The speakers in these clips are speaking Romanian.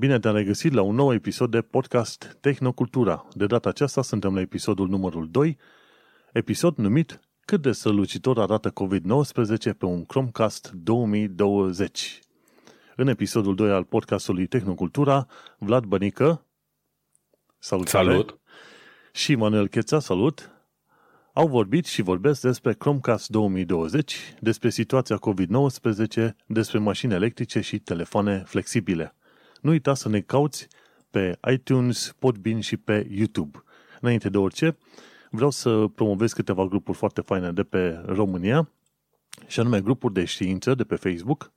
Bine te-am regăsit la un nou episod de podcast Tehnocultura. De data aceasta suntem la episodul numărul 2, episod numit Cât de strălucitor arată COVID-19 pe un Chromecast 2020. În episodul 2 al podcastului Tehnocultura, Vlad Bănică, salut, salut. și Manuel Cheța, salut, au vorbit și vorbesc despre Chromecast 2020, despre situația COVID-19, despre mașini electrice și telefoane flexibile. Nu uita să ne cauți pe iTunes, Podbean și pe YouTube. Înainte de orice, vreau să promovez câteva grupuri foarte faine de pe România, și anume grupuri de știință de pe Facebook.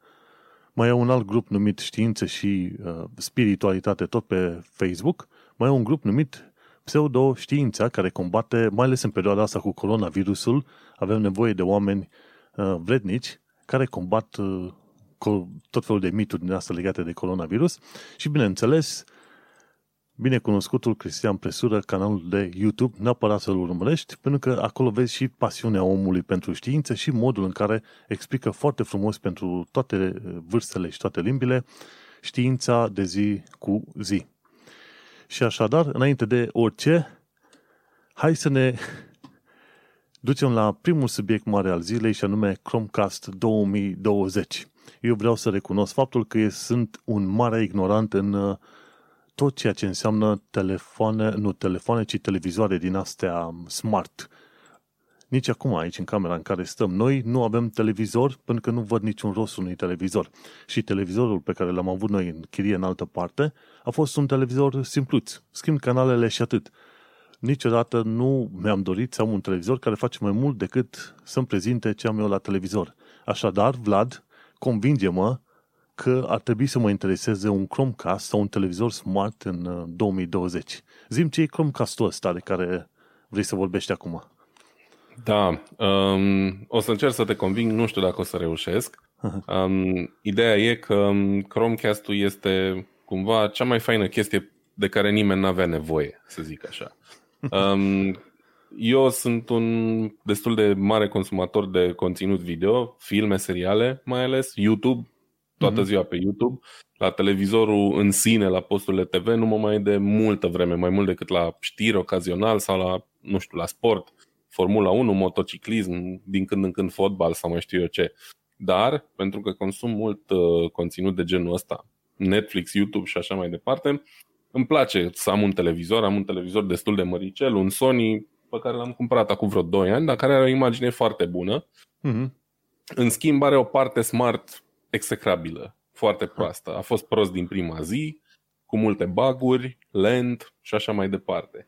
Mai e un alt grup numit Știință și uh, Spiritualitate tot pe Facebook. Mai e un grup numit pseudo-știința care combate, mai ales în perioada asta cu coronavirusul, avem nevoie de oameni uh, vrednici care combat uh, tot felul de mituri din asta legate de coronavirus și, bineînțeles, binecunoscutul Cristian Presură, canalul de YouTube, neapărat să-l urmărești, pentru că acolo vezi și pasiunea omului pentru știință și modul în care explică foarte frumos pentru toate vârstele și toate limbile știința de zi cu zi. Și așadar, înainte de orice, hai să ne ducem la primul subiect mare al zilei și anume Chromecast 2020. Eu vreau să recunosc faptul că sunt un mare ignorant în uh, tot ceea ce înseamnă telefoane, nu telefoane, ci televizoare din astea smart. Nici acum aici, în camera în care stăm noi, nu avem televizor pentru că nu văd niciun rost unui televizor. Și televizorul pe care l-am avut noi în chirie în altă parte a fost un televizor simpluț. Schimb canalele și atât. Niciodată nu mi-am dorit să am un televizor care face mai mult decât să-mi prezinte ce am eu la televizor. Așadar, Vlad, convinge-mă că ar trebui să mă intereseze un Chromecast sau un televizor smart în 2020. Uh, Zim ce e Chromecast-ul ăsta de care vrei să vorbești acum. Da, um, o să încerc să te conving, nu știu dacă o să reușesc. Um, ideea e că um, Chromecast-ul este cumva cea mai faină chestie de care nimeni nu avea nevoie, să zic așa. Um, eu sunt un destul de mare consumator de conținut video, filme, seriale, mai ales YouTube, toată mm-hmm. ziua pe YouTube. La televizorul în sine, la posturile TV, nu mă mai de multă vreme, mai mult decât la știri ocazional sau la, nu știu, la sport. Formula 1, motociclism, din când în când fotbal sau mai știu eu ce. Dar, pentru că consum mult uh, conținut de genul ăsta, Netflix, YouTube și așa mai departe, îmi place să am un televizor, am un televizor destul de măricel, un Sony pe care l-am cumpărat acum vreo 2 ani, dar care are o imagine foarte bună. Mm-hmm. În schimb are o parte smart execrabilă, foarte proastă. A fost prost din prima zi, cu multe baguri, lent și așa mai departe.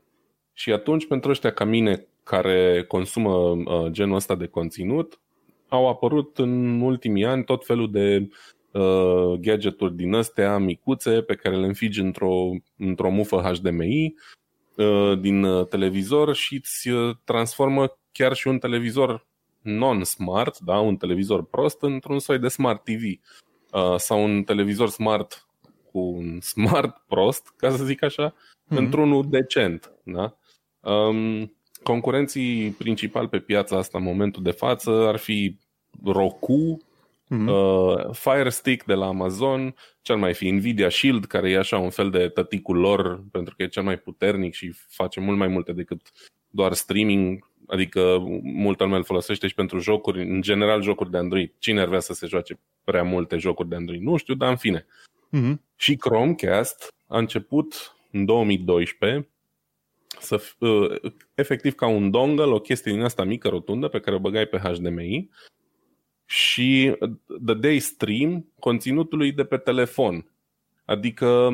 Și atunci, pentru ăștia ca mine care consumă uh, genul ăsta de conținut, au apărut în ultimii ani tot felul de uh, gadgeturi din astea micuțe pe care le înfigi într-o, într-o mufă HDMI uh, din uh, televizor și îți uh, transformă chiar și un televizor non-smart, da, un televizor prost, într-un soi de smart TV. Uh, sau un televizor smart cu un smart prost, ca să zic așa, mm-hmm. într-unul decent. Da? Um, concurenții principali pe piața asta în momentul de față ar fi Roku, mm-hmm. uh, Fire Stick de la Amazon, cel mai fi Nvidia Shield, care e așa un fel de tăticul lor, pentru că e cel mai puternic și face mult mai multe decât doar streaming, adică multă lume îl folosește și pentru jocuri, în general jocuri de Android. Cine ar vrea să se joace prea multe jocuri de Android? Nu știu, dar în fine. Mm-hmm. Și Chromecast a început în 2012 să, uh, efectiv ca un dongle, o chestie din asta mică, rotundă, pe care o băgai pe HDMI și dădeai stream conținutului de pe telefon. Adică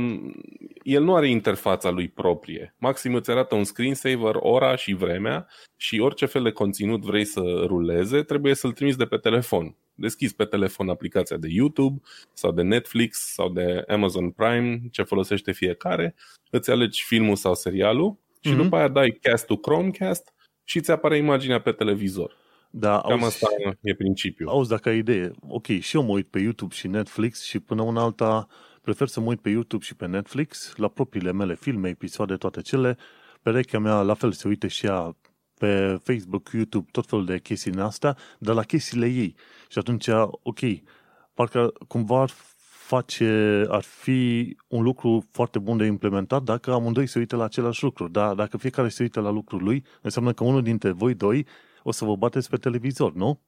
el nu are interfața lui proprie. Maxim îți arată un screensaver, ora și vremea și orice fel de conținut vrei să ruleze, trebuie să-l trimiți de pe telefon. Deschizi pe telefon aplicația de YouTube sau de Netflix sau de Amazon Prime, ce folosește fiecare, îți alegi filmul sau serialul și mm-hmm. după aia dai cast to Chromecast și îți apare imaginea pe televizor. Da, Cam auzi, asta e principiul. Auzi, dacă ai idee, ok, și eu mă uit pe YouTube și Netflix și până una alta prefer să mă uit pe YouTube și pe Netflix la propriile mele filme, episoade, toate cele. Perechea mea la fel se uite și ea pe Facebook, YouTube, tot felul de chestii în astea, dar la chestiile ei. Și atunci, ok, parcă cumva ar face, ar fi un lucru foarte bun de implementat dacă amândoi se uită la același lucru. Dar dacă fiecare se uită la lucrul lui, înseamnă că unul dintre voi doi o să vă bateți pe televizor, nu?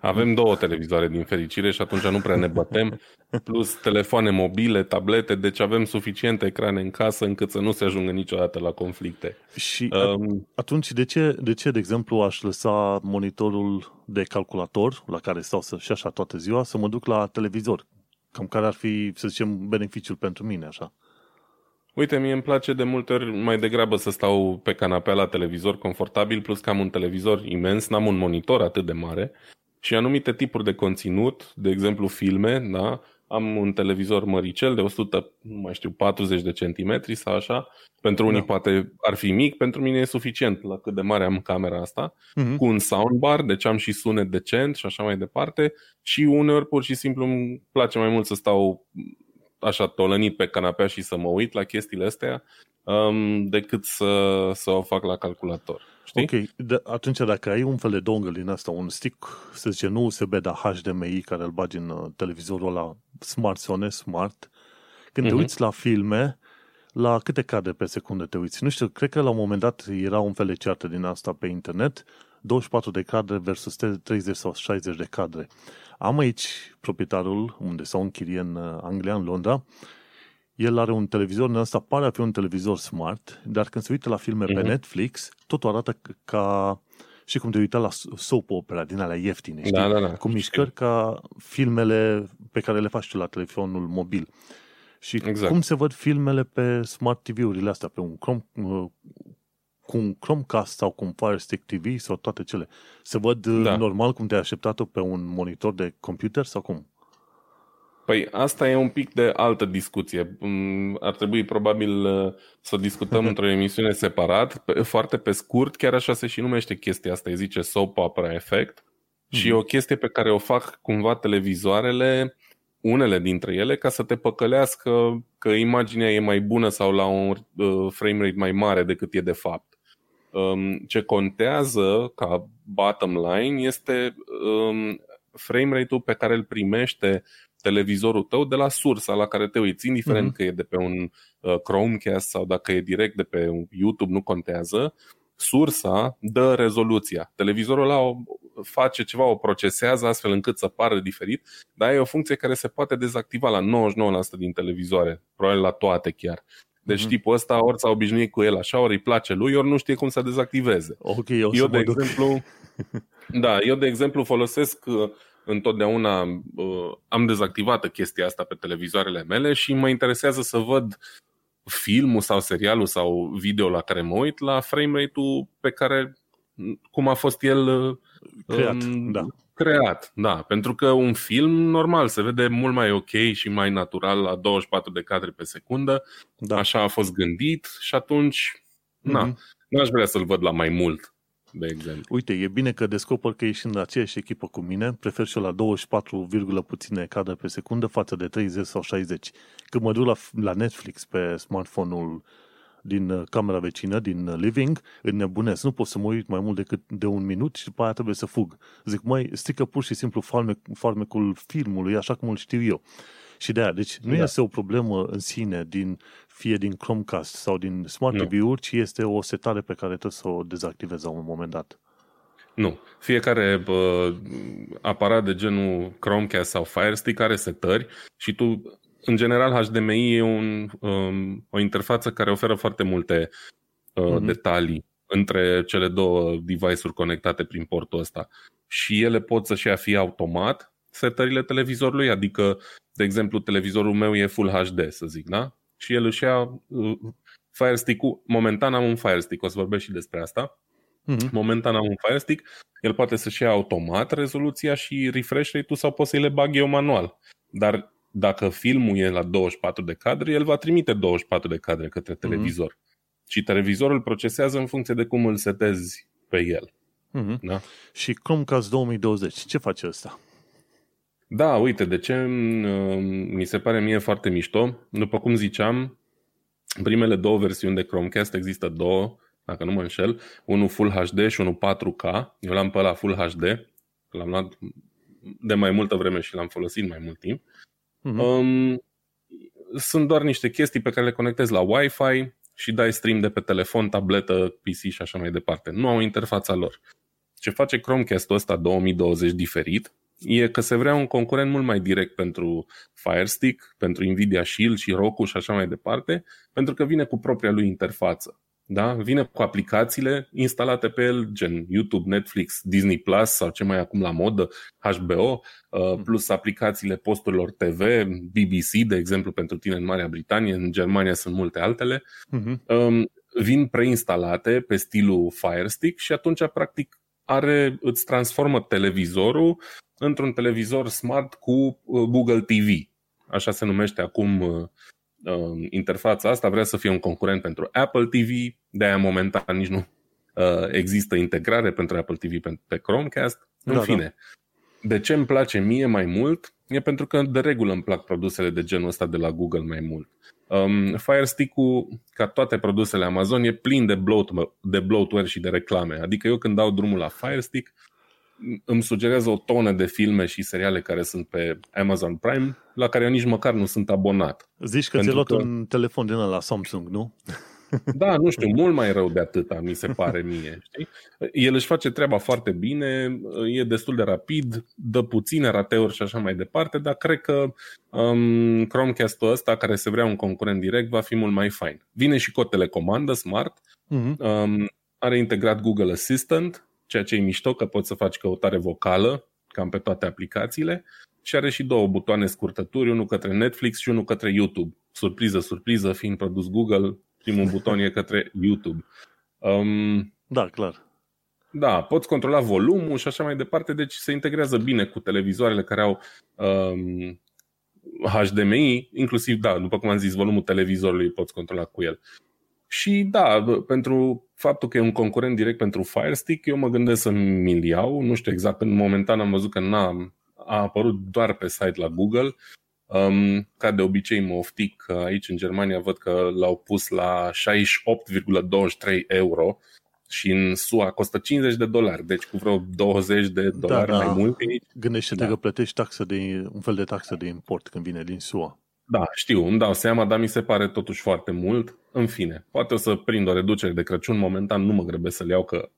Avem două televizoare din fericire și atunci nu prea ne bătem, plus telefoane mobile, tablete, deci avem suficiente ecrane în casă încât să nu se ajungă niciodată la conflicte. Și um, atunci de ce, de ce, de exemplu, aș lăsa monitorul de calculator, la care stau să, și așa toată ziua, să mă duc la televizor? Cam care ar fi, să zicem, beneficiul pentru mine, așa? Uite, mie îmi place de multe ori mai degrabă să stau pe canapea la televizor confortabil, plus că am un televizor imens, n-am un monitor atât de mare și anumite tipuri de conținut, de exemplu filme, da? am un televizor măricel de 100, nu mai știu, 40 de centimetri sau așa. Pentru unii da. poate ar fi mic, pentru mine e suficient la cât de mare am camera asta, uh-huh. cu un soundbar, deci am și sunet decent și așa mai departe. Și uneori pur și simplu îmi place mai mult să stau așa tolănit pe canapea și să mă uit la chestiile astea um, decât să, să o fac la calculator. Știi? Ok, de, atunci dacă ai un fel de dongle din asta, un stick, să zice, nu USB, dar HDMI care îl bagi în uh, televizorul la Smart Sone, Smart, când uh-huh. te mhm. uiți la filme, la câte cadre pe secundă te uiți? Nu știu, cred că la un moment dat era un fel de ceartă din asta pe internet, 24 de cadre versus 30 sau 60 de cadre. Am aici proprietarul, unde s-au închirie în uh, Anglia, în Londra, el are un televizor, ăsta pare a fi un televizor smart, dar când se uită la filme uh-huh. pe mhm. Netflix, totul arată ca și cum te uita la soap opera din alea ieftine, știi? Da, da, da. Cu mișcări ca filmele pe care le faci tu la telefonul mobil. Și exact. cum se văd filmele pe smart TV-urile astea, pe un Chrome, uh, cu un Chromecast sau cu un Fire Stick TV sau toate cele. Se văd uh, da. normal cum te-ai așteptat pe un monitor de computer sau cum? Păi asta e un pic de altă discuție. Mm, ar trebui probabil uh, să discutăm într-o emisiune separat. Foarte pe scurt, chiar așa se și numește chestia asta, îi zice soap opera effect. Mm-hmm. Și mhm. o chestie pe care o fac cumva televizoarele, unele dintre ele, ca să te păcălească că imaginea e mai bună sau la un uh, frame rate mai mare decât e de fapt. Um, ce contează ca bottom line este um, frame rate-ul pe care îl primește televizorul tău de la sursa la care te uiți, indiferent uh-huh. că e de pe un uh, Chromecast sau dacă e direct de pe YouTube, nu contează. Sursa dă rezoluția. Televizorul ăla o face ceva, o procesează astfel încât să pară diferit, dar e o funcție care se poate dezactiva la 99% din televizoare, probabil la toate chiar. Deci mm-hmm. tipul ăsta ori s-a obișnuit cu el așa, ori îi place lui, ori nu știe cum să dezactiveze. Ok, eu, eu de exemplu, da, eu de exemplu folosesc uh, întotdeauna uh, am dezactivată chestia asta pe televizoarele mele și mă interesează să văd filmul sau serialul sau video la care mă uit la frame rate-ul pe care cum a fost el uh, creat, um, da. Creat. Da, pentru că un film normal se vede mult mai ok și mai natural la 24 de cadre pe secundă. Da. Așa a fost gândit și atunci mm-hmm. na, n-aș vrea să-l văd la mai mult de exemplu. Uite, e bine că descoper că ești în aceeași echipă cu mine, prefer și eu la 24, puține cadre pe secundă față de 30 sau 60. Când mă duc la, la Netflix pe smartphone-ul din uh, camera vecină, din uh, living, înnebunesc. Nu pot să mă uit mai mult decât de un minut și după aia trebuie să fug. Zic, mai strică pur și simplu farmec, farmecul filmului, așa cum îl știu eu. Și de aia, deci nu da. este o problemă în sine din fie din Chromecast sau din Smart nu. TV-uri, ci este o setare pe care trebuie să o dezactivezi la un moment dat. Nu. Fiecare bă, aparat de genul Chromecast sau Fire Stick are setări și tu, în general, HDMI e un, um, o interfață care oferă foarte multe uh, mm-hmm. detalii între cele două device-uri conectate prin portul ăsta. Și ele pot să-și ia fie automat setările televizorului, adică, de exemplu, televizorul meu e Full HD, să zic, da? și el își ia uh, Fire Stick-ul. Momentan am un Fire Stick, o să vorbesc și despre asta. Mm-hmm. Momentan am un Fire Stick, el poate să-și ia automat rezoluția și refresh rate-ul sau pot să-i le bag eu manual. Dar dacă filmul e la 24 de cadre, el va trimite 24 de cadre către mhm. televizor. Mm-hmm. Și televizorul procesează în funcție de cum îl setezi pe el. Mm-hmm. Da? Și Chromecast 2020, ce face ăsta? Da, uite, de ce mm, mi se pare mie foarte mișto? După cum ziceam, primele două versiuni de Chromecast există două, dacă nu mă înșel, unul Full HD și unul 4K. Eu l-am pe la Full HD, l-am luat de mai multă vreme și l-am folosit mai mult timp. Uh-huh. Um, sunt doar niște chestii pe care le conectezi la Wi-Fi și dai stream de pe telefon, tabletă, PC și așa mai departe. Nu au interfața lor. Ce face Chromecast-ul ăsta 2020 diferit e că se vrea un concurent mult mai direct pentru Fire Stick, pentru Nvidia Shield și Roku și așa mai departe, pentru că vine cu propria lui interfață. Da? Vine cu aplicațiile instalate pe el, gen YouTube, Netflix, Disney Plus sau ce mai acum la modă, HBO, uh, mhm. plus aplicațiile posturilor TV, BBC, de exemplu, pentru tine în Marea Britanie, în Germania sunt multe altele. Uh-huh. Um, vin preinstalate pe stilul Fire Stick și atunci, practic, are, îți transformă televizorul într-un televizor smart cu uh, Google TV. Așa se numește acum uh, uh, interfața asta. Vrea să fie un concurent pentru Apple TV, de aia momentan nici nu uh, există integrare pentru Apple TV pe, pe Chromecast. În da, fine, da. de ce îmi place mie mai mult? E pentru că de regulă îmi plac produsele de genul ăsta de la Google mai mult. Um, Fire Stick-ul, ca toate produsele Amazon, e plin de, bloat, de bloatware și de reclame. Adică eu când dau drumul la Fire Stick, îmi sugerează o tonă de filme și seriale care sunt pe Amazon Prime, la care eu nici măcar nu sunt abonat. Zici că ți-ai luat că... un telefon din la Samsung, nu? Da, nu știu, mult mai rău de atâta, mi se pare mie. Știi? El își face treaba foarte bine, e destul de rapid, dă puține rateuri și așa mai departe, dar cred că um, Chromecast-ul ăsta, care se vrea un concurent direct, va fi mult mai fain. Vine și cu o telecomandă smart, uh-huh. um, are integrat Google Assistant, ceea ce e mișto că poți să faci căutare vocală, cam pe toate aplicațiile, și are și două butoane scurtături, unul către Netflix și unul către YouTube. Surpriză, surpriză, fiind produs Google, primul buton e către YouTube. Um, da, clar. Da, poți controla volumul și așa mai departe, deci se integrează bine cu televizoarele care au um, HDMI, inclusiv, da, după cum am zis, volumul televizorului poți controla cu el. Și da, pentru faptul că e un concurent direct pentru Fire Stick, eu mă gândesc să mi-l iau. Nu știu exact, în momentan am văzut că n-a a apărut doar pe site la Google. Um, ca de obicei mă oftic aici în Germania văd că l-au pus la 68,23 euro și în SUA costă 50 de dolari, deci cu vreo 20 de dolari da, da. mai mult. Gândește-te da. că plătești taxă de, un fel de taxă de import când vine din SUA. Da, știu, îmi dau seama, dar mi se pare totuși foarte mult. În fine, poate o să prind o reducere de Crăciun. Momentan nu mă grăbesc să-l iau că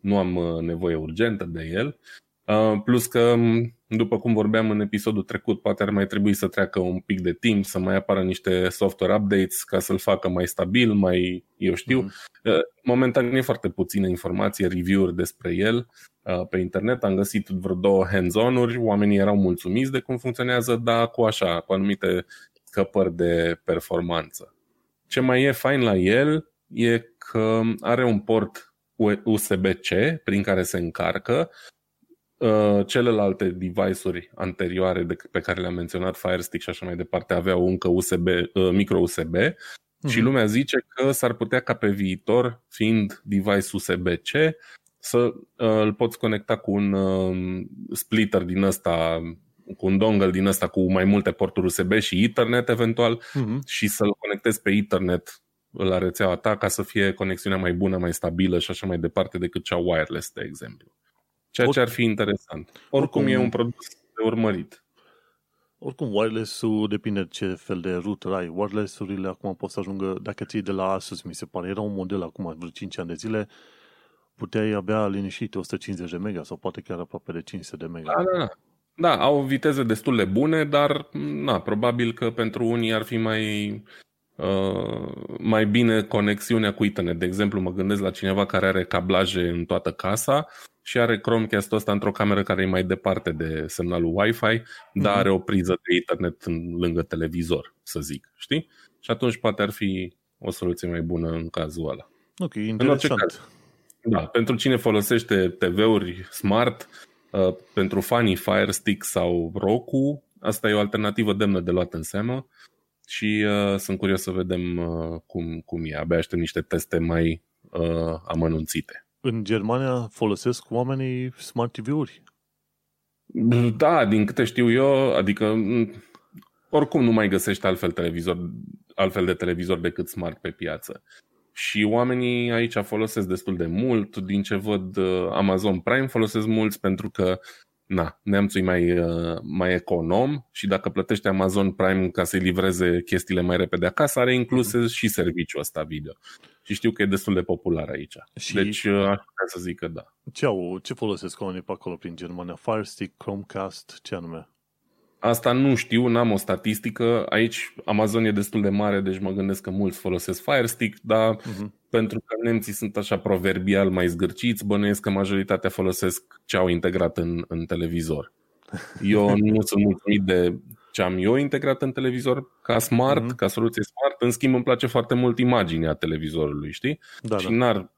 nu am uh, nevoie urgentă de el. Uh, plus că, după cum vorbeam în episodul trecut, poate ar mai trebui să treacă un pic de timp, să mai apară niște software updates ca să-l facă mai stabil, mai, eu știu. Mm-hmm. Momentan e foarte puțină informație, review-uri despre el pe internet. Am găsit vreo două hands-on-uri, oamenii erau mulțumiți de cum funcționează, dar cu așa, cu anumite scăpări de performanță. Ce mai e fain la el e că are un port USB-C prin care se încarcă. Uh, celelalte device-uri anterioare de, pe care le-am menționat, Fire Stick și așa mai departe, aveau încă USB, uh, micro USB mm-hmm. și mhm. lumea zice că s-ar putea ca pe viitor, fiind device USB-C, să uh, îl poți conecta cu un uh, splitter din ăsta cu un dongle din ăsta cu mai multe porturi USB și Ethernet eventual uh-huh. și să-l conectezi pe Ethernet la rețeaua ta ca să fie conexiunea mai bună, mai stabilă și așa mai departe decât cea wireless, de exemplu. Ceea ce ar fi interesant. Oricum, oricum e un produs de urmărit. Oricum, wireless-ul depinde de ce fel de router ai. Wireless-urile acum pot să ajungă, dacă ții de la Asus, mi se pare, era un model acum, vreo 5 ani de zile, puteai abia liniștit 150 de mega sau poate chiar aproape de 500 de mega. Da, da, da. Da, au viteze destul de bune, dar na, probabil că pentru unii ar fi mai, uh, mai bine conexiunea cu internet. De exemplu, mă gândesc la cineva care are cablaje în toată casa și are Chromecast-ul ăsta într-o cameră care e mai departe de semnalul Wi-Fi, mm-hmm. dar mhm. are o priză de internet în, lângă televizor, să zic, știi? Și atunci poate ar fi o soluție mai bună în cazul ăla. Ok, interesant. În caz, da, pentru cine folosește TV-uri smart, Uh, pentru fanii Fire Stick sau Roku, asta e o alternativă demnă de luat în seamă și uh, sunt curios să vedem uh, cum, cum e. Abia aștept niște teste mai uh, amănunțite. În Germania folosesc oamenii Smart TV-uri? Da, din câte știu eu, adică mm, oricum nu mai găsești altfel, televizor, altfel de televizor decât smart pe piață. Și oamenii aici folosesc destul de mult. Din ce văd, uh, Amazon Prime folosesc mulți pentru că na, neamțul e mai, uh, mai econom și dacă plătește Amazon Prime ca să-i livreze chestiile mai repede acasă, are incluse mm-hmm. și serviciul ăsta video. Și știu că e destul de popular aici. Și deci uh, aș putea să zic că da. Ce, au, ce folosesc oamenii pe acolo prin Germania? Firestick, Chromecast, ce anume? Asta nu știu, n-am o statistică. Aici Amazon e destul de mare, deci mă gândesc că mulți folosesc Fire Stick, dar uh-huh. pentru că nemții sunt așa proverbial mai zgârciți, bănuiesc că majoritatea folosesc ce au integrat în, în televizor. Eu nu sunt mulțumit de ce am eu integrat în televizor ca smart, uh-huh. ca soluție smart. În schimb, îmi place foarte mult imaginea televizorului, știi? Da, și da. n-ar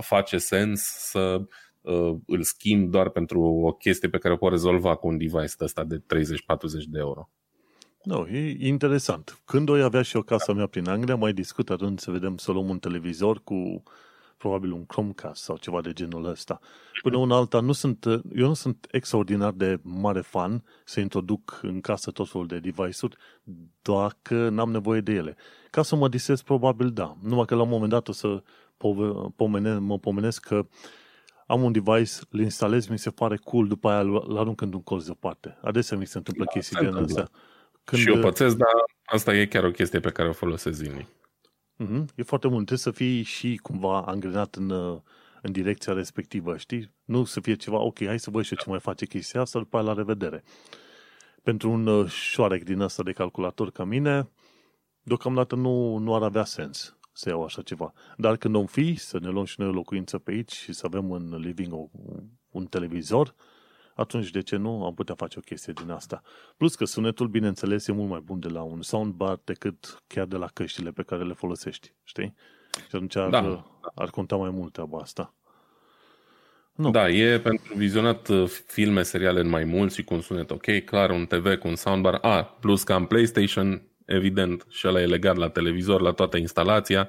face sens să uh, îl schimb doar pentru o chestie pe care o pot rezolva cu un device ăsta de 30-40 de euro. No, e interesant. Când o avea și o casa mea prin Anglia, mai discut atunci să vedem să luăm un televizor cu probabil un Chromecast sau ceva de genul ăsta. Până una alta, nu sunt, eu nu sunt extraordinar de mare fan să introduc în casă tot felul de device-uri dacă n-am nevoie de ele. Ca să mă disez, probabil da. Numai că la un moment dat o să pomene, mă pomenesc că am un device, îl instalez, mi se pare cool, după aia îl arunc într-un colț deoparte. Adesea mi se întâmplă da, chestii de astea. Când... Și eu pățesc, dar asta e chiar o chestie pe care o folosesc zilnic. Mm-hmm. E foarte mult. Trebuie să fii și cumva angrenat în, în direcția respectivă, știi? Nu să fie ceva, ok, hai să văd și eu ce mai face chestia asta, după aia la revedere. Pentru un uh, șoarec din ăsta de calculator ca mine, deocamdată nu, nu ar avea sens să iau așa ceva. Dar când om fi, să ne luăm și noi o locuință pe aici și să avem în living o, un televizor, atunci de ce nu am putea face o chestie din asta. Plus că sunetul, bineînțeles, e mult mai bun de la un soundbar decât chiar de la căștile pe care le folosești, știi? Și atunci ar, da. ar conta mai mult treaba asta. Nu. Da, e pentru vizionat uh, filme, seriale în mai mult și cu un sunet ok, clar, un TV cu un soundbar. A, plus că am PlayStation, evident, și ăla e legat la televizor, la toată instalația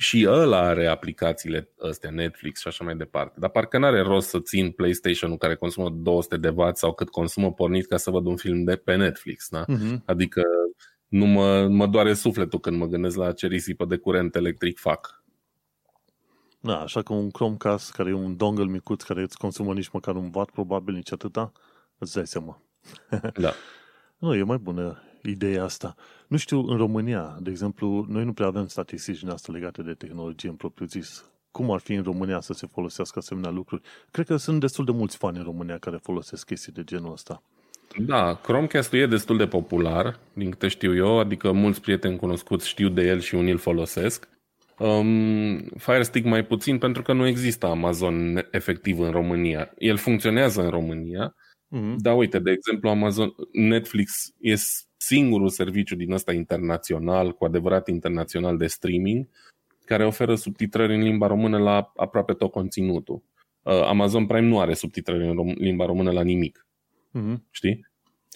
și ăla are aplicațiile astea, Netflix și așa mai departe. Dar parcă n-are rost să țin PlayStation-ul care consumă 200 de W sau cât consumă pornit ca să văd un film de pe Netflix. Da? Uh-huh. Adică nu mă, mă doare sufletul când mă gândesc la ce risipă de curent electric fac. Da, așa că un Chromecast care e un dongle micuț care îți consumă nici măcar un watt, probabil nici atâta, îți dai seama. Da. nu, e mai bună ideea asta. Nu știu, în România, de exemplu, noi nu prea avem statistici din asta legate de tehnologie în propriu zis. Cum ar fi în România să se folosească asemenea lucruri? Cred că sunt destul de mulți fani în România care folosesc chestii de genul ăsta. Da, Chromecast-ul e destul de popular, din câte știu eu, adică mulți prieteni cunoscuți știu de el și unii îl folosesc. Um, Fire Stick mai puțin pentru că nu există Amazon efectiv în România. El funcționează în România, mm-hmm. dar uite, de exemplu, Amazon Netflix e singurul serviciu din ăsta internațional, cu adevărat internațional de streaming, care oferă subtitrări în limba română la aproape tot conținutul. Uh, Amazon Prime nu are subtitrări în rom- limba română la nimic. Mm-hmm. Știi?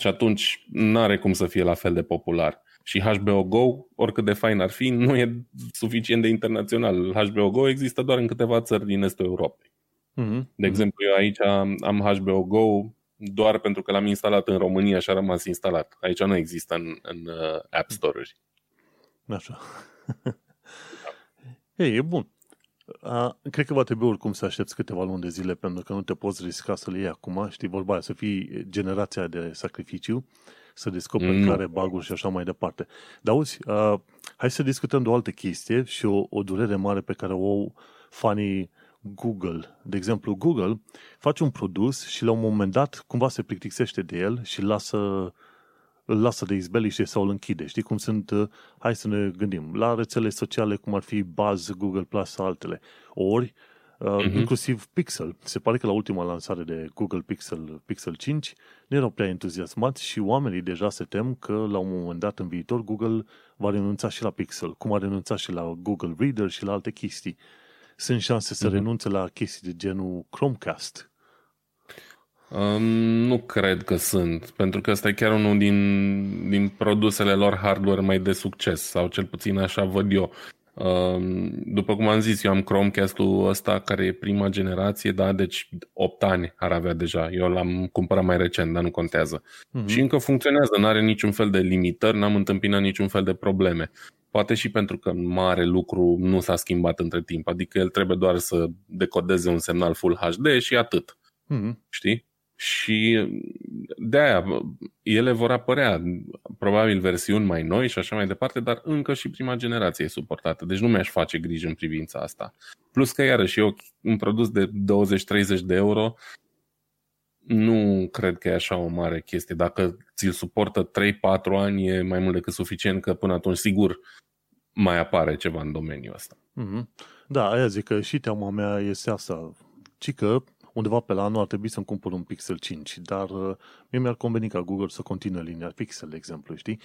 Și atunci nu are cum să fie la fel de popular. Și HBO Go, oricât de fain ar fi, nu e suficient de internațional. HBO Go există doar în câteva țări din estul Europei. Mm-hmm. De exemplu, eu aici am HBO Go doar pentru că l-am instalat în România și a rămas instalat. Aici nu există în, în uh, App Store-uri. Așa. Ei, e bun. A, cred că va trebui oricum să aștepți câteva luni de zile pentru că nu te poți risca să le iei acum, știi, vorba aia, să fii generația de sacrificiu, să descoperi mm. care baguri și așa mai departe. Dar auzi, a, hai să discutăm de o altă chestie și o, o durere mare pe care o au fanii Google. De exemplu, Google face un produs și la un moment dat cumva se plictisește de el și lasă, îl lasă de izbeliște sau îl închide. Știi cum sunt, uh, hai să ne gândim, la rețele sociale cum ar fi Buzz, Google Plus sau altele. Ori, uh-huh. inclusiv Pixel. Se pare că la ultima lansare de Google Pixel, Pixel 5 nu erau prea entuziasmați și oamenii deja se tem că la un moment dat în viitor Google va renunța și la Pixel, cum a renunțat și la Google Reader și la alte chestii sunt șanse să mm-hmm. renunțe la chestii de genul Chromecast? Um, nu cred că sunt, pentru că ăsta e chiar unul din, din produsele lor hardware mai de succes, sau cel puțin așa văd eu. Um, după cum am zis, eu am Chromecast-ul ăsta care e prima generație, da, deci 8 ani ar avea deja. Eu l-am cumpărat mai recent, dar nu contează. Uh-huh. Și încă funcționează, nu are niciun fel de limitări, n-am întâmpinat niciun fel de probleme. Poate și pentru că mare lucru nu s-a schimbat între timp, adică el trebuie doar să decodeze un semnal Full HD și atât. Mm-hmm. Știi? Și de aia ele vor apărea probabil versiuni mai noi și așa mai departe, dar încă și prima generație e suportată. Deci nu mi-aș face griji în privința asta. Plus că iarăși eu un produs de 20-30 de euro nu cred că e așa o mare chestie. Dacă ți-l suportă 3-4 ani e mai mult decât suficient că până atunci sigur mai apare ceva în domeniul ăsta. Mm-hmm. Da, aia zic că și teama mea este asta. Ci că undeva pe la anul ar trebui să-mi cumpăr un Pixel 5, dar uh, mie mi-ar conveni ca Google să continue linia Pixel, de exemplu, știi?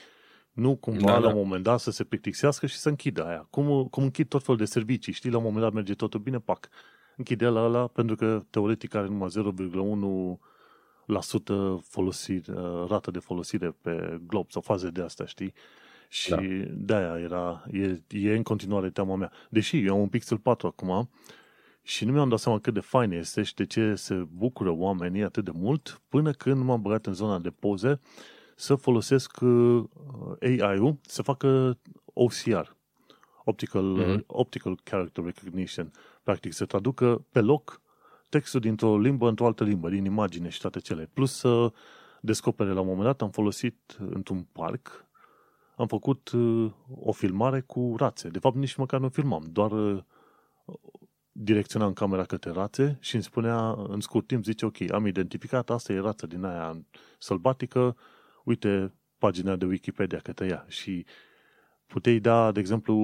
Nu cumva da, la da. un moment dat să se plictisească și să închidă aia. Cum, cum închid tot felul de servicii, știi? La un moment dat merge totul bine, pac. Închide la ăla pentru că teoretic are numai 0,1% folosire, uh, rată de folosire pe glob sau faze de asta, știi? Și da. de-aia era, e, e în continuare teama mea. Deși eu am un Pixel 4 acum și nu mi-am dat seama cât de fain este și de ce se bucură oamenii atât de mult până când m-am băgat în zona de poze să folosesc uh, AI-ul să facă OCR, Optical, mm-hmm. Optical Character Recognition. Practic să traducă pe loc textul dintr-o limbă într-o altă limbă, din imagine și toate cele. Plus să descopere la un moment dat, am folosit într-un parc, am făcut uh, o filmare cu rațe. De fapt, nici măcar nu filmam, doar uh, direcționam camera către rațe și îmi spunea, în scurt timp, zice, ok, am identificat, asta e rață din aia sălbatică, uite pagina de Wikipedia către ea. Și puteai da, de exemplu,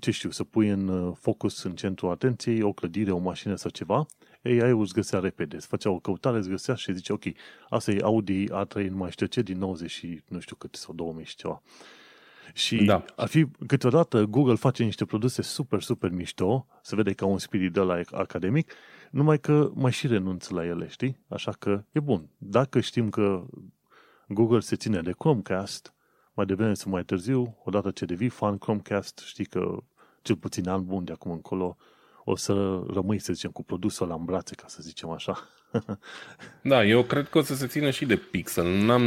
ce știu, să pui în uh, focus, în centru atenției, o clădire, o mașină sau ceva, AI îți găsea repede, îți făcea o căutare, îți găsea și zice, ok, asta e Audi A3, nu mai știu ce, din 90 și nu știu cât, sau 2000 și ceva. Și da. ar fi, câteodată Google face niște produse super, super mișto, se vede ca un spirit de la academic, numai că mai și renunță la ele, știi? Așa că e bun. Dacă știm că Google se ține de Chromecast, mai devreme sau mai târziu, odată ce devii fan Chromecast, știi că cel puțin an bun de acum încolo o să rămâi, să zicem, cu produsul la în brațe, ca să zicem așa. da, eu cred că o să se țină și de pixel. N-am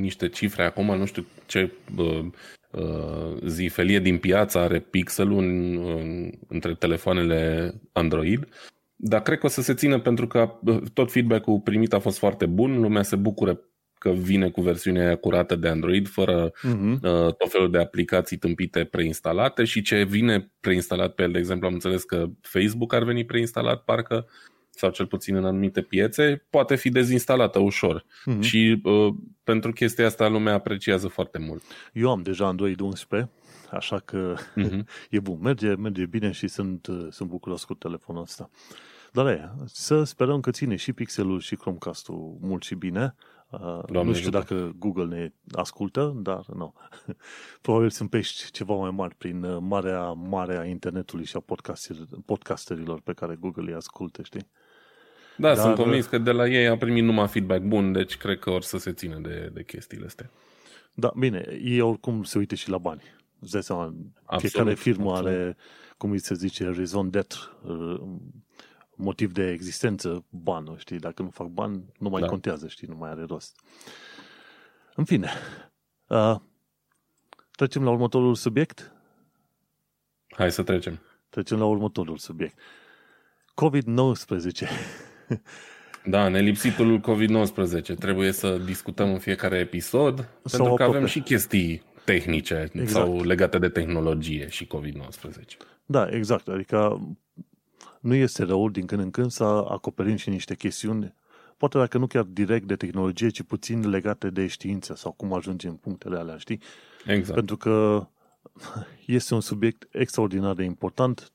niște cifre acum, nu știu ce uh, uh, zi felie din piață are pixelul în, în, între telefoanele Android, dar cred că o să se țină pentru că tot feedback-ul primit a fost foarte bun, lumea se bucură că vine cu versiunea aia curată de Android, fără uh-huh. uh, tot felul de aplicații tâmpite preinstalate și ce vine preinstalat pe el, de exemplu, am înțeles că Facebook ar veni preinstalat, parcă, sau cel puțin în anumite piețe, poate fi dezinstalată ușor. Uh-huh. Și uh, pentru chestia asta lumea apreciază foarte mult. Eu am deja Android 11, așa că uh-huh. e bun, merge, merge bine și sunt, uh, sunt bucuros cu telefonul ăsta. Dar e, să sperăm că ține și pixelul și Chromecast-ul mult și bine. Doamne nu știu ajută. dacă Google ne ascultă, dar nu. Probabil sunt pești ceva mai mari prin uh, marea mare a internetului și a podcasterilor pe care Google îi ascultă, știi? Da, dar, sunt convins că de la ei a primit numai feedback bun, deci cred că or să se țină de, de chestiile astea. Da, bine, ei oricum se uite și la bani. Îți dai seama, absolut, fiecare firmă absolut. are, cum îi se zice, raison d'être, uh, motiv de existență banul, știi? Dacă nu fac bani, nu mai da. contează, știi? Nu mai are rost. În fine, uh, trecem la următorul subiect? Hai să trecem. Trecem la următorul subiect. COVID-19. Da, nelipsitul COVID-19. Trebuie să discutăm în fiecare episod, sau pentru că avem și chestii tehnice exact. sau legate de tehnologie și COVID-19. Da, exact. Adică nu este rău din când în când să acoperim și niște chestiuni, poate dacă nu chiar direct de tehnologie, ci puțin legate de știință sau cum ajungem în punctele alea, știi? Exact. Pentru că este un subiect extraordinar de important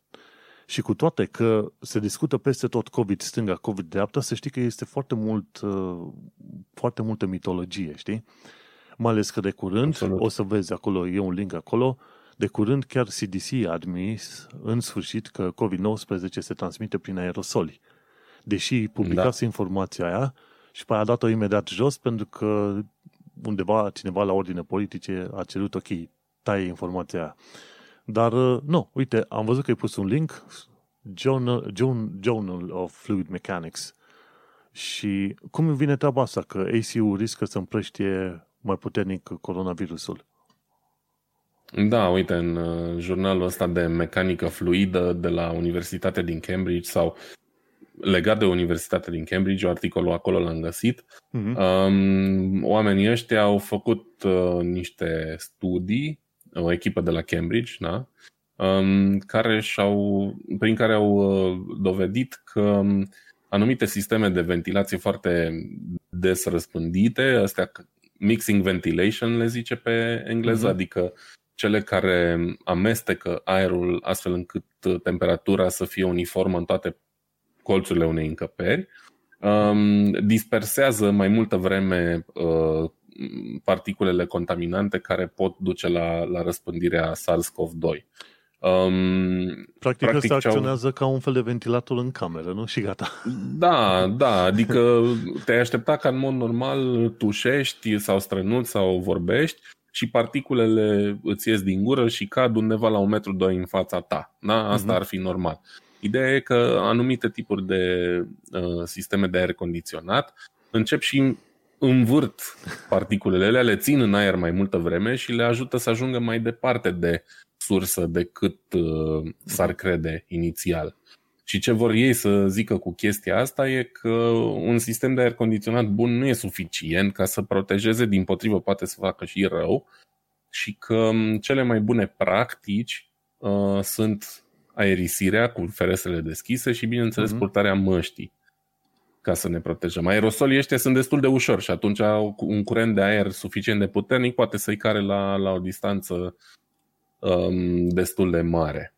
și cu toate că se discută peste tot COVID stânga, COVID dreapta, să știi că este foarte mult, uh, foarte multă mitologie, știi? Mai ales că de curând, Absolut. o să vezi acolo, e un link acolo, de curând, chiar CDC a admis în sfârșit că COVID-19 se transmite prin aerosoli. Deși publicase da. informația aia și pe aia a dat-o imediat jos pentru că undeva cineva la ordine politice a cerut, ok, taie informația aia. Dar uh, nu, uite, am văzut că ai pus un link, Journal, Journal of Fluid Mechanics. Și cum vine treaba asta? Că ACU riscă să împrăștie mai puternic coronavirusul. Da, uite, în uh, jurnalul ăsta de mecanică fluidă de la Universitatea din Cambridge sau legat de Universitatea din Cambridge, articolul acolo l-am găsit. Uh-huh. Um, oamenii ăștia au făcut uh, niște studii, o echipă de la Cambridge, da? um, care și-au, prin care au uh, dovedit că um, anumite sisteme de ventilație foarte des răspândite, astea mixing ventilation le zice pe engleză, uh-huh. adică cele care amestecă aerul astfel încât temperatura să fie uniformă în toate colțurile unei încăperi, um, dispersează mai multă vreme uh, particulele contaminante care pot duce la, la răspândirea SARS-CoV-2. Um, practic, practic asta acționează au... ca un fel de ventilator în cameră, nu? Și gata. Da, da, adică te-ai aștepta ca în mod normal tușești sau strănuți sau vorbești și particulele îți ies din gură și cad undeva la un metru doi în fața ta. Da? Asta uh-huh. ar fi normal. Ideea e că anumite tipuri de uh, sisteme de aer condiționat încep și învârt particulele, le țin în aer mai multă vreme și le ajută să ajungă mai departe de sursă decât uh, s-ar crede inițial. Și ce vor ei să zică cu chestia asta e că un sistem de aer condiționat bun nu e suficient ca să protejeze, din potrivă poate să facă și rău și că um, cele mai bune practici uh, sunt aerisirea cu ferestrele deschise și, bineînțeles, uh-huh. purtarea măștii ca să ne protejăm. Aerosolii ăștia sunt destul de ușor și atunci un curent de aer suficient de puternic poate să-i care la, la o distanță um, destul de mare.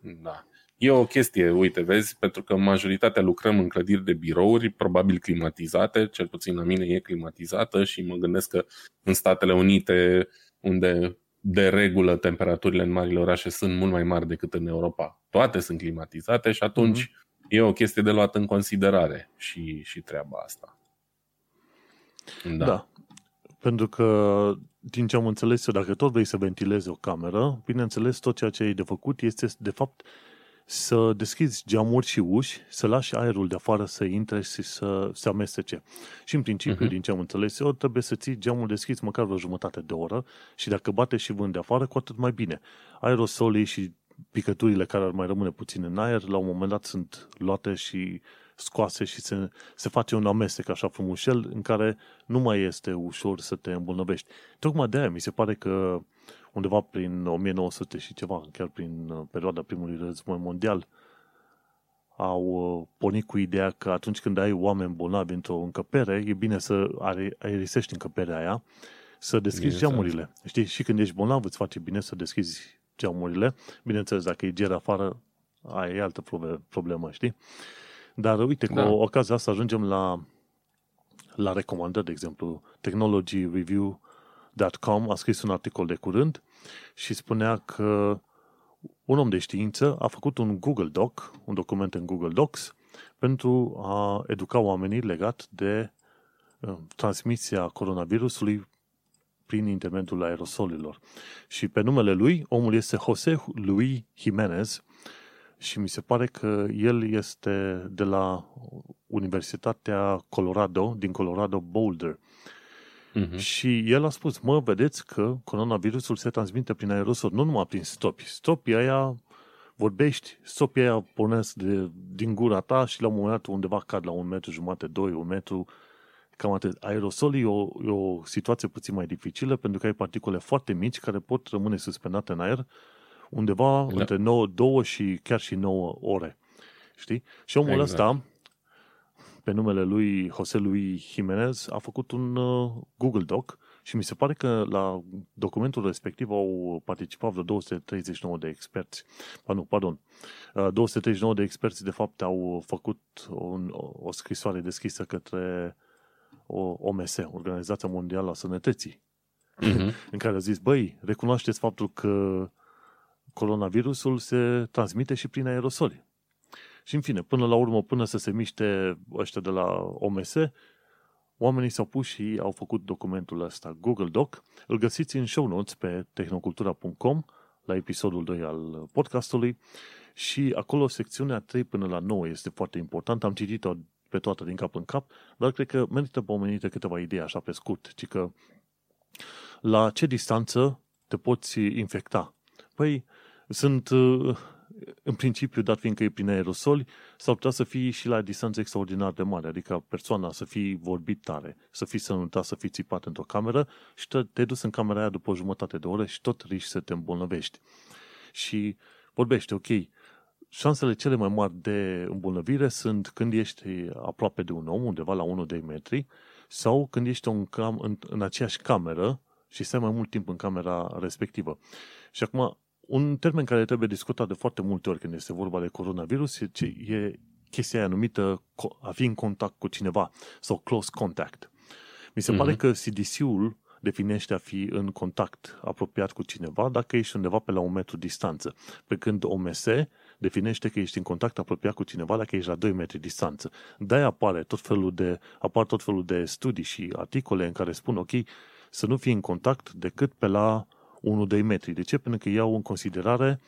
Da. E o chestie, uite, vezi, pentru că majoritatea lucrăm în clădiri de birouri, probabil climatizate, cel puțin la mine e climatizată și mă gândesc că în Statele Unite, unde de regulă temperaturile în marile orașe sunt mult mai mari decât în Europa, toate sunt climatizate și atunci mm-hmm. e o chestie de luat în considerare și, și treaba asta. Da. da. Pentru că, din ce am înțeles eu, dacă tot vrei să ventilezi o cameră, bineînțeles, tot ceea ce ai de făcut este, de fapt, să deschizi geamuri și uși, să lași aerul de afară să intre și să se amestece. Și în principiu, uh-huh. din ce am înțeles eu, trebuie să ții geamul deschis măcar o jumătate de oră și dacă bate și vânt de afară, cu atât mai bine. Aerosolii și picăturile care ar mai rămâne puțin în aer, la un moment dat sunt luate și scoase și se, se face un amestec așa frumușel în care nu mai este ușor să te îmbolnăvești. Tocmai de aia mi se pare că undeva prin 1900 și ceva, chiar prin uh, perioada primului război mondial, au uh, pornit cu ideea că atunci când ai oameni bolnavi într-o încăpere, e bine să aerisești încăperea aia, să deschizi geamurile. Știi? Și când ești bolnav, îți face bine să deschizi geamurile. Bineînțeles, dacă e ger afară, ai e altă problemă, știi? Dar uite, da. cu ocazia asta ajungem la, la recomandări, de exemplu, Technology Review Com a scris un articol de curând și spunea că un om de știință a făcut un Google Doc, un document în Google Docs, pentru a educa oamenii legat de uh, transmisia coronavirusului prin intermediul aerosolilor. Și pe numele lui, omul este Jose Luis Jimenez și mi se pare că el este de la Universitatea Colorado, din Colorado Boulder. Uh-huh. Și el a spus, mă, vedeți că coronavirusul se transmite prin aerosol, nu numai prin stopi. Stopii aia vorbești, stopii aia pornesc de, din gura ta și la un moment dat undeva cad la un metru jumate, doi, un metru, cam atât. Aerosolii e o, e o situație puțin mai dificilă pentru că ai particule foarte mici care pot rămâne suspendate în aer undeva da. între 9, 2 și chiar și 9 ore. Știi? Și omul exact. ăsta pe numele lui José Luis Jimenez, a făcut un uh, Google Doc și mi se pare că la documentul respectiv au participat vreo 239 de experți. Pa, nu, pardon. 239 uh, de experți, de fapt, au făcut un, o scrisoare deschisă către o OMS, Organizația Mondială a Sănătății, uh-huh. în care a zis, băi, recunoașteți faptul că coronavirusul se transmite și prin aerosoli. Și în fine, până la urmă, până să se miște ăștia de la OMS, oamenii s-au pus și au făcut documentul ăsta, Google Doc. Îl găsiți în show notes pe tehnocultura.com la episodul 2 al podcastului și acolo secțiunea 3 până la 9 este foarte importantă. Am citit-o pe toată din cap în cap, dar cred că merită pomenite câteva idei așa pe scurt, ci că la ce distanță te poți infecta? Păi, sunt uh, în principiu, dat fiindcă e prin aerosoli, s-ar putea să fii și la distanță extraordinar de mare, adică persoana să fii vorbit tare, să fii sănătat, să fii țipat într-o cameră și te, te dus în camera aia după o jumătate de oră și tot riști să te îmbolnăvești. Și vorbește, ok, șansele cele mai mari de îmbolnăvire sunt când ești aproape de un om, undeva la 1-2 metri, sau când ești în, cam, în, în aceeași cameră și stai mai mult timp în camera respectivă. Și acum, un termen care trebuie discutat de foarte multe ori când este vorba de coronavirus e, e chestia aia numită a fi în contact cu cineva sau close contact. Mi se mm-hmm. pare că CDC-ul definește a fi în contact apropiat cu cineva dacă ești undeva pe la un metru distanță, pe când OMS definește că ești în contact apropiat cu cineva dacă ești la 2 metri distanță. De-aia apare tot felul de, apar tot felul de studii și articole în care spun, ok, să nu fii în contact decât pe la 1-2 metri. De ce? Pentru că iau în considerare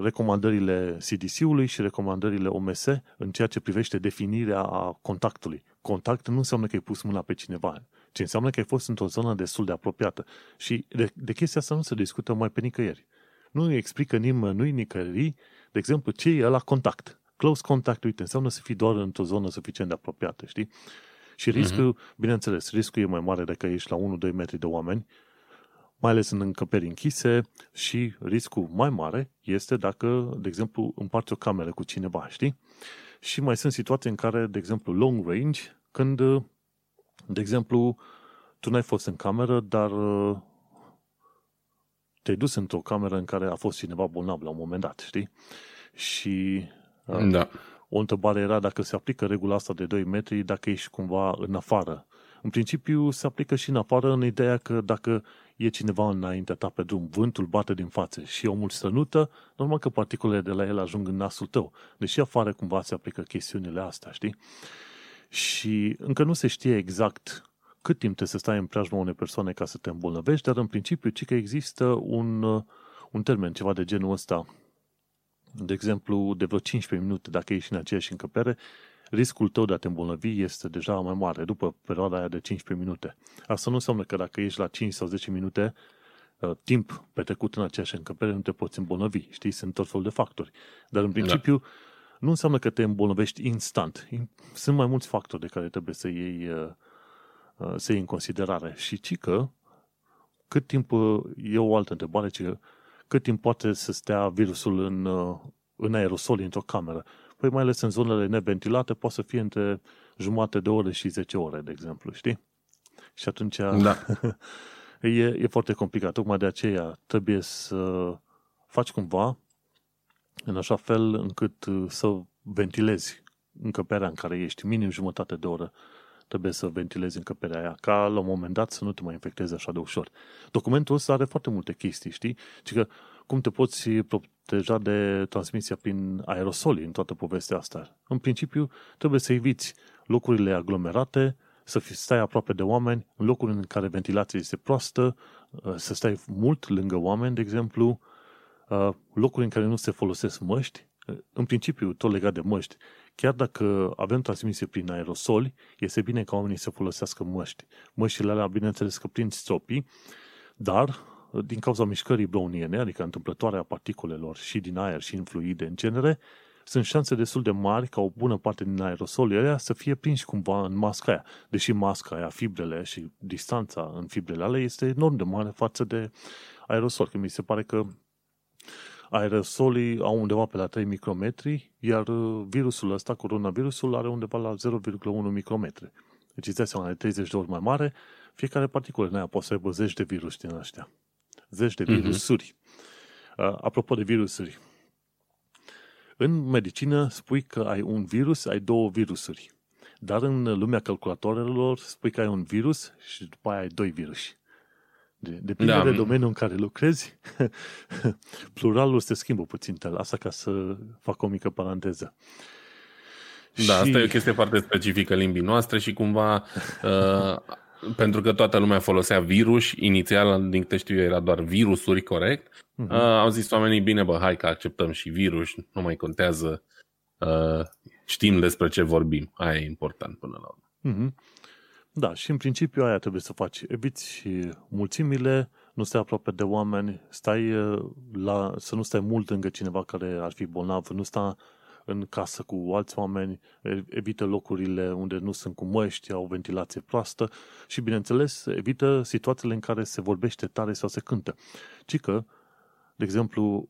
recomandările CDC-ului și recomandările OMS în ceea ce privește definirea a contactului. Contact nu înseamnă că ai pus mâna pe cineva, ci înseamnă că ai fost într-o zonă destul de apropiată. Și de, de chestia asta nu se discută mai pe nicăieri. Nu îi explică nimănui nicăieri, de exemplu, ce e la contact. Close contact, uite, înseamnă să fii doar într-o zonă suficient de apropiată, știi? Și riscul, uh-huh. bineînțeles, riscul e mai mare dacă ești la 1-2 metri de oameni, mai ales în încăperi închise și riscul mai mare este dacă, de exemplu, împarți o cameră cu cineva, știi? Și mai sunt situații în care, de exemplu, long range, când, de exemplu, tu n-ai fost în cameră, dar te-ai dus într-o cameră în care a fost cineva bolnav la un moment dat, știi? Și da. o întrebare era dacă se aplică regula asta de 2 metri dacă ești cumva în afară. În principiu se aplică și în afară în ideea că dacă e cineva înaintea ta pe drum, vântul bate din față și omul strănută, normal că particulele de la el ajung în nasul tău. Deși afară cumva se aplică chestiunile astea, știi? Și încă nu se știe exact cât timp trebuie să stai în preajma unei persoane ca să te îmbolnăvești, dar în principiu ci că există un, un termen, ceva de genul ăsta. De exemplu, de vreo 15 minute, dacă ești în aceeași încăpere, riscul tău de a te îmbolnăvi este deja mai mare după perioada aia de 15 minute. Asta nu înseamnă că dacă ești la 5 sau 10 minute, uh, timp petrecut în aceeași încăpere, nu te poți îmbolnăvi. Știi, sunt tot felul de factori. Dar în da. principiu, da. nu înseamnă că te îmbolnăvești instant. Sunt mai mulți factori de care trebuie să iei, uh, uh, să iei în considerare. Și ci că, cât timp, e o altă întrebare, ci că cât timp poate să stea virusul în, în aerosol într-o cameră. Păi mai ales în zonele neventilate poate să fie între jumate de ore și 10 ore, de exemplu, știi? Și atunci da. e, e foarte complicat. Tocmai de aceea trebuie să faci cumva în așa fel încât uh, să ventilezi încăperea în care ești, minim jumătate de oră trebuie să ventilezi încăperea aia, ca la un moment dat să nu te mai infectezi așa de ușor. Documentul ăsta are foarte multe chestii, știi? Și că cum te poți proteja de transmisia prin aerosoli în toată povestea asta. În principiu, trebuie să eviți locurile aglomerate, să stai aproape de oameni, în locuri în care ventilația este proastă, uh, să stai mult lângă oameni, de exemplu, uh, locuri în care nu se folosesc măști, uh, în principiu, tot legat de măști, chiar dacă avem transmisie prin aerosoli, este bine ca oamenii să folosească măști. Măștile alea, bineînțeles că prind stropii, dar din cauza mișcării browniene, adică întâmplătoarea particulelor și din aer și în fluide în genere, sunt șanse destul de mari ca o bună parte din aerosolii alea să fie prinși cumva în masca aia. Deși masca aia, fibrele și distanța în fibrele alea este enorm de mare față de aerosol. Că mi se pare că aerosolii au undeva pe la 3 micrometri, iar virusul ăsta, coronavirusul, are undeva la 0,1 micrometri. Deci îți dai seama, de 30 de ori mai mare, fiecare particulă în aia poate să aibă zeci de virus din ăștia zeci de mhm. virusuri. Uh-huh. Apropo de virusuri, în medicină spui că ai un virus, ai două virusuri. Dar în lumea calculatoarelor spui că ai un virus și după aia ai doi virusi. De, depinde da. de domeniul în care lucrezi, pluralul se schimbă puțin. Asta ca să fac o mică paranteză. Da, și... asta e o chestie foarte specifică limbii noastre și cumva uh, pentru că toată lumea folosea virus, inițial, din câte știu eu, era doar virusuri, corect. Uh-huh. Uh, au zis oamenii, bine bă, hai că acceptăm și virus, nu mai contează, uh, știm despre ce vorbim. Aia e important până la urmă. Uh-huh. Da, și în principiu aia trebuie să faci. Eviți mulțimile, nu stai aproape de oameni, stai la, să nu stai mult lângă cineva care ar fi bolnav, nu sta în casă cu alți oameni, evită locurile unde nu sunt cu măști, au ventilație proastă și, bineînțeles, evită situațiile în care se vorbește tare sau se cântă. Ci că, de exemplu,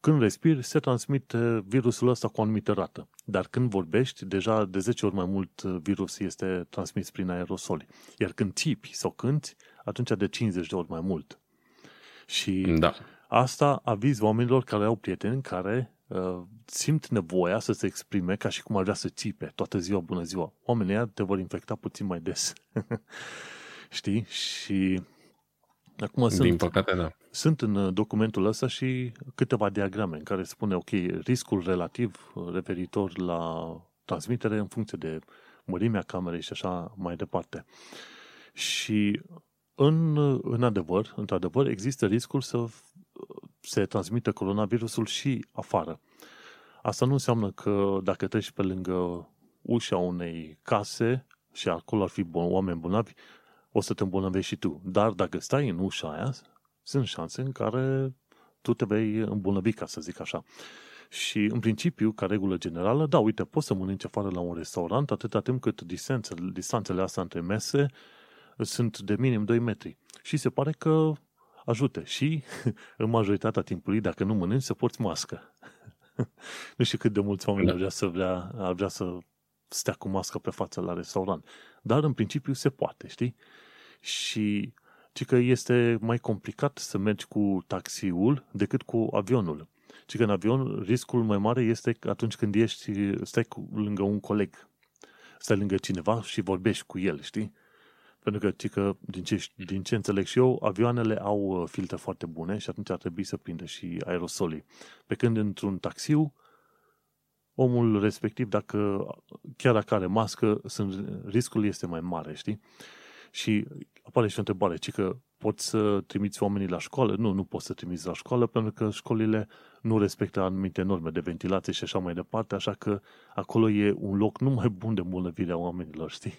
când respiri, se transmite virusul ăsta cu o anumită rată. Dar când vorbești, deja de 10 ori mai mult virus este transmis prin aerosoli. Iar când țipi sau cânti, atunci de 50 de ori mai mult. Și da. asta aviz oamenilor care au prieteni care uh, simt nevoia să se exprime ca și cum ar vrea să țipe toată ziua, bună ziua. Oamenii te vor infecta puțin mai des. Știi? Și acum Din sunt, păcate, da. Sunt în uh, documentul ăsta și câteva diagrame în care spune, ok, riscul relativ uh, referitor la transmitere în funcție de mărimea camerei și așa mai departe. Și în, în adevăr, într-adevăr, există riscul să se transmită coronavirusul și afară. Asta nu înseamnă că dacă treci pe lângă ușa unei case și acolo ar fi oameni bolnavi, o să te îmbolnăvești și tu. Dar dacă stai în ușa aia, sunt șanse în care tu te vei îmbolnăvi, ca să zic așa. Și, în principiu, ca regulă generală, da, uite, poți să mănânci afară la un restaurant atâta timp cât distanțele, distanțele astea între mese sunt de minim 2 metri. Și se pare că ajute. Și, în majoritatea timpului, dacă nu mănânci, să porți mască. nu știu cât de mulți oameni da. ar vrea să, vrea, ar vrea să stea cu mască pe față la restaurant. Dar, în principiu, se poate, știi? Și ci că este mai complicat să mergi cu taxiul decât cu avionul. Ci că în avion riscul mai mare este atunci când ești, stai cu, lângă un coleg, stai lângă cineva și vorbești cu el, știi? Pentru că, ci că din, ce, din ce înțeleg și eu, avioanele au uh, filtre foarte bune și atunci ar trebui să prindă și aerosolii. Pe când într-un taxiu, omul respectiv, dacă chiar dacă are mască, sunt, riscul este mai mare, știi? Și apare și o întrebare, ci că poți să trimiți oamenii la școală? Nu, nu poți să trimiți la școală pentru că școlile nu respectă anumite norme de ventilație și așa mai departe, așa că acolo e un loc nu mai bun de îmbolnăvire a oamenilor, știi?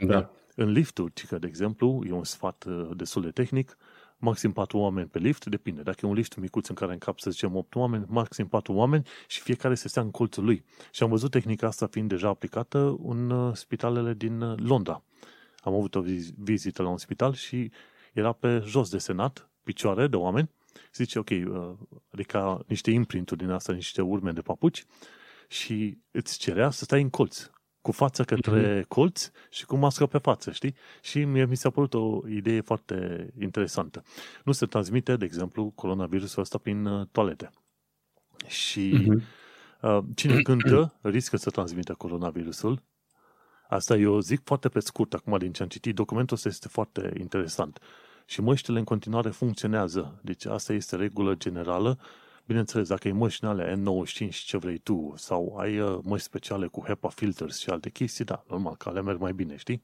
Da. În lifturi, că, de exemplu, e un sfat uh, destul de tehnic, maxim 4 oameni pe lift, depinde. Dacă e un lift micuț în care încap, să zicem, 8 oameni, maxim 4 oameni și fiecare să stea în colțul lui. Și am văzut tehnica asta fiind deja aplicată în uh, spitalele din uh, Londra. Am avut o vizită la un spital și era pe jos de senat, picioare de oameni, și zice, ok, adică niște imprinturi din asta, niște urme de papuci și îți cerea să stai în colț cu fața către mm-hmm. colț și cu mască pe față, știi? Și mie mi s-a părut o idee foarte interesantă. Nu se transmite, de exemplu, coronavirusul ăsta prin uh, toalete. Și mm-hmm. uh, cine cântă riscă să transmită coronavirusul. Asta eu zic foarte pe scurt, acum din ce am citit. Documentul ăsta este foarte interesant. Și măștile în continuare funcționează. Deci asta este regulă generală Bineînțeles, dacă ai măști alea N95, ce vrei tu, sau ai uh, măști speciale cu HEPA filters și alte chestii, da, normal, că alea merg mai bine, știi?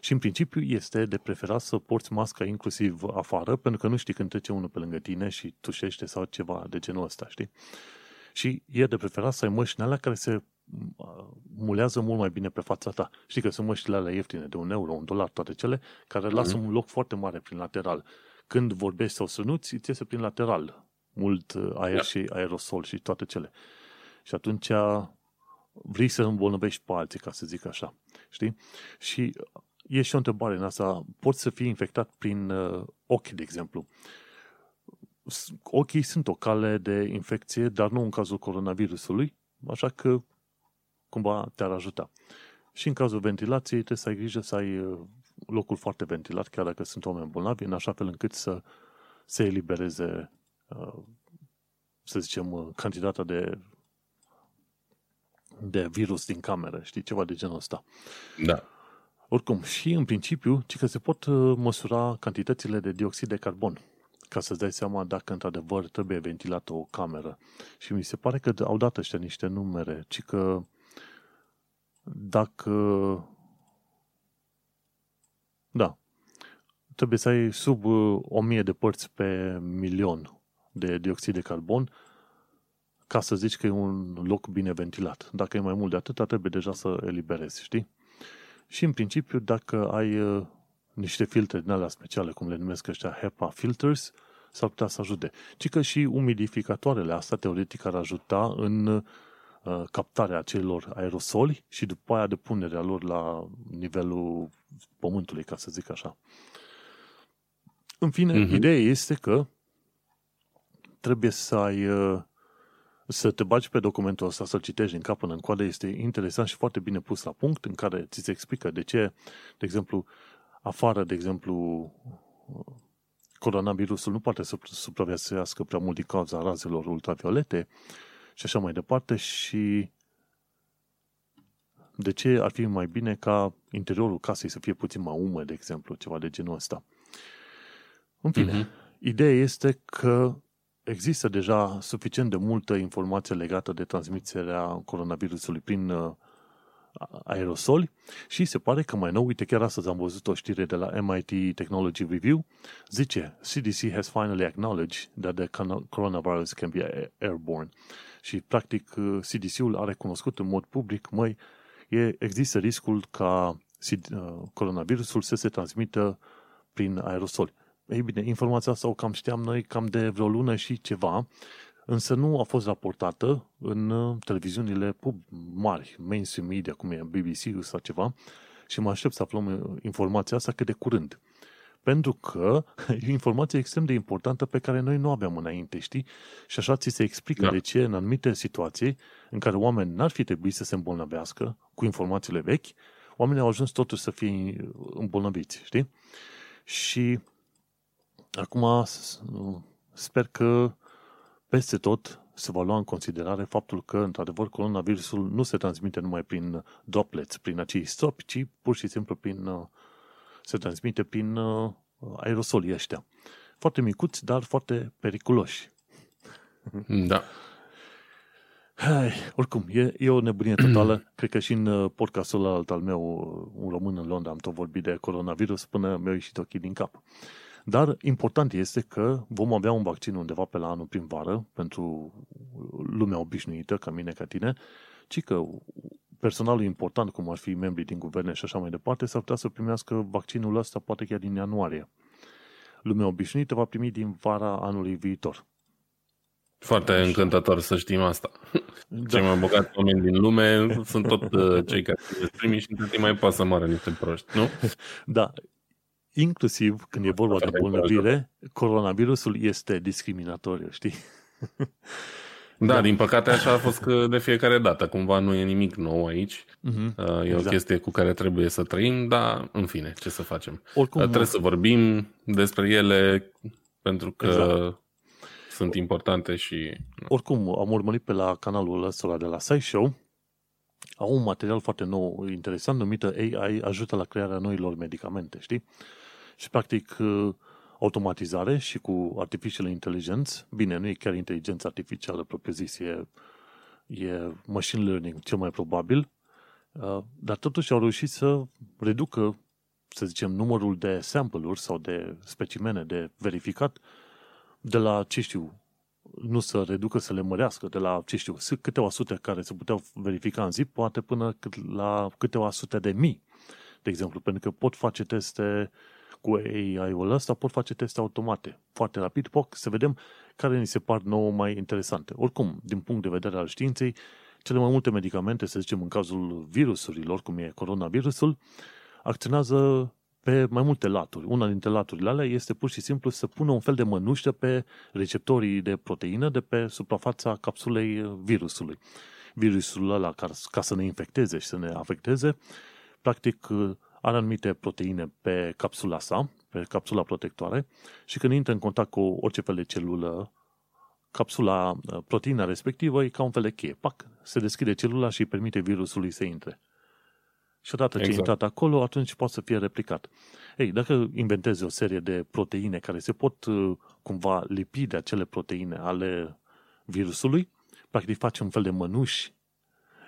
Și în principiu este de preferat să porți masca inclusiv afară, pentru că nu știi când trece unul pe lângă tine și tușește sau ceva de genul ăsta, știi? Și e de preferat să ai măști alea care se uh, mulează mult mai bine pe fața ta. Știi că sunt măștile alea ieftine de un euro, un dolar, toate cele, care mm-hmm. lasă un loc foarte mare prin lateral. Când vorbești sau sănuți, îți iese prin lateral mult uh, aer da. și aerosol și toate cele. Și atunci vrei să îmbolnăvești pe alții, ca să zic așa. Știi? Și e și o întrebare în asta. Poți să fii infectat prin uh, ochi, de exemplu. Ochii sunt o cale de infecție, dar nu în cazul coronavirusului, așa că cumva te-ar ajuta. Și în cazul ventilației trebuie să ai grijă să ai uh, locul foarte ventilat, chiar dacă sunt oameni bolnavi, în așa fel încât să se elibereze Uh, să zicem, uh, cantitatea de de virus din cameră, știi, ceva de genul ăsta. Da. Oricum, și în principiu, ci că se pot uh, măsura cantitățile de dioxid de carbon ca să-ți dai seama dacă într-adevăr trebuie ventilată o cameră. Și mi se pare că au dat ăștia niște numere, ci că dacă da, trebuie să ai sub 1000 de părți pe milion de dioxid de carbon ca să zici că e un loc bine ventilat. Dacă e mai mult de atât, trebuie deja să eliberezi, știi? Și în principiu, dacă ai uh, niște filtre din alea speciale, cum le numesc ăștia HEPA filters, s-ar putea să ajute. Ci că și umidificatoarele astea teoretic ar ajuta în uh, captarea acelor aerosoli și după aia depunerea lor la nivelul pământului, ca să zic așa. În fine, uh-huh. ideea este că trebuie să ai uh, să te bagi pe documentul ăsta, să-l citești din cap până în coadă, este interesant și foarte bine pus la punct, în care ți se explică de ce, de exemplu, afară, de exemplu, coronavirusul nu poate să supraviețuiască prea mult din cauza razelor ultraviolete și așa mai departe și de ce ar fi mai bine ca interiorul casei să fie puțin mai umed, de exemplu, ceva de genul ăsta. În fine, uh-huh. ideea este că există deja suficient de multă informație legată de transmiterea coronavirusului prin uh, aerosoli și se pare că mai nou, uite chiar astăzi am văzut o știre de la MIT Technology Review, zice CDC has finally acknowledged that the coronavirus can be airborne și practic uh, CDC-ul a recunoscut în mod public, măi, e, există riscul ca uh, coronavirusul să se transmită prin aerosoli. Ei bine, informația asta o cam știam noi cam de vreo lună și ceva, însă nu a fost raportată în uh, televiziunile pub mari, mainstream media, cum e BBC sau ceva, și mă aștept să aflăm uh, informația asta cât de curând. Pentru că e o informație extrem de importantă pe care noi nu aveam înainte, știi? Și așa ți se explică da. de ce în anumite situații în care oameni n-ar fi trebuit să se îmbolnăvească cu informațiile vechi, oamenii au ajuns totuși să fie îmbolnăviți, știi? Și Acum sper că peste tot se va lua în considerare faptul că, într-adevăr, coronavirusul nu se transmite numai prin droplets, prin acei stropi, ci pur și simplu prin, uh, se transmite prin uh, aerosolii ăștia. Foarte micuți, dar foarte periculoși. Da. Hai, oricum, e, e o nebunie totală. Cred că și în uh, podcastul alt al meu, un român în Londra, am tot vorbit de coronavirus până mi-au ieșit ochii din cap. Dar important este că vom avea un vaccin undeva pe la anul primvară pentru lumea obișnuită, ca mine, ca tine, ci că personalul important, cum ar fi membrii din guverne și așa mai departe, s-ar putea să primească vaccinul ăsta poate chiar din ianuarie. Lumea obișnuită va primi din vara anului viitor. Foarte Așa. încântător să știm asta. Da. Cei mai bogați oameni din lume sunt tot uh, cei care primi și întâi mai poate să moară niște proști, nu? Da, inclusiv când e vorba de bolnăvire, coronavirusul este discriminatoriu, știi? Da, da, din păcate așa a fost că de fiecare dată. Cumva nu e nimic nou aici. Uh-huh. E exact. o chestie cu care trebuie să trăim, dar în fine, ce să facem? Oricum, trebuie să vorbim despre ele pentru că exact. sunt importante și... Oricum, am urmărit pe la canalul ăsta de la SciShow au un material foarte nou, interesant, numită AI ajută la crearea noilor medicamente, știi? Și, practic, uh, automatizare și cu artificial intelligence, bine, nu e chiar inteligență artificială propriu-zis, e, e machine learning cel mai probabil, uh, dar totuși au reușit să reducă, să zicem, numărul de sample-uri sau de specimene de verificat de la, ce știu, nu să reducă, să le mărească de la, ce știu, câteva sute care se puteau verifica în zi, poate până la câteva sute de mii, de exemplu, pentru că pot face teste cu AI-ul ăsta, pot face teste automate, foarte rapid, poc, să vedem care ni se par nouă mai interesante. Oricum, din punct de vedere al științei, cele mai multe medicamente, să zicem în cazul virusurilor, cum e coronavirusul, acționează pe mai multe laturi. Una dintre laturile alea este pur și simplu să pună un fel de mănușă pe receptorii de proteină de pe suprafața capsulei virusului. Virusul ăla, ca, ca să ne infecteze și să ne afecteze, practic are anumite proteine pe capsula sa, pe capsula protectoare și când intră în contact cu orice fel de celulă, capsula, proteina respectivă e ca un fel de cheie. Pac, se deschide celula și îi permite virusului să intre. Și odată exact. ce a intrat acolo, atunci poate să fie replicat. Ei, dacă inventezi o serie de proteine care se pot uh, cumva lipi de acele proteine ale virusului, practic faci un fel de mănuși,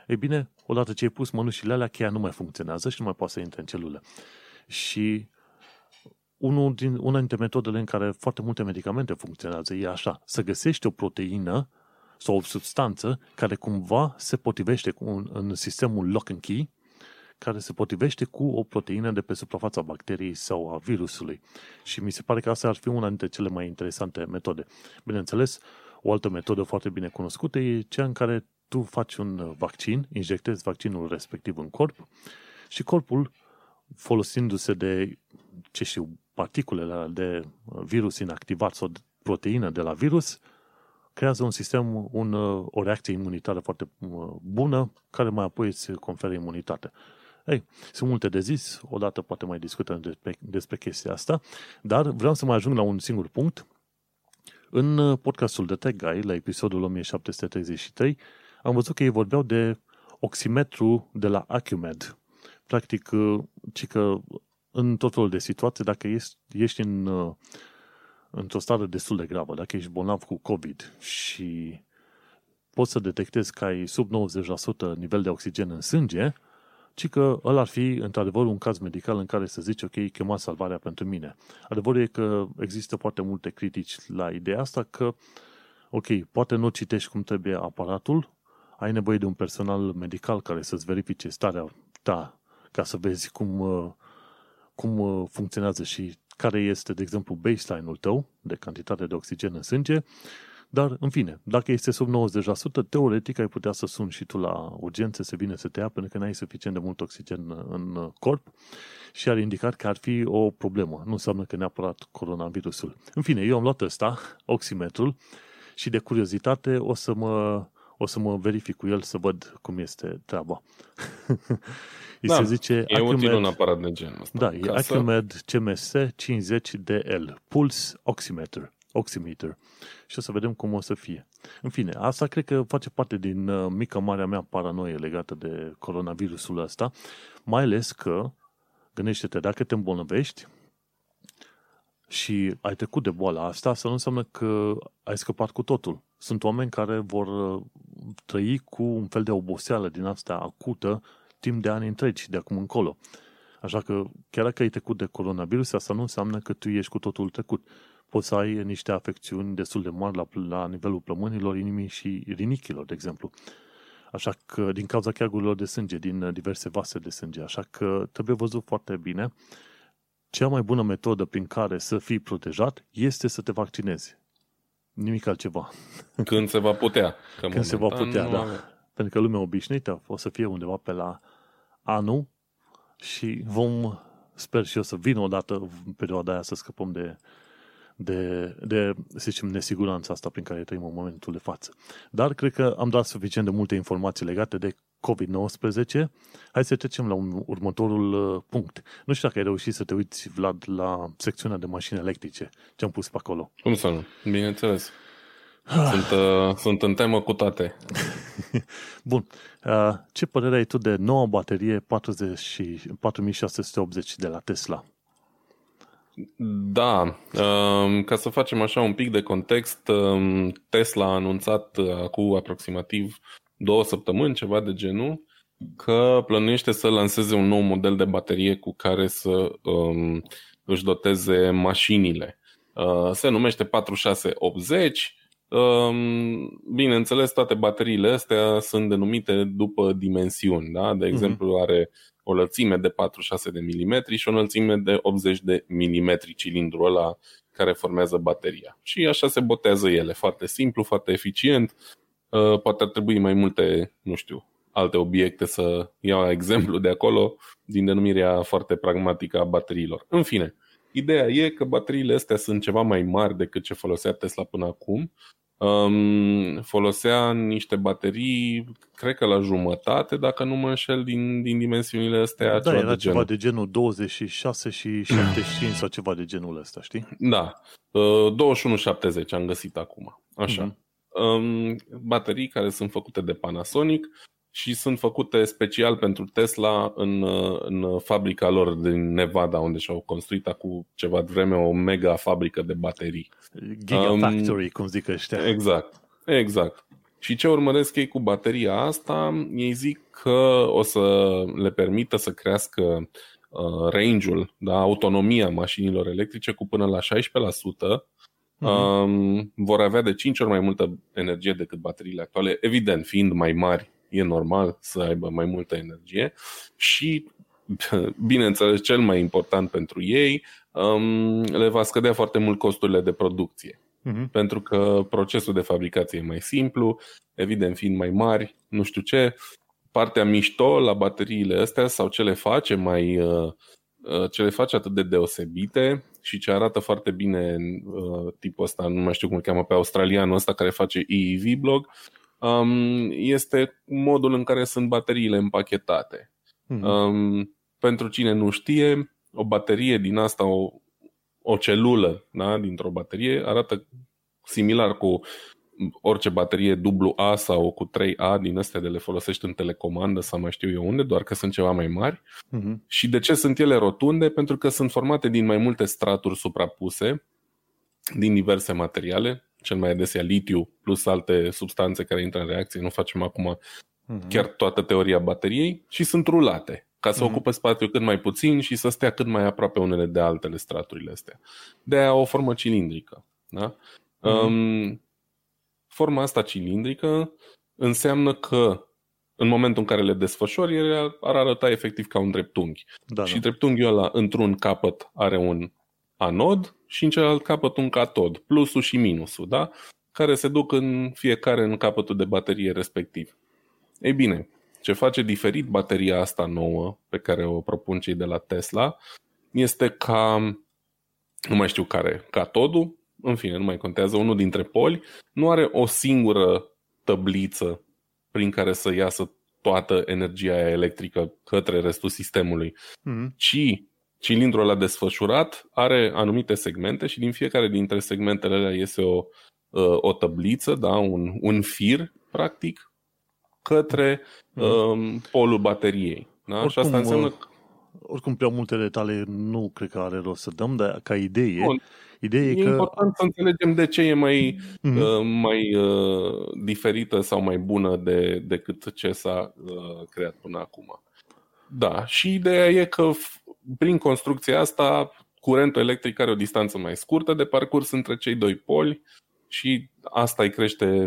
ei bine, odată ce ai pus mănușile alea, cheia nu mai funcționează și nu mai poate să intre în celulă. Și unul din, una dintre metodele în care foarte multe medicamente funcționează e așa, să găsești o proteină sau o substanță care cumva se potrivește cu un, în sistemul lock and key care se potrivește cu o proteină de pe suprafața bacteriei sau a virusului. Și mi se pare că asta ar fi una dintre cele mai interesante metode. Bineînțeles, o altă metodă foarte bine cunoscută e cea în care tu faci un vaccin, injectezi vaccinul respectiv în corp și corpul, folosindu-se de, ce știu, particulele de virus inactivat sau proteină de la virus, creează un sistem, un, o reacție imunitară foarte uh, bună, care mai apoi îți conferă imunitate. Ei, sunt multe de zis, odată poate mai discutăm despre, despre chestia asta, dar vreau să mai ajung la un singur punct. În uh, podcastul de Tech Guy, la episodul 1733, am văzut că ei vorbeau de oximetru de la Acumed. Practic, uh, ci că în tot felul de situații, dacă ești, ești în, uh, într-o stare destul de gravă, dacă ești bolnav cu COVID și poți să detectezi că ai sub 90% nivel de oxigen în sânge, ci că ăla ar fi într-adevăr un caz medical în care să zici, ok, chema salvarea pentru mine. Adevărul e că există foarte multe critici la ideea asta că, ok, poate nu citești cum trebuie aparatul, ai nevoie de un personal medical care să-ți verifice starea ta ca să vezi cum, uh, cum uh, funcționează și care este, de exemplu, baseline-ul tău de cantitate de oxigen în sânge, dar, în fine, dacă este sub 90%, teoretic ai putea să suni și tu la urgențe să vină să te ia pentru că n-ai suficient de mult oxigen în corp și ar indica că ar fi o problemă. Nu înseamnă că neapărat coronavirusul. În fine, eu am luat ăsta, oximetrul, și de curiozitate o să mă, o să mă verific cu el să văd cum este treaba. Îi da, se zice e Acumed, util un aparat de genul ăsta. Da, e Acumed să... CMS 50DL, Pulse Oximeter. Oximeter. Și o să vedem cum o să fie. În fine, asta cred că face parte din uh, mica marea mea paranoie legată de coronavirusul ăsta, mai ales că, gândește-te, dacă te îmbolnăvești și ai trecut de boala asta, să nu înseamnă că ai scăpat cu totul. Sunt oameni care vor uh, trăi cu un fel de oboseală din asta acută timp de ani întregi de acum încolo. Așa că chiar dacă ai trecut de coronavirus, asta nu înseamnă că tu ești cu totul trecut. Poți să ai niște afecțiuni destul de mari la, la nivelul plămânilor, inimii și rinichilor, de exemplu. Așa că, din cauza cheagurilor de sânge, din diverse vase de sânge. Așa că trebuie văzut foarte bine. Cea mai bună metodă prin care să fii protejat este să te vaccinezi. Nimic altceva. Când se va putea. Că Când se va putea, da. Pentru că lumea obișnuită o să fie undeva pe la anul și vom, sper și eu să vină odată în perioada aia să scăpăm de, de, de să zicem, nesiguranța asta prin care trăim în momentul de față. Dar cred că am dat suficient de multe informații legate de COVID-19. Hai să trecem la un, următorul uh, punct. Nu știu dacă ai reușit să te uiți, Vlad, la secțiunea de mașini electrice, ce am pus pe acolo. Cum să nu? Bineînțeles. Sunt, uh, sunt în temă cu toate. Bun. Uh, ce părere ai tu de noua baterie 40 4680 de la Tesla? Da, um, ca să facem așa un pic de context, um, Tesla a anunțat uh, acum aproximativ două săptămâni, ceva de genul, că plănuiește să lanseze un nou model de baterie cu care să um, își doteze mașinile. Uh, se numește 4680 Bineînțeles, toate bateriile astea sunt denumite după dimensiuni. Da? De mhm. exemplu, are o lățime de 46 de mm și o înălțime de 80 de mm cilindrul ăla care formează bateria. Și așa se botează ele, foarte simplu, foarte eficient. Uh, poate ar trebui mai multe, nu știu, alte obiecte să iau exemplu de acolo din denumirea foarte pragmatică a bateriilor. În fine, Ideea e că bateriile astea sunt ceva mai mari decât ce folosea Tesla până acum. Um, folosea niște baterii, cred că la jumătate, dacă nu mă înșel, din, din dimensiunile astea. Da, era de ceva de genul 26 și 75 sau ceva de genul ăsta, știi? Da, uh, 21-70 am găsit acum, așa. Mm-hmm. Um, baterii care sunt făcute de Panasonic și sunt făcute special pentru Tesla în, în fabrica lor din Nevada, unde și-au construit acum ceva vreme o mega fabrică de baterii. Gigafactory, um, cum zic ăștia. Exact, exact. Și ce urmăresc ei cu bateria asta? Ei zic că o să le permită să crească uh, range-ul, da, autonomia mașinilor electrice cu până la 16%. Mm-hmm. Um, vor avea de 5 ori mai multă energie decât bateriile actuale, evident, fiind mai mari e normal să aibă mai multă energie și, bineînțeles, cel mai important pentru ei, um, le va scădea foarte mult costurile de producție. Uh-huh. Pentru că procesul de fabricație e mai simplu, evident fiind mai mari, nu știu ce, partea mișto la bateriile astea sau ce le face mai uh, uh, ce le face atât de deosebite și ce arată foarte bine uh, tipul ăsta, nu mai știu cum îl cheamă pe australianul ăsta care face EEV blog, um, este modul în care sunt bateriile împachetate. Mm-hmm. Um, pentru cine nu știe, o baterie din asta, o, o celulă da, dintr-o baterie arată similar cu orice baterie AA sau cu 3A din astea de le folosești în telecomandă sau mai știu eu unde, doar că sunt ceva mai mari. Uh-huh. Și de ce sunt ele rotunde? Pentru că sunt formate din mai multe straturi suprapuse, din diverse materiale, cel mai adesea litiu plus alte substanțe care intră în reacție, nu facem acum uh-huh. chiar toată teoria bateriei, și sunt rulate ca să uh-huh. ocupe spațiu cât mai puțin și să stea cât mai aproape unele de altele straturile astea. De aia o formă cilindrică. Da? Uh-huh. Um, forma asta cilindrică înseamnă că în momentul în care le desfășori, ele ar arăta efectiv ca un dreptunghi. Da, și da. dreptunghiul ăla, într-un capăt, are un anod și în celălalt capăt un catod, plusul și minusul, da? care se duc în fiecare în capătul de baterie respectiv. Ei bine, ce face diferit bateria asta nouă pe care o propun cei de la Tesla este ca, nu mai știu care, catodul în fine, nu mai contează, unul dintre poli, nu are o singură tăbliță prin care să iasă toată energia aia electrică către restul sistemului, mm-hmm. ci cilindrul ăla desfășurat are anumite segmente și din fiecare dintre segmentele alea iese o, uh, o tăbliță, da, un, un fir, practic, către mm-hmm. um, polul bateriei. Da? Oricum, și asta înseamnă uh, oricum prea multe detalii nu cred că are rost să dăm, dar ca idee, Bun. Ideea e, e că... important să înțelegem de ce e mai, mm-hmm. uh, mai uh, diferită sau mai bună de, decât ce s-a uh, creat până acum. Da, și ideea e că prin construcția asta curentul electric are o distanță mai scurtă de parcurs între cei doi poli și asta îi crește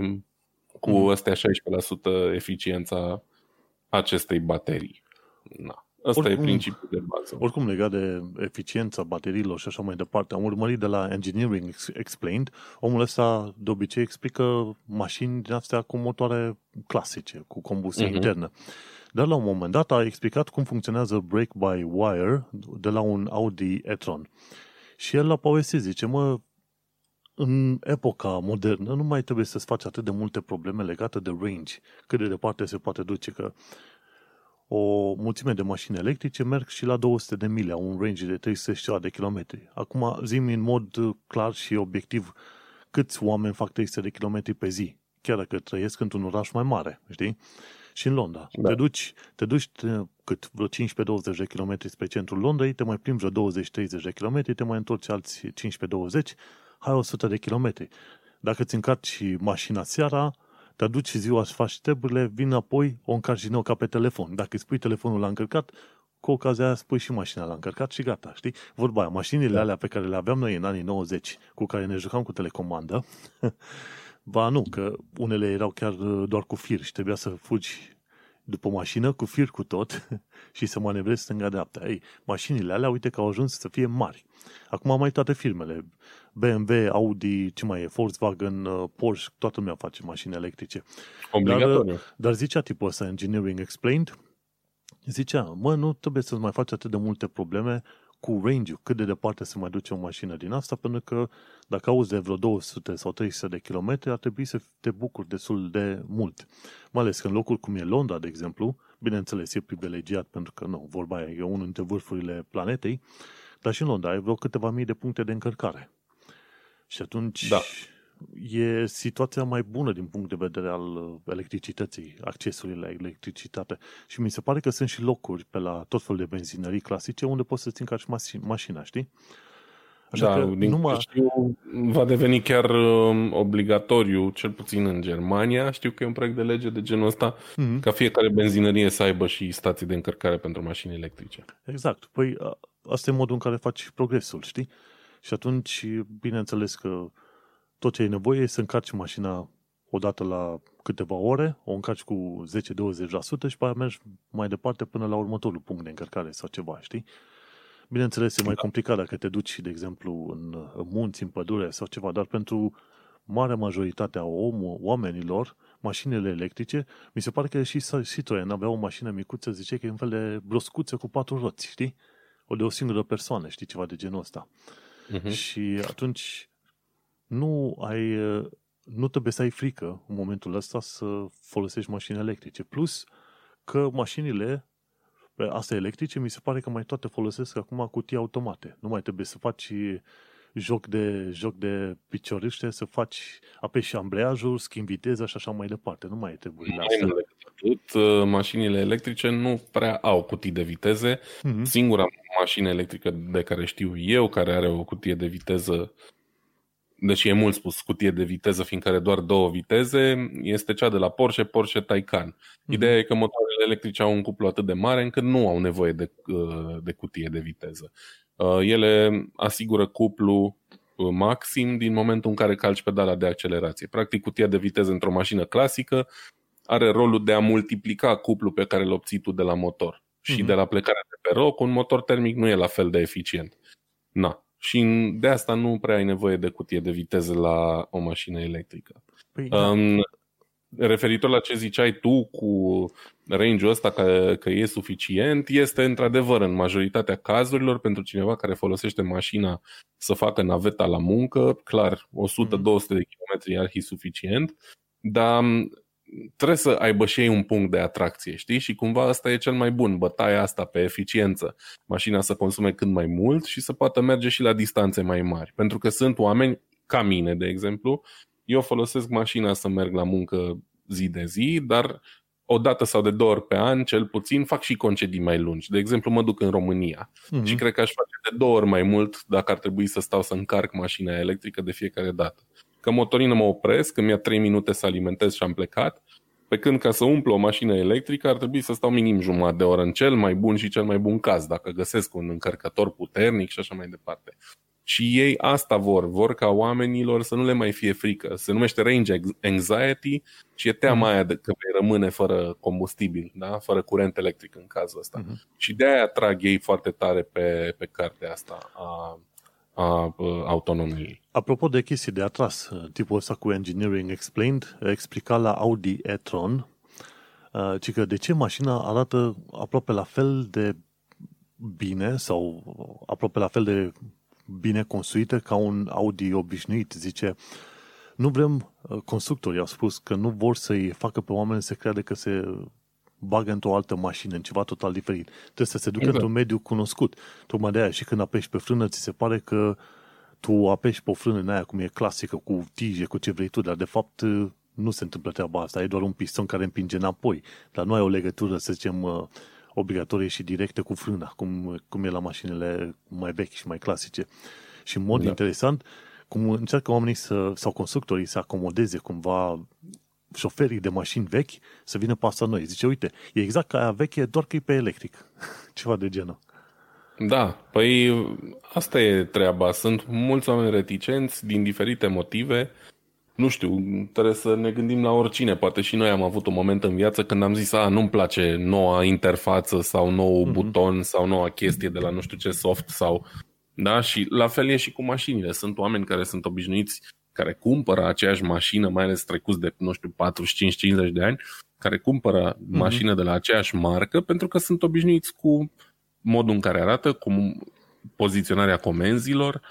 cu mm. astea 16% eficiența acestei baterii. Na. Asta oricum, e principiul de bază. Oricum, legat de eficiența bateriilor și așa mai departe, am urmărit de la Engineering Explained, omul ăsta de obicei explică mașini din astea cu motoare clasice, cu combustie uh-huh. internă. Dar la un moment dat a explicat cum funcționează brake-by-wire de la un Audi e-tron. Și el la povestit, zice, mă, în epoca modernă nu mai trebuie să-ți faci atât de multe probleme legate de range, cât de departe se poate duce, că o mulțime de mașini electrice merg și la 200 de mile, un range de 300 de kilometri. Acum zim în mod clar și obiectiv câți oameni fac 300 de kilometri pe zi, chiar dacă trăiesc într-un oraș mai mare, știi? Și în Londra. Da. Te duci, te duci cât vreo 15-20 de kilometri spre centrul Londrei, te mai plimbi vreo 20-30 de kilometri, te mai întorci alți 15-20, hai 100 de kilometri. Dacă ți încarci mașina seara, te aduci ziua și faci treburile, vin apoi, o încarci din nou ca pe telefon. Dacă îți spui telefonul la încărcat, cu ocazia aia spui și mașina la încărcat și gata, știi? Vorba aia, mașinile da. alea pe care le aveam noi în anii 90, cu care ne jucam cu telecomandă, ba nu, că unele erau chiar uh, doar cu fir și trebuia să fugi după mașină cu fir cu tot și să manevrezi stânga-dreapta. Ei, mașinile alea, uite că au ajuns să fie mari. Acum mai toate firmele, BMW, Audi, ce mai e, Volkswagen, uh, Porsche, toată lumea face mașini electrice. Obligatoriu. Dar, uh, dar zicea tipul ăsta, Engineering Explained, zicea, mă, nu trebuie să mai faci atât de multe probleme cu range cât de departe se mai duce o mașină din asta, pentru că dacă auzi de vreo 200 sau 300 de kilometri, ar trebui să te bucuri destul de mult. Mai ales că în locuri cum e Londra, de exemplu, bineînțeles, e privilegiat pentru că, nu, vorba aia e unul dintre vârfurile planetei, dar și în Londra ai vreo câteva mii de puncte de încărcare. Și atunci da. E situația mai bună din punct de vedere al uh, electricității, accesului la electricitate. Și mi se pare că sunt și locuri pe la tot felul de benzinării clasice unde poți să-ți încarci mașina, știi? Așa da, că din numai... știu, va deveni chiar um, obligatoriu, cel puțin în Germania. Știu că e un proiect de lege de genul ăsta, mm-hmm. ca fiecare benzinărie să aibă și stații de încărcare pentru mașini electrice. Exact. Păi asta e modul în care faci progresul, știi? Și atunci, bineînțeles că tot ce ai nevoie e să încarci mașina odată la câteva ore, o încarci cu 10-20% și pe aia mergi mai departe până la următorul punct de încărcare sau ceva, știi? Bineînțeles, e mai da. complicat dacă te duci, de exemplu, în, în munți, în pădure sau ceva, dar pentru marea majoritate a om, oamenilor, mașinile electrice, mi se pare că și Citroen avea o mașină micuță, zice că e un fel de broscuță cu patru roți, știi? O de o singură persoană, știi, ceva de genul ăsta. Uh-huh. Și atunci nu ai, nu trebuie să ai frică în momentul ăsta să folosești mașini electrice. Plus că mașinile astea electrice mi se pare că mai toate folosesc acum cutii automate. Nu mai trebuie să faci joc de, joc de picioriște, să faci, apeși ambreiajul, schimbi viteza și așa mai departe. Nu mai trebuie la asta. Atât, uh, mașinile electrice nu prea au cutii de viteze. Mm-hmm. Singura mașină electrică de care știu eu, care are o cutie de viteză deci e mult spus cutie de viteză, fiindcă are doar două viteze, este cea de la Porsche, Porsche Taycan. Mm-hmm. Ideea e că motoarele electrice au un cuplu atât de mare încât nu au nevoie de, uh, de cutie de viteză. Uh, ele asigură cuplu uh, maxim din momentul în care calci pedala de accelerație. Practic, cutia de viteză într-o mașină clasică are rolul de a multiplica cuplu pe care îl obții tu de la motor. Și mm-hmm. de la plecarea de pe roc, un motor termic nu e la fel de eficient. Na. Și de asta nu prea ai nevoie de cutie de viteză la o mașină electrică. Păi, um, da referitor la ce ziceai tu cu range-ul ăsta că, că e suficient, este într-adevăr în majoritatea cazurilor pentru cineva care folosește mașina să facă naveta la muncă, clar, 100-200 de kilometri ar fi suficient, dar trebuie să aibă și ei un punct de atracție, știi? Și cumva asta e cel mai bun, bătaia asta pe eficiență. Mașina să consume cât mai mult și să poată merge și la distanțe mai mari. Pentru că sunt oameni, ca mine, de exemplu, eu folosesc mașina să merg la muncă zi de zi, dar o dată sau de două ori pe an, cel puțin, fac și concedii mai lungi. De exemplu, mă duc în România mm-hmm. și cred că aș face de două ori mai mult dacă ar trebui să stau să încarc mașina electrică de fiecare dată. Că motorină mă opresc, că mi-a 3 minute să alimentez și am plecat, pe când ca să umplu o mașină electrică ar trebui să stau minim jumătate de oră în cel mai bun și cel mai bun caz, dacă găsesc un încărcător puternic și așa mai departe. Și ei asta vor, vor ca oamenilor să nu le mai fie frică. Se numește range anxiety și e teama mm-hmm. aia de că vei rămâne fără combustibil, da? fără curent electric în cazul ăsta. Mm-hmm. Și de aia trag ei foarte tare pe, pe cartea asta a, a, a autonomiei. Apropo de chestii de atras, tipul ăsta cu Engineering Explained, explica la Audi e-tron uh, ci că de ce mașina arată aproape la fel de bine sau aproape la fel de bine construită ca un Audi obișnuit. Zice, nu vrem, uh, constructorii au spus că nu vor să-i facă pe oameni să creadă că se bagă într-o altă mașină, în ceva total diferit. Trebuie să se ducă exact. într-un mediu cunoscut. Tocmai de aia și când apeși pe frână, ți se pare că tu apeși pe o frână în aia cum e clasică, cu tije, cu ce vrei tu, dar de fapt uh, nu se întâmplă treaba asta, e doar un piston care împinge înapoi, dar nu ai o legătură, să zicem, uh, obligatorie și directă cu frâna, cum, cum e la mașinile mai vechi și mai clasice. Și în mod da. interesant, cum încearcă oamenii să, sau constructorii să acomodeze cumva șoferii de mașini vechi să vină pe asta noi. Zice, uite, e exact ca aia veche, doar că e pe electric. Ceva de genul. Da, păi asta e treaba. Sunt mulți oameni reticenți din diferite motive nu știu, trebuie să ne gândim la oricine. Poate și noi am avut un moment în viață când am zis, a, nu-mi place noua interfață sau nou mm-hmm. buton sau noua chestie de la nu știu ce soft sau... Da, și la fel e și cu mașinile. Sunt oameni care sunt obișnuiți, care cumpără aceeași mașină, mai ales trecuți de, nu știu, 45-50 de ani, care cumpără mm-hmm. mașină de la aceeași marcă pentru că sunt obișnuiți cu modul în care arată, cu poziționarea comenzilor,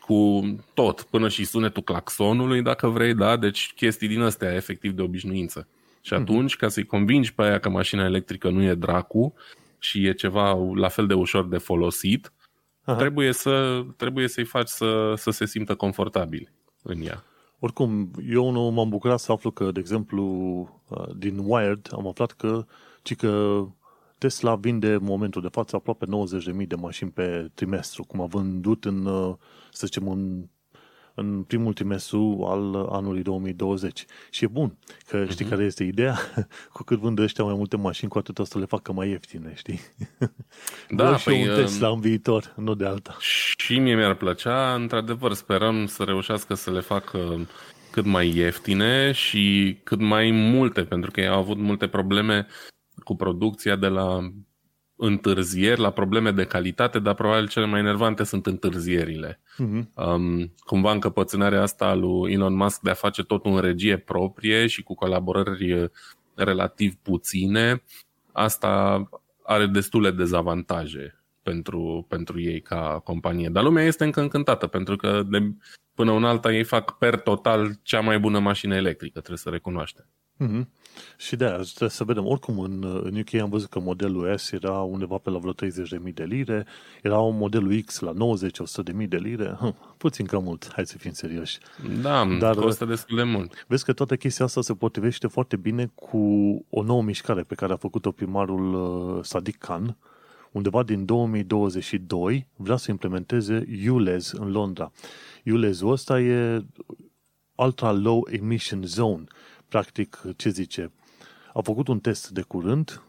cu tot, până și sunetul claxonului, dacă vrei, da? Deci chestii din astea, efectiv de obișnuință. Și mhm. atunci, ca să-i convingi pe aia că mașina electrică nu e dracu și e ceva la fel de ușor de folosit, Aha. trebuie, să, trebuie să-i faci să, să se simtă confortabil în ea. Oricum, eu nu m-am bucurat să aflu că, de exemplu, uh, din Wired am aflat că, ci că Tesla vinde în momentul de față aproape 90.000 de mașini pe trimestru, cum a vândut în, uh, să zicem, în, în primul trimestru al anului 2020. Și e bun, că știi uh-huh. care este ideea? cu cât vând ăștia mai multe mașini, cu atât o să le facă mai ieftine, știi? Da, și păi, un Tesla um, în viitor, nu de alta. Și mie mi-ar plăcea, într-adevăr, sperăm să reușească să le facă cât mai ieftine și cât mai multe, pentru că ei au avut multe probleme cu producția de la întârzieri, la probleme de calitate, dar probabil cele mai enervante sunt întârzierile. Uh-huh. Um, cumva încăpățânarea asta lui Elon Musk de a face totul în regie proprie și cu colaborări relativ puține, asta are destule dezavantaje pentru, pentru ei ca companie. Dar lumea este încă încântată, pentru că de, până un alta ei fac per total cea mai bună mașină electrică, trebuie să recunoaște. Mm-hmm. Și de aia trebuie să vedem. Oricum, în, în UK am văzut că modelul S era undeva pe la vreo 30.000 de lire, era un modelul X la 90-100.000 de lire. Hm, puțin cam mult, hai să fim serioși. Da, Dar costă destul de mult. Vezi că toată chestia asta se potrivește foarte bine cu o nouă mișcare pe care a făcut-o primarul uh, Sadiq Khan, undeva din 2022 vrea să implementeze ULEZ în Londra. ULEZ-ul ăsta e Ultra Low Emission Zone. Practic, ce zice? A făcut un test de curând,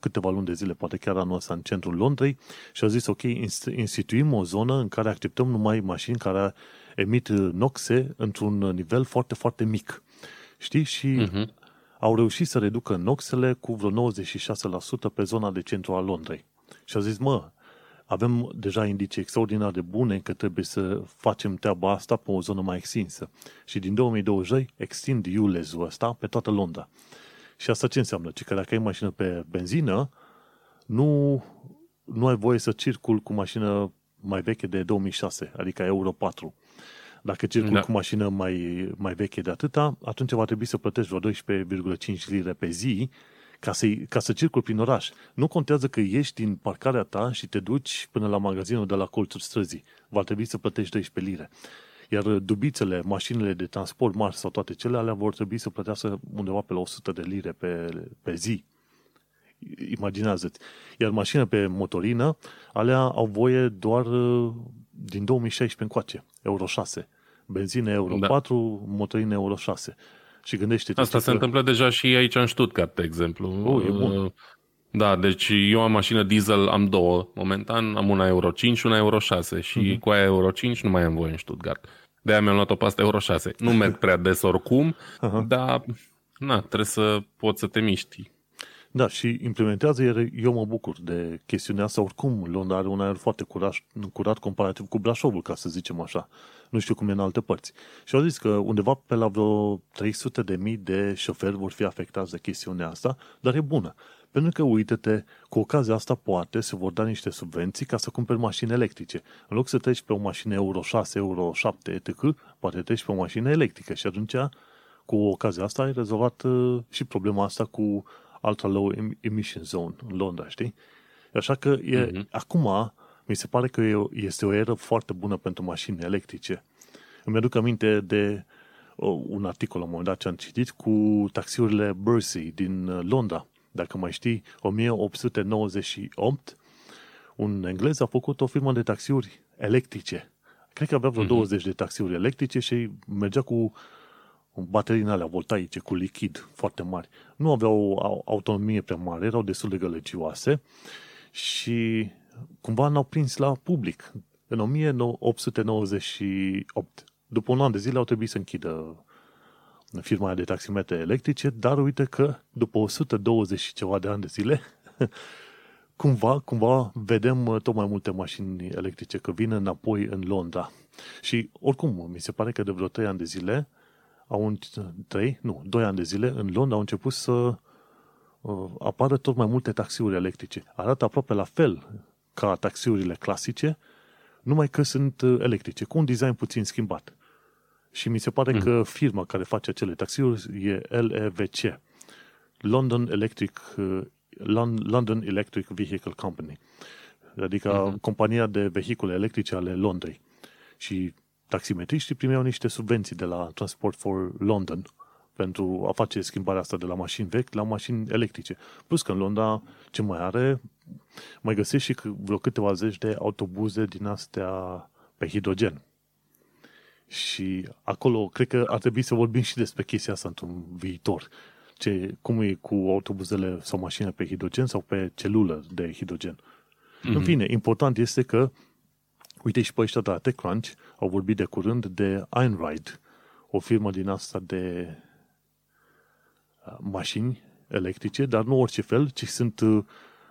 câteva luni de zile, poate chiar anul ăsta, în centrul Londrei și a zis, ok, instituim o zonă în care acceptăm numai mașini care emit noxe într-un nivel foarte, foarte mic. Știi? Și uh-huh. au reușit să reducă noxele cu vreo 96% pe zona de centru a Londrei. Și a zis, mă, avem deja indicii extraordinar de bune că trebuie să facem treaba asta pe o zonă mai extinsă. Și din 2020 extind ULEZ-ul ăsta pe toată Londra. Și asta ce înseamnă? Că dacă ai mașină pe benzină, nu, nu ai voie să circul cu mașină mai veche de 2006, adică Euro 4. Dacă circul da. cu mașină mai, mai veche de atâta, atunci va trebui să plătești vreo 12,5 lire pe zi ca să, ca să circul prin oraș. Nu contează că ieși din parcarea ta și te duci până la magazinul de la colțul străzii. Va trebui să plătești 12 lire. Iar dubițele, mașinile de transport mari sau toate cele alea vor trebui să plătească undeva pe la 100 de lire pe, pe zi. Imaginează-ți. Iar mașinile pe motorină, alea au voie doar uh, din 2016 încoace, Euro 6. Benzină Euro da. 4, motorină Euro 6. Și gândește Asta se că... întâmplă deja și aici în Stuttgart, de exemplu. Oh, e bun. Uh, da, deci eu am mașină diesel, am două momentan, am una Euro 5 și una Euro 6 și uh-huh. cu aia Euro 5 nu mai am voie în Stuttgart. De aia mi-am luat-o pe asta Euro 6. Nu merg prea des oricum, uh-huh. dar na, trebuie să poți să te miști. Da, și implementează, iar eu mă bucur de chestiunea asta. Oricum, Londra are un aer foarte curat, curat comparativ cu Brașovul, ca să zicem așa. Nu știu cum e în alte părți. Și au zis că undeva pe la vreo 300 de mii de șoferi vor fi afectați de chestiunea asta, dar e bună. Pentru că, uite-te, cu ocazia asta poate se vor da niște subvenții ca să cumperi mașini electrice. În loc să treci pe o mașină Euro 6, Euro 7, etc., poate treci pe o mașină electrică și atunci, cu ocazia asta, ai rezolvat uh, și problema asta cu Ultra Low Emission Zone în Londra, știi? Așa că e, uh-huh. acum mi se pare că este o eră foarte bună pentru mașini electrice. Îmi aduc aminte de un articol la un moment dat ce am citit cu taxiurile Bursey din uh, Londra. Dacă mai știi, 1898, un englez a făcut o firmă de taxiuri electrice. Cred că avea vreo uh-huh. 20 de taxiuri electrice și mergea cu baterii alea voltaice cu lichid foarte mari. Nu aveau autonomie prea mare, erau destul de gălăcioase și cumva n-au prins la public. În 1898, după un an de zile, au trebuit să închidă firma aia de taximetre electrice, dar uite că după 120 și ceva de ani de zile, cumva, cumva vedem tot mai multe mașini electrice că vin înapoi în Londra. Și oricum, mi se pare că de vreo 3 ani de zile, au trei, nu, doi ani de zile, în Londra au început să uh, apară tot mai multe taxiuri electrice. Arată aproape la fel ca taxiurile clasice, numai că sunt uh, electrice, cu un design puțin schimbat. Și mi se pare mm. că firma care face acele taxiuri e LEVC, London Electric, uh, London Electric Vehicle Company, adică mm-hmm. compania de vehicule electrice ale Londrei. Și taximetriștii primeau niște subvenții de la Transport for London pentru a face schimbarea asta de la mașini vechi la mașini electrice. Plus că în Londra ce mai are, mai găsești și vreo câteva zeci de autobuze din astea pe hidrogen. Și acolo cred că ar trebui să vorbim și despre chestia asta într-un viitor. Ce, cum e cu autobuzele sau mașinile pe hidrogen sau pe celulă de hidrogen. Mm-hmm. În mhm. fine, important este că Uite și pe ăștia de la TechCrunch au vorbit de curând de Einride, o firmă din asta de uh, mașini electrice, dar nu orice fel, ci sunt uh,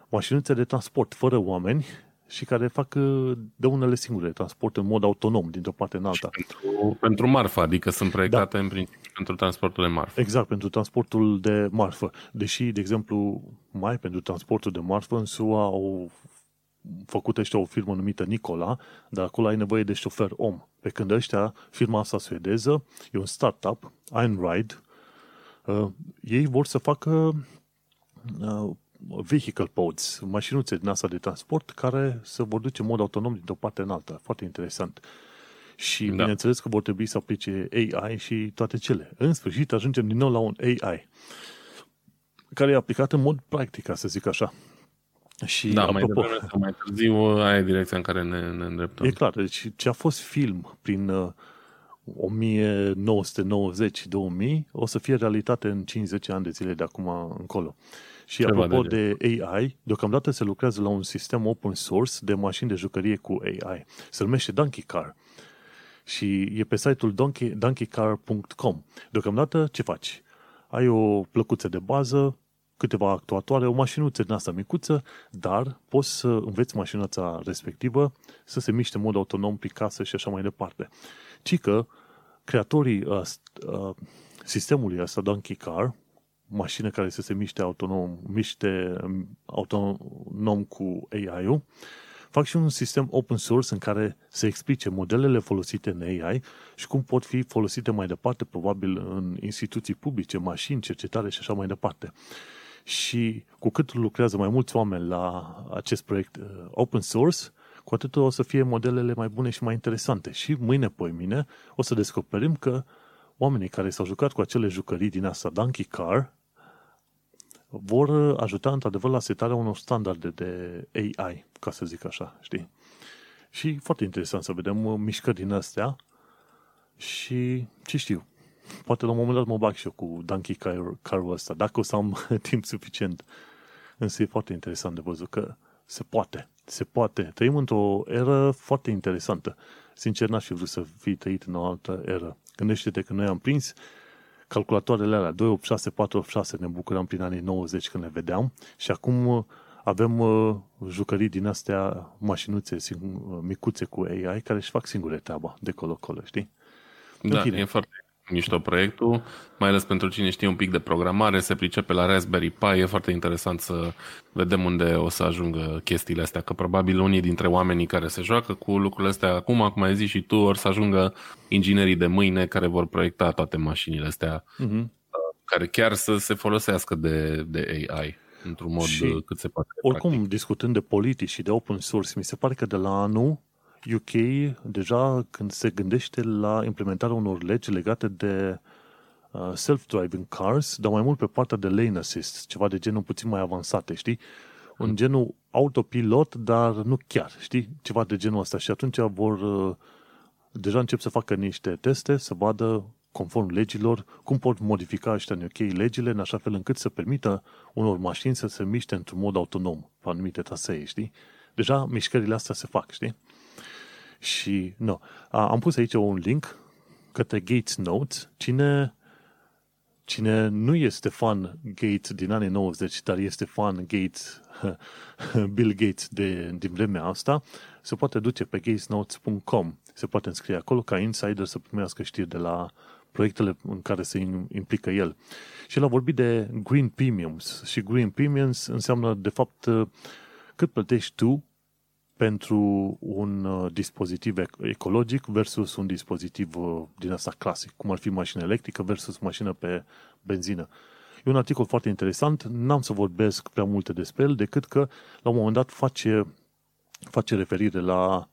mașinuțe de transport fără oameni și care fac uh, de unele singure transport în mod autonom dintr-o parte în alta. Pentru, pentru marfă, adică sunt proiectate da. în principiu pentru transportul de marfă. Exact, pentru transportul de marfă. Deși, de exemplu, mai pentru transportul de marfă în SUA au făcut ăștia o firmă numită Nicola, dar acolo ai nevoie de șofer om. Pe când ăștia, firma asta suedeză, e un startup, Einride, uh, ei vor să facă uh, vehicle pods, mașinuțe din asta de transport care se vor duce în mod autonom dintr-o parte în alta. Foarte interesant. Și da. bineînțeles că vor trebui să aplice AI și toate cele. În sfârșit ajungem din nou la un AI care e aplicat în mod practic, ca să zic așa. Și da, apropo, mai devreme mai târziu, aia e direcția în care ne, ne îndreptăm. E clar, deci ce a fost film prin uh, 1990-2000 o să fie realitate în 50 ani de zile de acum încolo. Și Ceva apropo de, de AI, deocamdată se lucrează la un sistem open source de mașini de jucărie cu AI. Se numește Donkey Car. Și e pe site-ul donkey, donkeycar.com. Deocamdată ce faci? Ai o plăcuță de bază, câteva actuatoare, o mașinuță din asta micuță, dar poți să înveți mașinuța respectivă să se miște în mod autonom pe casă și așa mai departe. Ci că creatorii uh, uh, sistemului ăsta, Donkey Car, mașină care să se miște autonom, miște um, autonom cu AI-ul, fac și un sistem open source în care se explice modelele folosite în AI și cum pot fi folosite mai departe, probabil în instituții publice, mașini, cercetare și așa mai departe. Și cu cât lucrează mai mulți oameni la acest proiect uh, open source, cu atât o să fie modelele mai bune și mai interesante. Și mâine, poi mine, o să descoperim că oamenii care s-au jucat cu acele jucării din asta, Donkey Car, vor ajuta într-adevăr la setarea unor standarde de AI, ca să zic așa, știi? Și foarte interesant să vedem uh, mișcări din astea și ce știu, poate la un moment dat mă bag și eu cu Donkey Car, car ăsta, dacă o să am timp suficient. Însă e foarte interesant de văzut că se poate, se poate. Trăim într-o eră foarte interesantă. Sincer, n-aș fi vrut să fi trăit în o altă eră. Gândește-te că noi am prins calculatoarele alea 286, 486, ne bucuram prin anii 90 când le vedeam și acum uh, avem uh, jucării din astea, mașinuțe uh, micuțe cu AI care își fac singure treaba de colo-colo, știi? Da, e foarte mișto proiectul, mai ales pentru cine știe un pic de programare, se pricepe la Raspberry Pi, e foarte interesant să vedem unde o să ajungă chestiile astea, că probabil unii dintre oamenii care se joacă cu lucrurile astea acum, cum ai zis și tu, or să ajungă inginerii de mâine care vor proiecta toate mașinile astea, uh-huh. care chiar să se folosească de, de AI într-un mod și cât se poate. Oricum, practic. discutând de politici și de open source, mi se pare că de la anul UK deja când se gândește la implementarea unor legi legate de uh, self-driving cars, dar mai mult pe partea de lane assist, ceva de genul puțin mai avansate, știi? Un genul autopilot, dar nu chiar, știi? Ceva de genul ăsta. Și atunci vor uh, deja încep să facă niște teste, să vadă conform legilor, cum pot modifica ăștia în UK legile în așa fel încât să permită unor mașini să se miște într-un mod autonom pe anumite trasee, știi? Deja mișcările astea se fac, știi? Și, nu. Am pus aici un link către Gates Notes. Cine, cine nu este fan Gates din anii 90, dar este fan Gates, Bill Gates de, din vremea asta, se poate duce pe gatesnotes.com. Se poate înscrie acolo ca insider să primească știri de la proiectele în care se implică el. Și el a vorbit de Green Premiums. Și Green Premiums înseamnă, de fapt, cât plătești tu pentru un uh, dispozitiv ecologic versus un dispozitiv uh, din asta clasic, cum ar fi mașină electrică versus mașină pe benzină. E un articol foarte interesant, n-am să vorbesc prea multe despre el, decât că la un moment dat face, face referire la,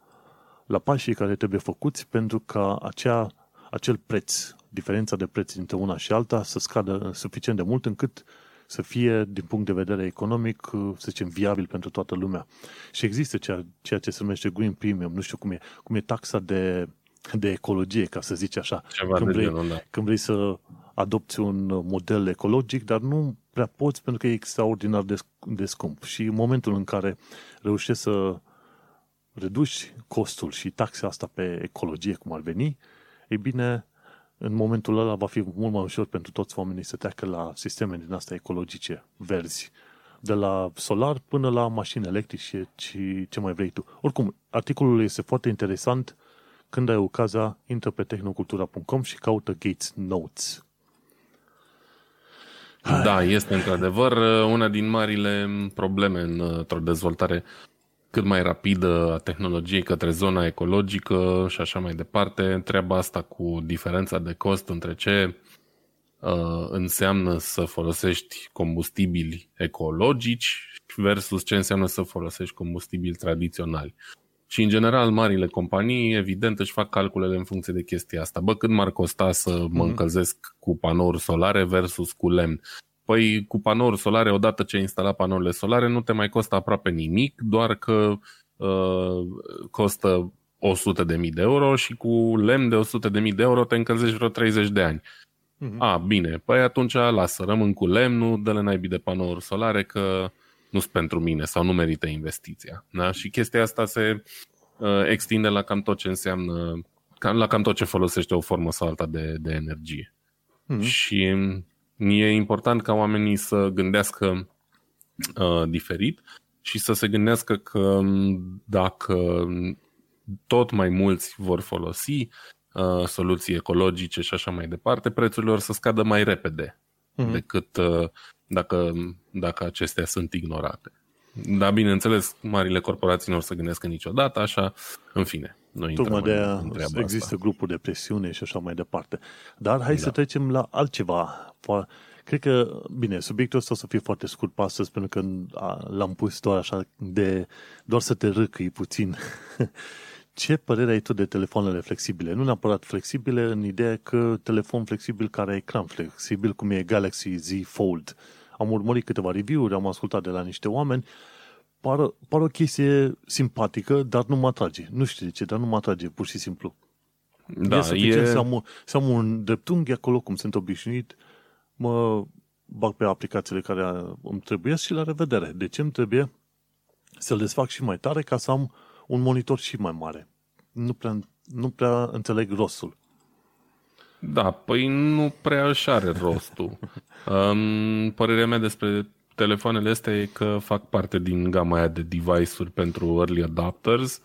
la pașii care trebuie făcuți pentru ca acea, acel preț, diferența de preț dintre una și alta, să scadă suficient de mult încât să fie, din punct de vedere economic, să zicem, viabil pentru toată lumea. Și există ceea, ceea ce se numește Green Premium, nu știu cum e, cum e taxa de, de ecologie, ca să zici așa. Ceva când, vrei, genul, da. când vrei să adopți un model ecologic, dar nu prea poți pentru că e extraordinar de, de scump. Și în momentul în care reușești să reduci costul și taxa asta pe ecologie, cum ar veni, e bine, în momentul ăla va fi mult mai ușor pentru toți oamenii să treacă la sisteme din astea ecologice, verzi, de la solar până la mașini electrice și ce mai vrei tu. Oricum, articolul este foarte interesant. Când ai ocazia, intră pe tehnocultura.com și caută Gates Notes. Hai. Da, este într-adevăr uh, una din marile probleme într-o dezvoltare cât mai rapidă a tehnologiei către zona ecologică și așa mai departe. Treaba asta cu diferența de cost între ce uh, înseamnă să folosești combustibili ecologici versus ce înseamnă să folosești combustibili tradiționali. Și în general, marile companii, evident, își fac calculele în funcție de chestia asta. Bă, cât m-ar costa să mă mhm. încălzesc cu panouri solare versus cu lemn? Păi cu panouri solare, odată ce ai instalat panourile solare, nu te mai costă aproape nimic, doar că uh, costă 100.000 de euro și cu lemn de 100.000 de euro te încălzești vreo 30 de ani. Uh-huh. A, bine, păi atunci lasă, rămân cu lemnul, dă-le naibii de panouri solare că nu sunt pentru mine sau nu merită investiția. Da? Și chestia asta se uh, extinde la cam tot ce înseamnă, cam, la cam tot ce folosește o formă sau alta de, de energie. Uh-huh. Și E important ca oamenii să gândească uh, diferit și să se gândească că um, dacă tot mai mulți vor folosi uh, soluții ecologice și așa mai departe, prețurile or să scadă mai repede mm-hmm. decât uh, dacă, dacă acestea sunt ignorate. Dar, bineînțeles, marile corporații nu or să gândească niciodată așa, în fine. Noi Tocmai de aia există asta. grupuri de presiune și așa mai departe. Dar hai da. să trecem la altceva Cred că, bine, subiectul ăsta o să fie foarte scurt pe astăzi, pentru că l-am pus doar așa de, doar să te râcăi puțin. Ce părere ai tu de telefoanele flexibile? Nu neapărat flexibile, în ideea că telefon flexibil care are ecran flexibil, cum e Galaxy Z Fold. Am urmărit câteva review-uri, am ascultat de la niște oameni, par, par o chestie simpatică, dar nu mă atrage. Nu știu de ce, dar nu mă atrage, pur și simplu. Da, e suficient e... să, am, să am un dreptunghi acolo, cum sunt obișnuit, mă bag pe aplicațiile care îmi trebuie și la revedere. De ce îmi trebuie să-l desfac și mai tare ca să am un monitor și mai mare? Nu prea, nu prea înțeleg rostul. Da, păi nu prea își are rostul. um, părerea mea despre telefoanele astea e că fac parte din gama aia de device-uri pentru early adopters,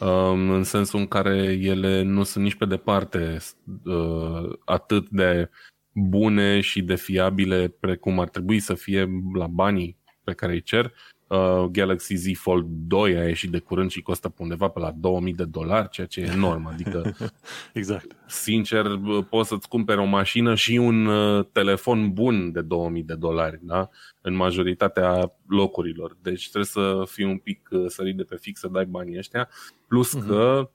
um, în sensul în care ele nu sunt nici pe departe uh, atât de bune și de fiabile precum ar trebui să fie la banii pe care îi cer. Uh, Galaxy Z Fold 2 a ieșit de curând și costă pe undeva pe la 2000 de dolari, ceea ce e enorm. Adică, exact. sincer, poți să-ți cumperi o mașină și un uh, telefon bun de 2000 de dolari, da? În majoritatea locurilor. Deci trebuie să fii un pic uh, sărit de pe fix să dai banii ăștia. Plus uh-huh. că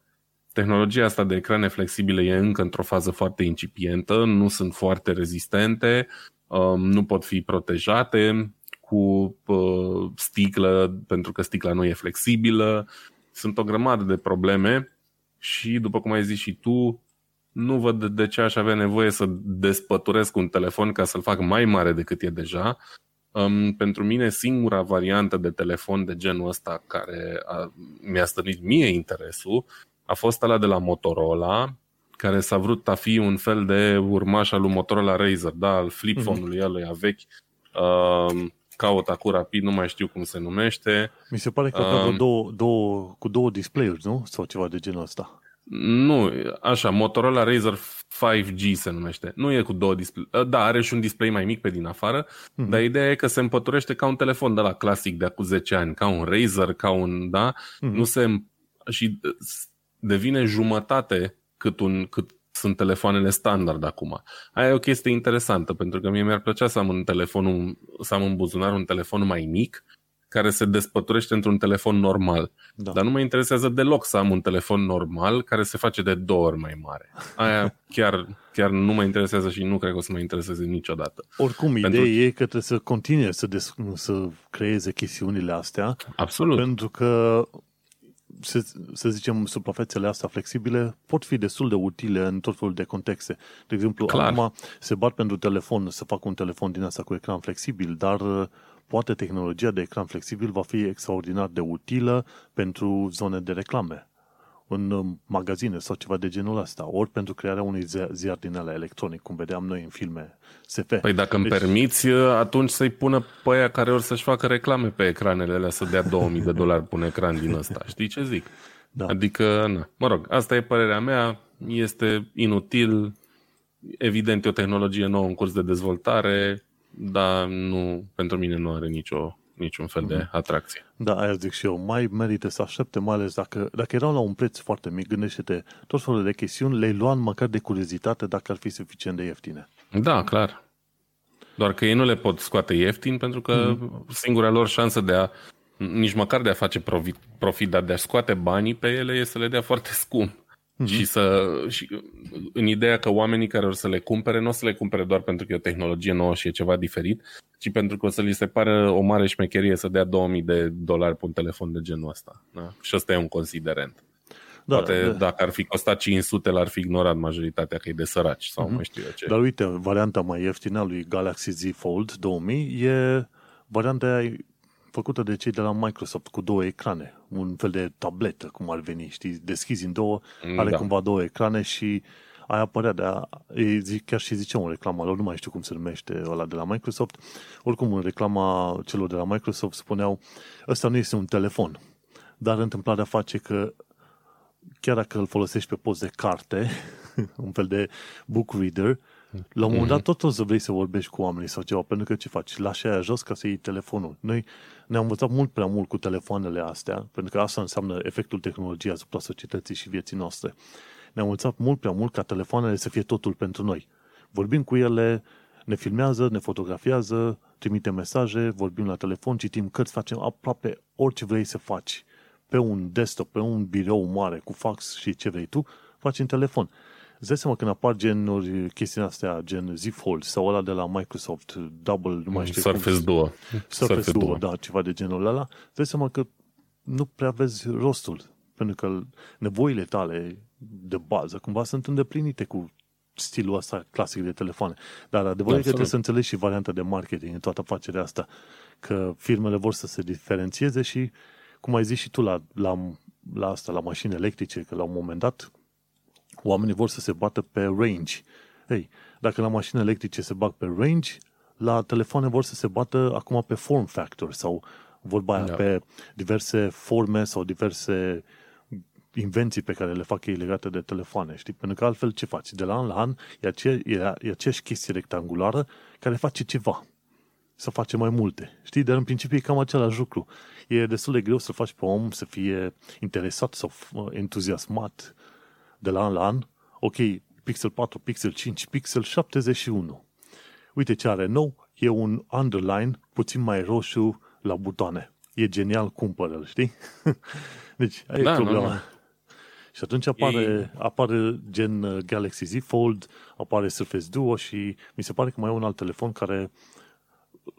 Tehnologia asta de ecrane flexibile e încă într-o fază foarte incipientă, nu sunt foarte rezistente, um, nu pot fi protejate cu uh, sticlă, pentru că sticla nu e flexibilă. Sunt o grămadă de probleme și, după cum ai zis și tu, nu văd de ce aș avea nevoie să despăturesc un telefon ca să-l fac mai mare decât e deja. Um, pentru mine, singura variantă de telefon de genul ăsta care a, mi-a stănit mie interesul a fost ăla de la Motorola, care s-a vrut a fi un fel de urmaș al lui Motorola Razer, da, al flip phone-ului mm-hmm. ăluia vechi. Uh, caut acum rapid, nu mai știu cum se numește. Mi se pare că uh, avea două, două, cu două display-uri, nu? Sau ceva de genul ăsta. Nu, așa, Motorola Razer 5G se numește. Nu e cu două display. Uh, da, are și un display mai mic pe din afară, mm-hmm. dar ideea e că se împăturește ca un telefon de la clasic de acum 10 ani, ca un Razer, ca un, da? Mm-hmm. Nu se și uh, devine jumătate cât, un, cât sunt telefoanele standard acum. Aia e o chestie interesantă, pentru că mie mi-ar plăcea să am, în telefonul, să am în buzunar un telefon mai mic, care se despăturește într-un telefon normal. Da. Dar nu mă interesează deloc să am un telefon normal care se face de două ori mai mare. Aia chiar, chiar nu mă interesează și nu cred că o să mă intereseze niciodată. Oricum, pentru... ideea e că trebuie să continue să, des- să creeze chestiunile astea. Absolut. Pentru că să, să zicem, suprafețele astea flexibile pot fi destul de utile în tot felul de contexte. De exemplu, Clar. acum se bat pentru telefon, să fac un telefon din asta cu ecran flexibil, dar uh, poate tehnologia de ecran flexibil va fi extraordinar de utilă pentru zone de reclame. În uh, magazine sau ceva de genul ăsta, ori pentru crearea unui ziar din ala electronic, cum vedeam noi în filme SF. Păi dacă deci... îmi permiți, uh, atunci să-i pună pe aia care or să-și facă reclame pe ecranele alea, să dea 2000 de dolari pe un ecran din ăsta. Știi ce zic? Da. Adică, na. mă rog, asta e părerea mea, este inutil, evident e o tehnologie nouă în curs de dezvoltare, dar nu, pentru mine nu are nicio niciun fel mm-hmm. de mhm. atracție. Da, aia zic și eu. Mai merită să aștepte, mai ales dacă, dacă erau la un preț foarte mic, gândește-te, tot felul de chestiuni le luam măcar de curiozitate dacă ar fi suficient de ieftine. Da, clar. Doar că ei nu le pot scoate ieftin pentru că mm-hmm. singura lor șansă de a nici măcar de a face profit, profit dar de a scoate banii pe ele e să le dea foarte scump. Mm-hmm. Și, să, și în ideea că oamenii care o să le cumpere, nu o să le cumpere doar pentru că e o tehnologie nouă și e ceva diferit, ci pentru că o să li se pare o mare șmecherie să dea 2000 de dolari pe un telefon de genul ăsta. Da? Și ăsta e un considerent. Da, Poate da. dacă ar fi costat 500, l-ar fi ignorat majoritatea că e de săraci sau mm-hmm. mai știu eu ce. Dar uite, varianta mai ieftină a lui Galaxy Z Fold 2000 e varianta făcută de cei de la Microsoft cu două ecrane, un fel de tabletă, cum ar veni, știi, deschizi în două, are da. cumva două ecrane și ai apărea de a, zic, chiar și ziceam în reclama lor, nu mai știu cum se numește ăla de la Microsoft, oricum în reclama celor de la Microsoft spuneau, ăsta nu este un telefon, dar întâmplarea face că chiar dacă îl folosești pe post de carte, un fel de book reader, la un moment dat mhm. tot o să vrei să vorbești cu oamenii sau ceva, pentru că ce faci? Lași aia jos ca să iei telefonul. Noi ne-am învățat mult prea mult cu telefoanele astea, pentru că asta înseamnă efectul tehnologiei asupra societății și vieții noastre. Ne-am învățat mult prea mult ca telefoanele să fie totul pentru noi. Vorbim cu ele, ne filmează, ne fotografiază, trimite mesaje, vorbim la telefon, citim cărți, facem aproape orice vrei să faci. Pe un desktop, pe un birou mare, cu fax și ce vrei tu, faci în telefon. Îți dai seama când apar genuri, chestiile astea, gen Z Fold sau ăla de la Microsoft, Double, nu mai știu Surface cum. Duo. Surface, Surface Duo, Duo, da, ceva de genul ăla. Îți dai seama că nu prea vezi rostul, pentru că nevoile tale de bază cumva sunt îndeplinite cu stilul ăsta clasic de telefoane. Dar adevărul da, e că trebuie să înțelegi și varianta de marketing în toată afacerea asta, că firmele vor să se diferențieze și, cum ai zis și tu la, la, la asta, la mașini electrice, că la un moment dat Oamenii vor să se bată pe range. Ei, dacă la mașini electrice se bag pe range, la telefoane vor să se bată acum pe form factor sau vorba aia, da. pe diverse forme sau diverse invenții pe care le fac ei legate de telefoane, știi? Pentru că altfel ce faci? De la an la an e, ace- e, e aceeași chestie rectangulară care face ceva. Să face mai multe. Știi? Dar în principiu e cam același lucru. E destul de greu să faci pe om să fie interesat sau entuziasmat de la an la an, ok, Pixel 4, Pixel 5, Pixel 71. Uite ce are nou, e un underline puțin mai roșu la butoane. E genial, cumpără-l, știi? deci, aia da, e problema. Nu, nu. Și atunci apare, Ei... apare gen uh, Galaxy Z Fold, apare Surface Duo și mi se pare că mai e un alt telefon care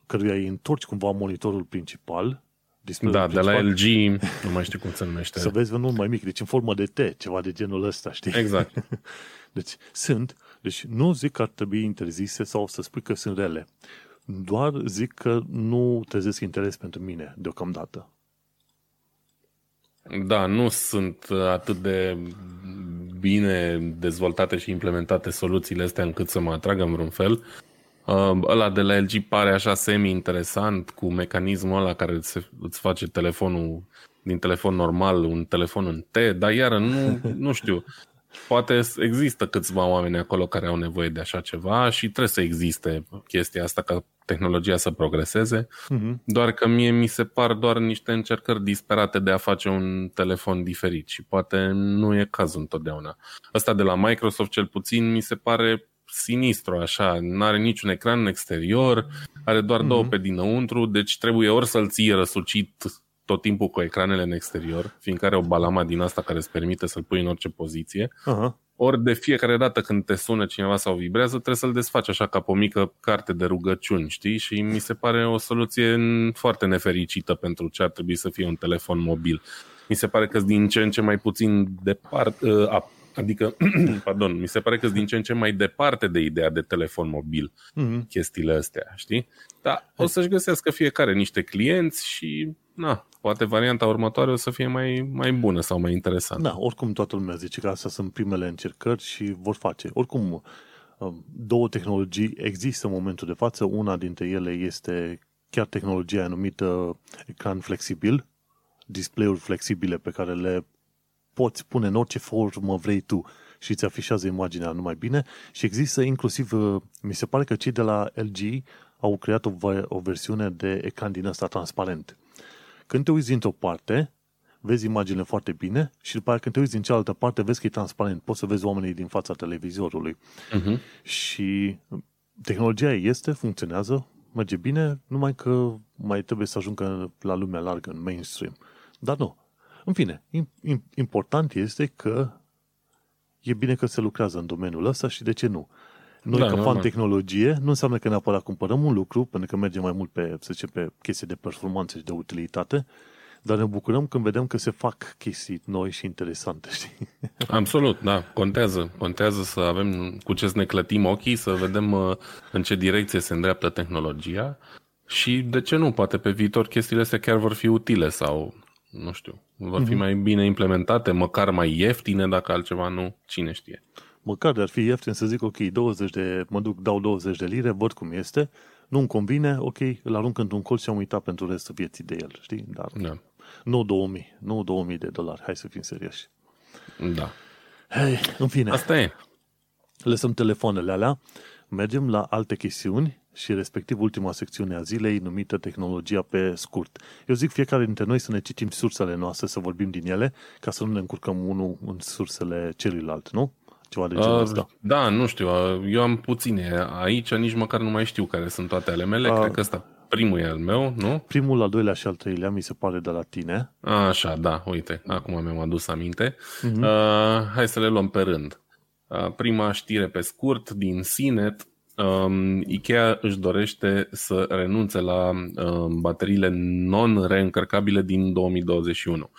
căruia îi întorci cumva monitorul principal Display da, de la LG, nu mai știu cum se numește. Să vezi unul mai mic, deci în formă de T, ceva de genul ăsta, știi? Exact. Deci sunt, deci nu zic că ar trebui interzise sau să spui că sunt rele. Doar zic că nu trezesc interes pentru mine deocamdată. Da, nu sunt atât de bine dezvoltate și implementate soluțiile astea încât să mă atragă în vreun fel. Uh, ăla de la LG pare așa semi-interesant cu mecanismul ăla care îți, îți face telefonul din telefon normal un telefon în T, dar iară nu, nu știu. Poate există câțiva oameni acolo care au nevoie de așa ceva și trebuie să existe chestia asta ca tehnologia să progreseze, uh-huh. doar că mie mi se par doar niște încercări disperate de a face un telefon diferit și poate nu e cazul întotdeauna. Asta de la Microsoft cel puțin mi se pare sinistru așa, nu are niciun ecran în exterior, are doar mm-hmm. două pe dinăuntru, deci trebuie ori să-l ții răsucit tot timpul cu ecranele în exterior, fiindcă are o balama din asta care îți permite să-l pui în orice poziție, uh-huh. ori de fiecare dată când te sună cineva sau vibrează, trebuie să-l desfaci așa ca pe o mică carte de rugăciuni, știi? Și mi se pare o soluție foarte nefericită pentru ce ar trebui să fie un telefon mobil. Mi se pare că din ce în ce mai puțin departe, uh, Adică, pardon, mi se pare că sunt din ce în ce mai departe de ideea de telefon mobil mm-hmm. chestiile astea, știi? Dar o să-și găsească fiecare niște clienți și, na, poate varianta următoare o să fie mai, mai bună sau mai interesantă. Da, oricum toată lumea zice că astea sunt primele încercări și vor face. Oricum, um, două tehnologii există în momentul de față. Una dintre ele este chiar tehnologia numită ecran flexibil, display-uri flexibile pe care le poți pune în orice formă vrei tu și îți afișează imaginea numai bine și există inclusiv, uh, mi se pare că cei de la LG au creat o, o versiune de ecran din ăsta transparent. Când te uiți dintr-o parte, vezi imaginile foarte bine și după aceea când te uiți din cealaltă parte, vezi că e transparent. Poți să vezi oamenii din fața televizorului. Uh-huh. Și tehnologia este, funcționează, merge bine, numai că mai trebuie să ajungă la lumea largă, în mainstream. Dar nu. În fine, important este că e bine că se lucrează în domeniul ăsta și de ce nu. Noi, da, ca fan tehnologie, nu înseamnă că neapărat cumpărăm un lucru, pentru că mergem mai mult pe, să zicem, pe chestii de performanță și de utilitate, dar ne bucurăm când vedem că se fac chestii noi și interesante, știi? Absolut, da, contează. Contează să avem cu ce să ne clătim ochii, să vedem uh, în ce direcție se îndreaptă tehnologia și, de ce nu, poate pe viitor chestiile astea chiar vor fi utile sau, nu știu, vor fi mm-hmm. mai bine implementate, măcar mai ieftine, dacă altceva nu, cine știe măcar de ar fi ieftin să zic, ok, 20 de, mă duc, dau 20 de lire, văd cum este, nu-mi convine, ok, îl arunc într-un colț și am uitat pentru restul vieții de el, știi? Dar da. nu 2000, nu 2000 de dolari, hai să fim serioși. Da. Hei, în fine. Asta e. Lăsăm telefoanele alea, mergem la alte chestiuni și respectiv ultima secțiune a zilei numită tehnologia pe scurt. Eu zic fiecare dintre noi să ne citim sursele noastre, să vorbim din ele, ca să nu ne încurcăm unul în sursele celuilalt, nu? Ceva de genul uh, ăsta. Da, nu știu. Uh, eu am puține aici, nici măcar nu mai știu care sunt toate ale mele. Uh, Cred că ăsta primul e al meu, nu? Primul, al doilea și al treilea mi se pare de la tine. Așa, da, uite, acum mi-am adus aminte. Uh-huh. Uh, hai să le luăm pe rând. Uh, prima știre pe scurt din Sinet. Um, Ikea își dorește să renunțe la um, bateriile non-reîncărcabile din 2021.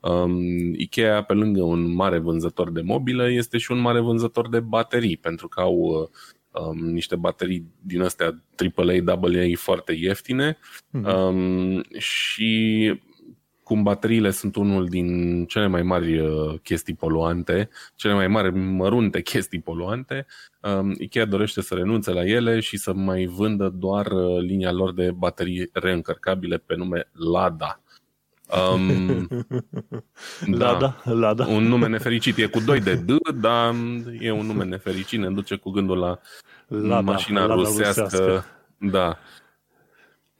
Um, Ikea, pe lângă un mare vânzător de mobilă, este și un mare vânzător de baterii, pentru că au um, niște baterii din astea AAA, AA foarte ieftine mm-hmm. um, și cum bateriile sunt unul din cele mai mari uh, chestii poluante, cele mai mari mărunte chestii poluante, um, Ikea dorește să renunțe la ele și să mai vândă doar uh, linia lor de baterii reîncărcabile pe nume Lada. Um, da, Lada, Lada. Un nume nefericit. E cu 2 de D, dar e un nume nefericit. Ne duce cu gândul la Lada, mașina Lada rusească. rusească. Da.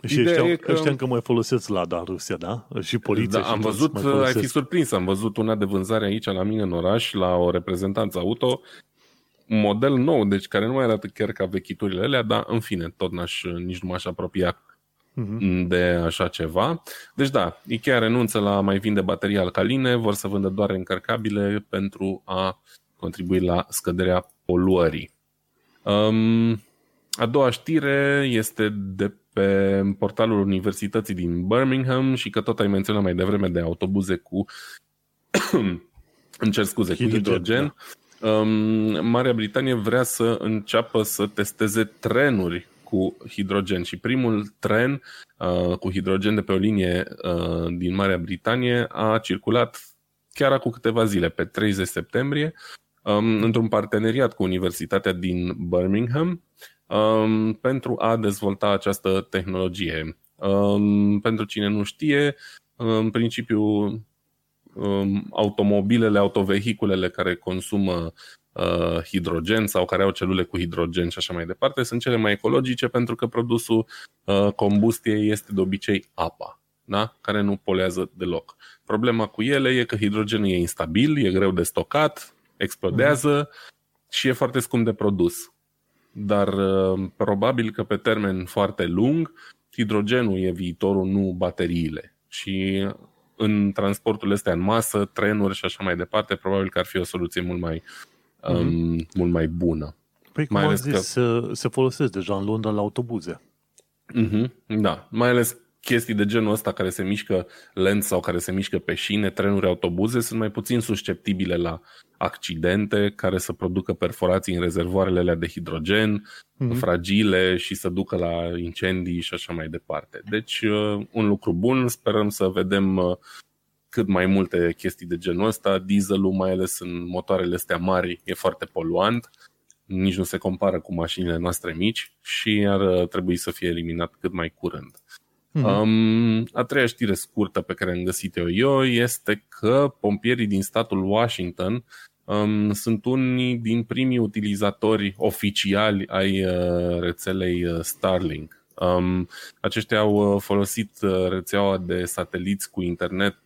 Și Ideea știam, că... știam că mai folosesc Lada Rusia, da? Și poliția. Da, am văzut, ai fi surprins, am văzut una de vânzare aici la mine în oraș, la o reprezentanță auto, un model nou, deci care nu mai arată chiar ca vechiturile alea, dar în fine, tot n-aș, nici nu m-aș apropia uh-huh. de așa ceva. Deci da, Ikea renunță la mai vinde baterii alcaline, vor să vândă doar încărcabile pentru a contribui la scăderea poluării. Um, a doua știre este de pe portalul Universității din Birmingham și că tot ai menționat mai devreme de autobuze cu îmi cer scuze, hidrogen, cu hidrogen. Da. Um, Marea Britanie vrea să înceapă să testeze trenuri cu hidrogen și primul tren uh, cu hidrogen de pe o linie uh, din Marea Britanie a circulat chiar acum câteva zile, pe 30 septembrie, um, într-un parteneriat cu Universitatea din Birmingham um, pentru a dezvolta această tehnologie. Um, pentru cine nu știe, în principiu um, automobilele, autovehiculele care consumă uh, hidrogen sau care au celule cu hidrogen și așa mai departe, sunt cele mai ecologice pentru că produsul uh, combustiei este de obicei apa, da? care nu polează deloc. Problema cu ele e că hidrogenul e instabil, e greu de stocat, explodează mm. și e foarte scump de produs. Dar uh, probabil că pe termen foarte lung, hidrogenul e viitorul, nu bateriile. Și în transportul ăstea în masă, trenuri și așa mai departe, probabil că ar fi o soluție mult mai mm-hmm. um, mult mai bună. Păi, cum mai am zis, că... se, se folosesc deja în Londra la autobuze. Mm-hmm, da, mai ales chestii de genul ăsta care se mișcă lent sau care se mișcă pe șine, trenuri, autobuze, sunt mai puțin susceptibile la accidente care să producă perforații în rezervoarele alea de hidrogen, mm-hmm. fragile și să ducă la incendii și așa mai departe. Deci, uh, un lucru bun, sperăm să vedem uh, cât mai multe chestii de genul ăsta. Dieselul, mai ales în motoarele astea mari, e foarte poluant nici nu se compară cu mașinile noastre mici și ar uh, trebui să fie eliminat cât mai curând. Mm-hmm. Um, a treia știre scurtă pe care am găsit-o eu este că pompierii din statul Washington um, sunt unii din primii utilizatori oficiali ai uh, rețelei uh, Starlink. Um, aceștia au uh, folosit rețeaua de sateliți cu internet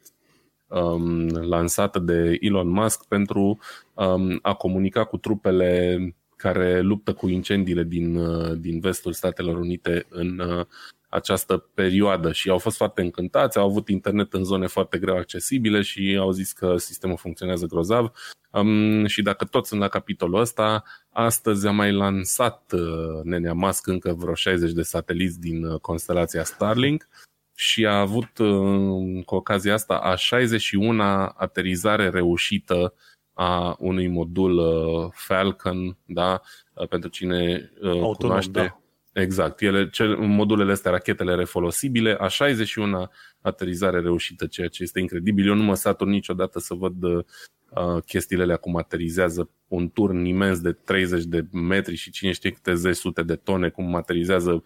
um, lansată de Elon Musk pentru um, a comunica cu trupele care luptă cu incendiile din, uh, din vestul Statelor Unite în uh, această perioadă și au fost foarte încântați, au avut internet în zone foarte greu accesibile și au zis că sistemul funcționează grozav. Um, și dacă toți sunt la capitolul ăsta, astăzi a mai lansat uh, Nenea Musk încă vreo 60 de sateliți din uh, constelația Starlink și a avut uh, cu ocazia asta a 61 aterizare reușită a unui modul uh, Falcon, da, uh, pentru cine uh, Autonom, cunoaște. Da. Exact, ele, cel, modulele astea, rachetele refolosibile, a 61 aterizare reușită, ceea ce este incredibil. Eu nu mă satur niciodată să văd uh, chestiile alea cum aterizează un turn imens de 30 de metri și cine știe câte zeci sute de tone, cum aterizează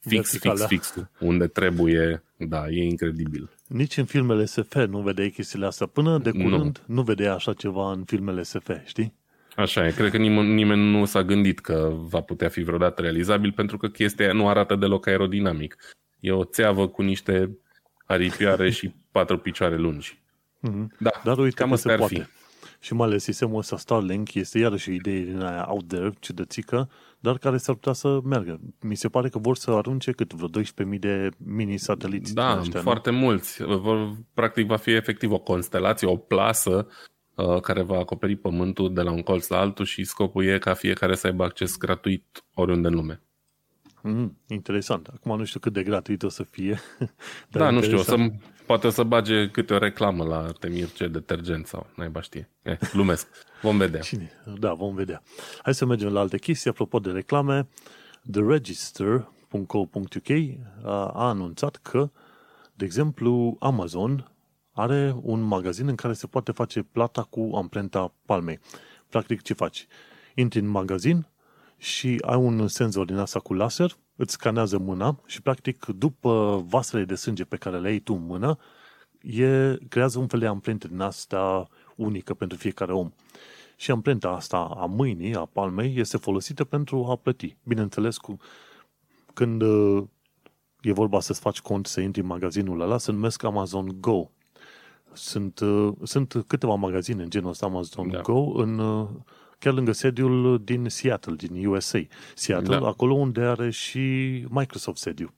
fix, Vertical, fix, da. fix, unde trebuie. Da, e incredibil. Nici în filmele SF nu vedeai chestiile astea. Până de curând nu, nu vedeai așa ceva în filmele SF, știi? Așa e, cred că nimeni, nimeni nu s-a gândit că va putea fi vreodată realizabil pentru că chestia nu arată deloc aerodinamic. E o țeavă cu niște aripioare și patru picioare lungi. Mm-hmm. Da, Dar uite cam că se poate. Fi. Și mai ales sistemul ăsta Starlink este iarăși o idee din aia out there, ciudățică, dar care s-ar putea să meargă. Mi se pare că vor să arunce cât vreo 12.000 de mini-sateliți. Da, ăștia, foarte nu? mulți. Vor, practic va fi efectiv o constelație, o plasă uh, care va acoperi pământul de la un colț la altul și scopul e ca fiecare să aibă acces gratuit oriunde în lume. Mm, interesant. Acum nu știu cât de gratuit o să fie. da, nu știu, o să, poate o să bage câte o reclamă la Temirce detergent sau naiba știe. Eh, lumesc. Vom vedea. Cine? Da, vom vedea. Hai să mergem la alte chestii. Apropo de reclame, TheRegister.co.uk a anunțat că, de exemplu, Amazon are un magazin în care se poate face plata cu amprenta palmei. Practic, ce faci? Intri în magazin, și ai un senzor din asta cu laser, îți scanează mâna și practic după vasele de sânge pe care le ai tu în mână, e, creează un fel de amprentă din asta unică pentru fiecare om. Și amprenta asta a mâinii, a palmei, este folosită pentru a plăti. Bineînțeles, cu, când uh, e vorba să-ți faci cont să intri în magazinul ăla, se numesc Amazon Go. Sunt, uh, sunt câteva magazine în genul ăsta Amazon da. Go în uh, chiar lângă sediul din Seattle, din USA. Seattle, da. acolo unde are și Microsoft sediu.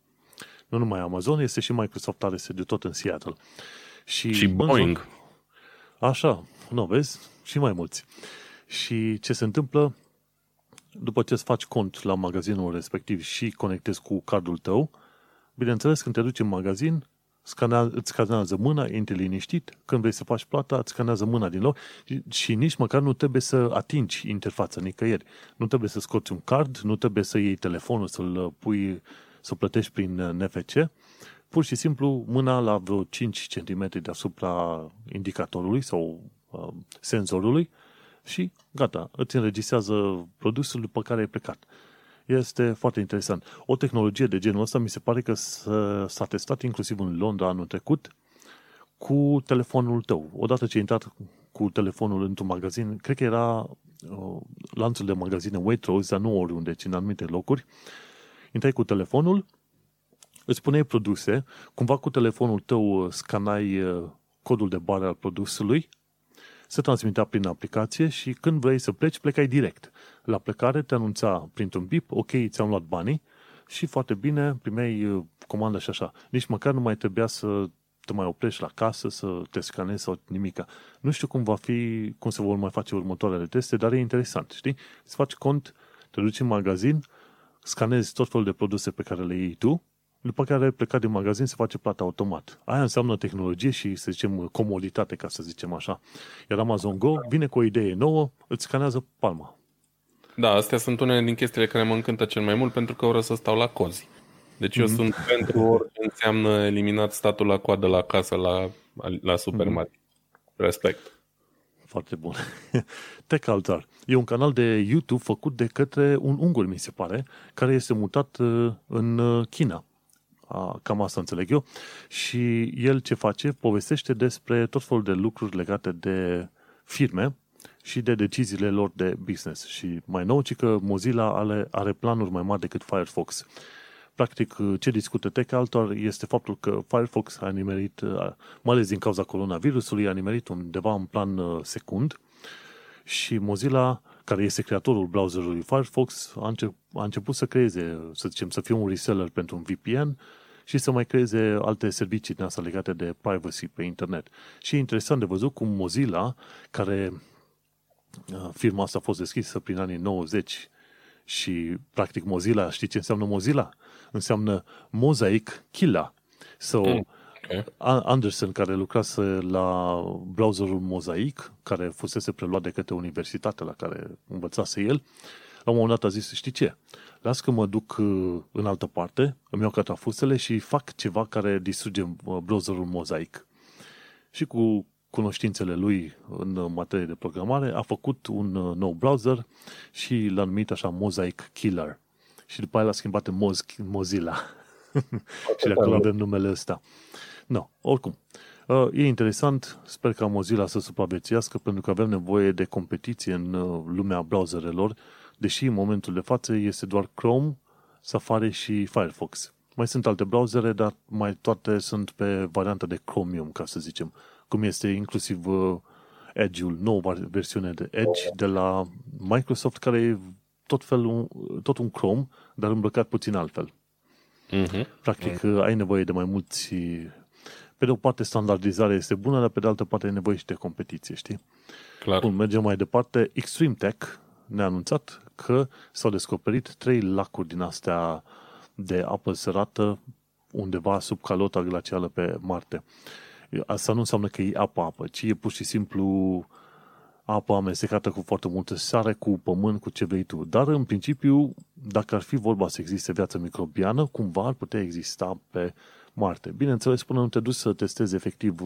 Nu numai Amazon, este și Microsoft are sediu tot în Seattle. Și, și Boeing. Așa, nu vezi? Și mai mulți. Și ce se întâmplă? După ce îți faci cont la magazinul respectiv și conectezi cu cardul tău, bineînțeles, când te duci în magazin, scanea, îți scanează mâna, intri liniștit, când vrei să faci plata, îți scanează mâna din loc și, și nici măcar nu trebuie să atingi interfața nicăieri. Nu trebuie să scoți un card, nu trebuie să iei telefonul, să-l pui, să plătești prin NFC. Pur și simplu, mâna la vreo 5 cm deasupra indicatorului sau uh, senzorului și gata, îți înregistrează produsul după care ai plecat. Este foarte interesant. O tehnologie de genul ăsta mi se pare că s-a testat inclusiv în Londra anul trecut cu telefonul tău. Odată ce ai intrat cu telefonul într-un magazin, cred că era uh, lanțul de magazine Waitrose, dar nu oriunde, ci în anumite locuri, intrai cu telefonul, îți puneai produse, cumva cu telefonul tău uh, scanai uh, codul de bară al produsului, se transmitea prin aplicație și când vrei să pleci, plecai direct. La plecare te anunța printr-un bip, ok, ți-am luat banii și foarte bine, primeai uh, comanda și așa. Nici măcar nu mai trebuia să te mai oprești la casă, să te scanezi sau nimica. Nu știu cum va fi, cum se vor mai face următoarele teste, dar e interesant, știi? Îți faci cont, te duci în magazin, scanezi tot felul de produse pe care le iei tu, după care pleca din magazin se face plata automat. Aia înseamnă tehnologie și, să zicem, comoditate, ca să zicem așa. Iar Amazon Go vine cu o idee nouă, îți scanează palma. Da, astea sunt unele din chestiile care mă încântă cel mai mult pentru că oră să stau la cozi. Deci eu mm. sunt pentru orice înseamnă eliminat statul la coadă la casă la, la supermarket. Mm. Respect. Foarte bun. Tech Altar. E un canal de YouTube făcut de către un ungur, mi se pare, care este mutat uh, în uh, China. Cam asta înțeleg eu. Și el ce face? Povestește despre tot felul de lucruri legate de firme și de deciziile lor de business. Și mai nou, ci că Mozilla are, are planuri mai mari decât Firefox. Practic, ce discută Tech Altor este faptul că Firefox a nimerit, mai ales din cauza coronavirusului, a nimerit undeva în plan uh, secund și Mozilla, care este creatorul browserului Firefox, a, înce- a început să creeze, să zicem, să fie un reseller pentru un VPN și să mai creeze alte servicii din asta legate de privacy pe internet. Și e interesant de văzut cum Mozilla, care uh, firma asta a fost deschisă prin anii 90 și practic Mozilla, știi ce înseamnă Mozilla? Înseamnă Mosaic Killa. So, mm. Okay. Anderson, care lucrase la browserul Mosaic, care fusese preluat de către universitatea la care învățase el, la un moment dat a zis, știi ce, las că mă duc uh, în altă parte, îmi iau catafusele și fac ceva care distruge uh, browserul Mosaic. Și cu cunoștințele lui în materie de programare, a făcut un uh, nou browser și l-a numit așa Mosaic Killer. Și după aia l-a schimbat în Moz- Mozilla. și de acolo avem numele ăsta. No, oricum. E interesant, sper ca Mozilla să supraviețuiască pentru că avem nevoie de competiție în lumea browserelor deși în momentul de față este doar Chrome, Safari și Firefox. Mai sunt alte browsere, dar mai toate sunt pe varianta de Chromium, ca să zicem, cum este inclusiv uh, Edge-ul, noua versiune de Edge de la Microsoft, care e tot, felul, tot un Chrome, dar îmbrăcat puțin altfel. Mm-hmm. Practic, mm-hmm. ai nevoie de mai mulți... Pe de o parte, standardizarea este bună, dar pe de altă parte ai nevoie și de competiție, știi? Clar. Bun, mergem mai departe. Extreme Tech ne-a anunțat că s-au descoperit trei lacuri din astea de apă sărată undeva sub calota glacială pe Marte. Asta nu înseamnă că e apă-apă, ci e pur și simplu apă amestecată cu foarte multă sare, cu pământ, cu ce vrei tu. Dar, în principiu, dacă ar fi vorba să existe viață microbiană, cumva ar putea exista pe Marte. Bineînțeles, până nu te duci să testezi efectiv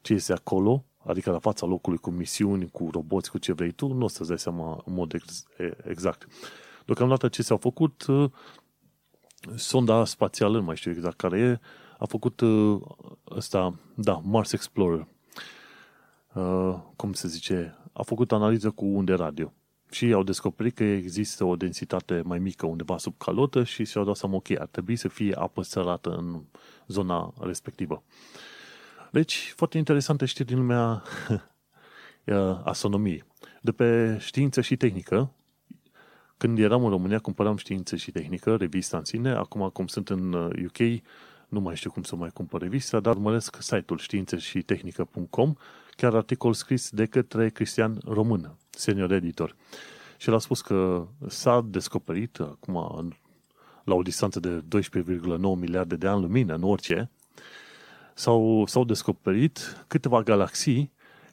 ce este acolo, adică la fața locului cu misiuni, cu roboți, cu ce vrei tu, nu o să-ți dai seama în mod ex- exact. Deocamdată ce s-au făcut, uh, sonda spațială, nu mai știu exact care e, a făcut uh, ăsta, da, Mars Explorer. Uh, cum se zice? A făcut analiză cu unde radio. Și au descoperit că există o densitate mai mică undeva sub calotă și și-au dat seama, ok, ar trebui să fie apă sărată în zona respectivă. Deci, foarte interesante știri din lumea astronomiei. De pe știință și tehnică, când eram în România, cumpăram știință și tehnică, revista în sine. Acum, cum sunt în UK, uh, nu mai știu cum să mai cumpăr revista, dar urmăresc site-ul știință și tehnică.com, chiar articol scris de către Cristian Român, senior editor. Și el a spus că s-a descoperit, acum, la o distanță de 12,9 miliarde de ani lumină, în orice, s-au, s-au descoperit câteva galaxii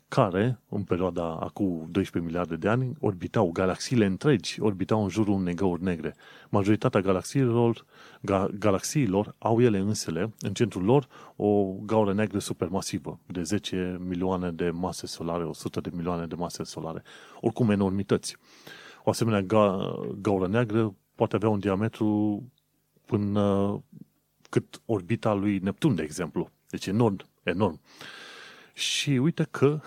care, în perioada acum 12 miliarde de ani, orbitau, galaxiile întregi orbitau în jurul unei găuri negre. Majoritatea galaxiilor, ga, galaxiilor au ele însele, în centrul lor, o gaură neagră supermasivă, de 10 milioane de mase solare, 100 de milioane de mase solare, oricum enormități. O asemenea ga, gaură neagră poate avea un diametru până cât orbita lui Neptun, de exemplu. Deci enorm, enorm. Și uite că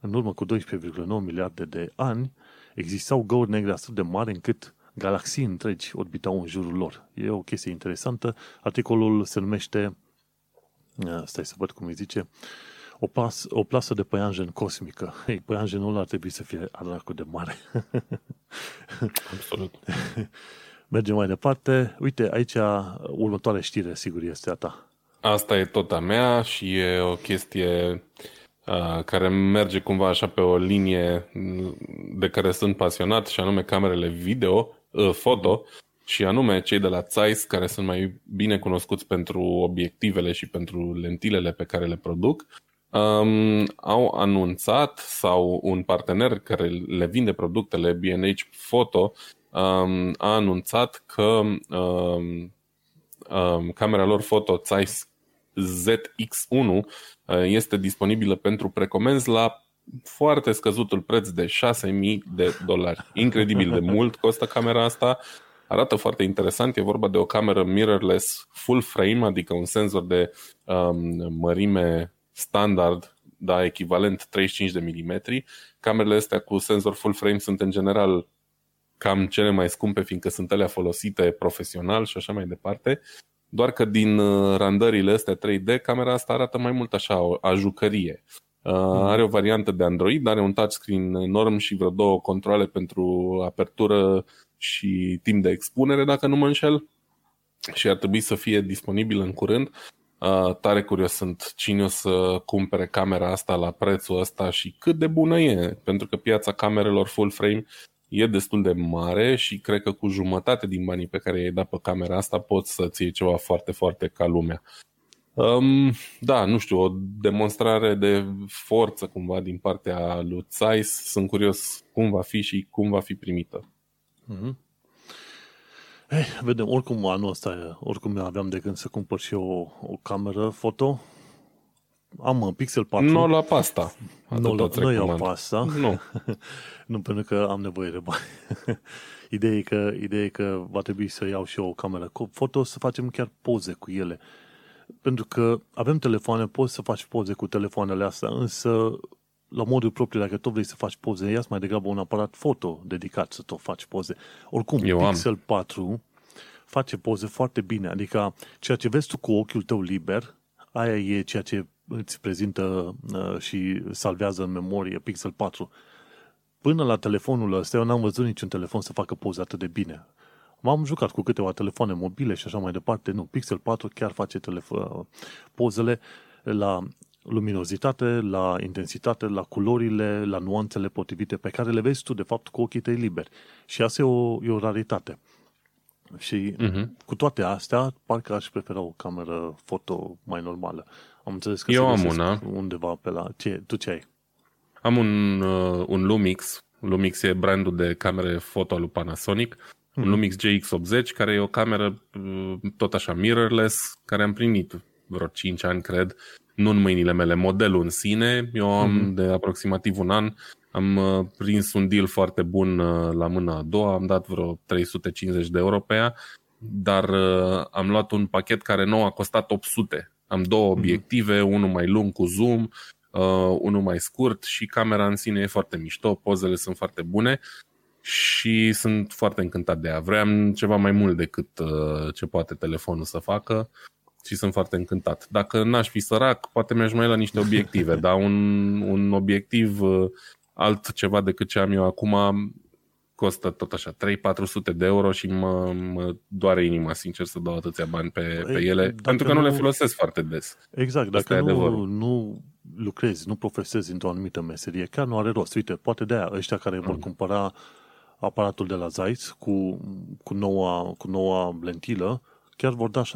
în urmă cu 12,9 miliarde de ani existau găuri negre atât de mari încât galaxii întregi orbitau în jurul lor. E o chestie interesantă. Articolul se numește, stai să văd cum îi zice, o, pas, o plasă de păianjen cosmică. Ei, păianjenul ar trebui să fie aracu de mare. Absolut. Mergem mai departe. Uite, aici următoarea știre, sigur, este a ta. Asta e tot a mea și e o chestie uh, care merge cumva așa pe o linie de care sunt pasionat și anume camerele video, uh, foto. și anume cei de la Zeiss, care sunt mai bine cunoscuți pentru obiectivele și pentru lentilele pe care le produc, um, au anunțat sau un partener care le vinde produsele, B&H Photo, um, a anunțat că um, um, camera lor foto Zeiss ZX1 uh, este disponibilă pentru precomenzi la foarte scăzutul preț de 6.000 de dolari. Incredibil de mult costă camera asta. Arată foarte interesant. E vorba de o cameră mirrorless full frame, adică un senzor de um, mărime standard, da, echivalent 35 de milimetri. Camerele astea cu senzor full frame sunt în general cam cele mai scumpe, fiindcă sunt alea folosite profesional și așa mai departe. Doar că din uh, randările astea 3D, camera asta arată mai mult așa, o, a jucărie. Uh, mm. Are o variantă de Android, are un touchscreen enorm și vreo două controle pentru apertură și timp de expunere, dacă nu mă înșel. Și ar trebui să fie disponibil în curând. Uh, tare curios sunt cine o să cumpere camera asta la prețul ăsta și cât de bună e, pentru că piața camerelor full frame e destul de mare și cred că cu jumătate din banii pe care i-ai dat pe camera asta poți să-ți iei ceva foarte, foarte ca lumea. Um, da, nu știu, o demonstrare de forță cumva din partea lui Zeiss. Sunt curios cum va fi și cum va fi primită. Mm-hmm. Hey, eh, vedem, oricum anul ăsta, oricum aveam de gând să cumpăr și o, o cameră foto am un Pixel 4. Nu la pasta. Nu, nu iau pasta. Nu. nu, pentru că am nevoie de bani. ideea, e că, ideea e că va trebui să iau și eu o cameră cu foto, să facem chiar poze cu ele. Pentru că avem telefoane, poți să faci poze cu telefoanele astea, însă la modul propriu, dacă tot vrei să faci poze, ia mai degrabă un aparat foto dedicat să tot faci poze. Oricum, eu Pixel am. 4 face poze foarte bine, adică ceea ce vezi tu cu ochiul tău liber, aia e ceea ce îți prezintă uh, și salvează în memorie Pixel 4. Până la telefonul ăsta, eu n-am văzut niciun telefon să facă poze atât de bine. M-am jucat cu câteva telefoane mobile și așa mai departe. Nu, Pixel 4 chiar face telefo- pozele la luminozitate, la intensitate, la culorile, la nuanțele potrivite pe care le vezi tu, de fapt, cu ochii tăi liberi. Și asta e o, e o raritate. Și uh-huh. cu toate astea, parcă aș prefera o cameră foto mai normală. Am înțeles că Eu am una. undeva pe la... Ce, tu ce ai? Am un, uh, un Lumix. Lumix e brandul de camere foto al lui Panasonic. Mm-hmm. Un mhm. Lumix GX80, care e o cameră uh, tot așa mirrorless, care am primit vreo 5 ani, cred, nu în mâinile mele. Modelul în sine, eu am mm-hmm. de aproximativ un an, am uh, prins un deal foarte bun uh, la mâna a doua, am dat vreo 350 de euro pe ea, dar uh, am luat un pachet care nou a costat 800 am două mhm. obiective, mm-hmm. unul mai lung cu zoom, uh, unul mai scurt și camera în sine e foarte mișto, pozele sunt foarte bune și sunt foarte încântat de ea. Vreau ceva mai mult decât uh, ce poate telefonul să facă și sunt foarte încântat. Dacă n-aș fi sărac, poate mi-aș mai la niște obiective, dar un, un obiectiv uh, altceva decât ce am eu acum costă tot așa 3-400 de euro și mă, mă doare inima, sincer, să dau atâția bani pe, pe ele, pentru că nu, nu le folosesc foarte des. Exact, dacă nu, nu lucrezi, nu profesezi într-o anumită meserie, chiar nu are rost. Uite, poate de aia ăștia care vor mm. cumpăra aparatul de la Zeiss cu, cu, noua, cu noua lentilă, chiar vor da 6.000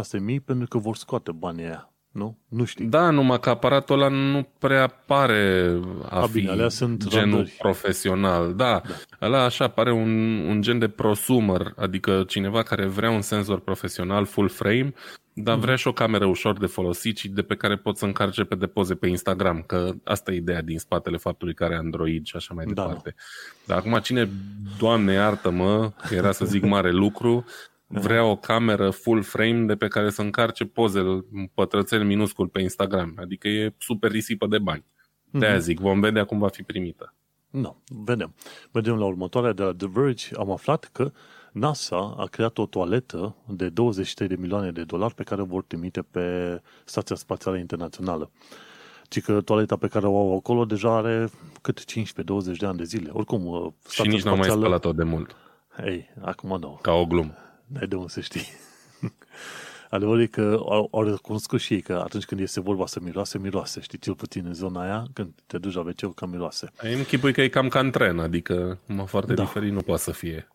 pentru că vor scoate banii aia nu? Nu știi. Da, numai că aparatul ăla nu prea pare a, a fi bine, sunt genul randări. profesional. Da, da, ăla așa pare un, un gen de prosumer, adică cineva care vrea un senzor profesional full frame, dar mm. vrea și o cameră ușor de folosit și de pe care pot să încarce pe depoze pe Instagram, că asta e ideea din spatele faptului că are Android și așa mai da, departe. Da. Dar acum cine, Doamne iartă-mă, era să zic mare lucru, vrea o cameră full frame de pe care să încarce pozele pătrățel minuscul pe Instagram. Adică e super risipă de bani. De-aia mhm. zic, vom vedea cum va fi primită. Nu, no, vedem. Vedem la următoarea de la The Verge. Am aflat că NASA a creat o toaletă de 23 de milioane de dolari pe care o vor trimite pe Stația Spațială Internațională. Ci că toaleta pe care o au acolo deja are cât 15-20 de ani de zile. Oricum, uh, Stația Și nici spațială... nu au mai spălat-o de mult. Ei, acum nu. Ca o glumă. N-ai de unde să știi. Adevărul e că au, au recunoscut și ei că atunci când este vorba să miroase, miroase. Știi, cel puțin în zona aia, când te duci la wc cam miroase. Ai închipui că e cam ca în tren, adică mă foarte da. diferit nu poate să fie.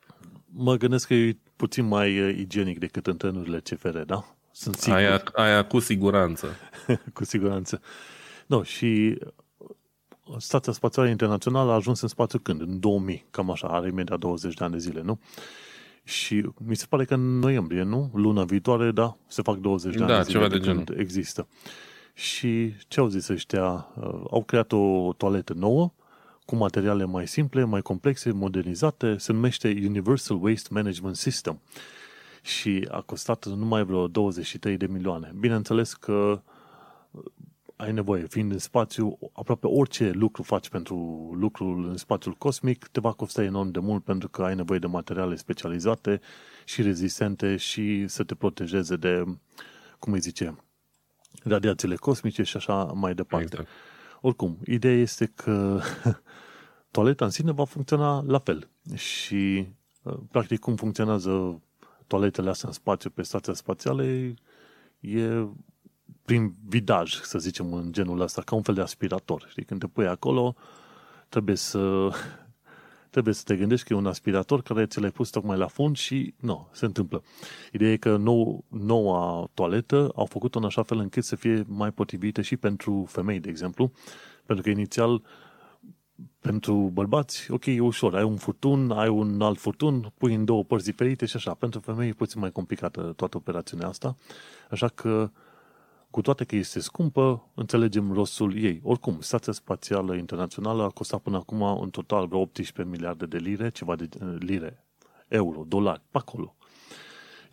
Mă gândesc că e puțin mai uh, igienic decât în trenurile CFR, da? Sunt sigur. Aia, aia cu siguranță. cu siguranță. No, și Stația Spațială Internațională a ajuns în spațiu când? În 2000, cam așa, are imediat 20 de ani de zile, nu? Și mi se pare că în noiembrie, nu? Luna viitoare, da, se fac 20 de ani da, de zile ceva de, de când genul. există. Și ce au zis ăștia? Uh, au creat o toaletă nouă, cu materiale mai simple, mai complexe, modernizate, se numește Universal Waste Management System. Și a costat numai vreo 23 de milioane. Bineînțeles că ai nevoie, fiind în spațiu, aproape orice lucru faci pentru lucrul în spațiul cosmic te va costa enorm de mult pentru că ai nevoie de materiale specializate și rezistente și să te protejeze de, cum îi zice, radiațiile cosmice și așa mai departe. Exact. Oricum, ideea este că toaleta în sine va funcționa la fel și practic cum funcționează toaletele astea în spațiu pe stația spațială e prin vidaj, să zicem, în genul ăsta, ca un fel de aspirator. Știi, când te pui acolo, trebuie să, trebuie să te gândești că e un aspirator care ți l-ai pus tocmai la fund și nu, se întâmplă. Ideea e că nou, noua toaletă au făcut-o în așa fel încât să fie mai potrivită și pentru femei, de exemplu, pentru că inițial pentru bărbați, ok, e ușor, ai un furtun, ai un alt furtun, pui în două părți diferite și așa. Pentru femei e puțin mai complicată toată operațiunea asta, așa că cu toate că este scumpă, înțelegem rostul ei. Oricum, Stația Spațială Internațională a costat până acum în total vreo 18 miliarde de lire, ceva de eh, lire, euro, dolari, pe acolo.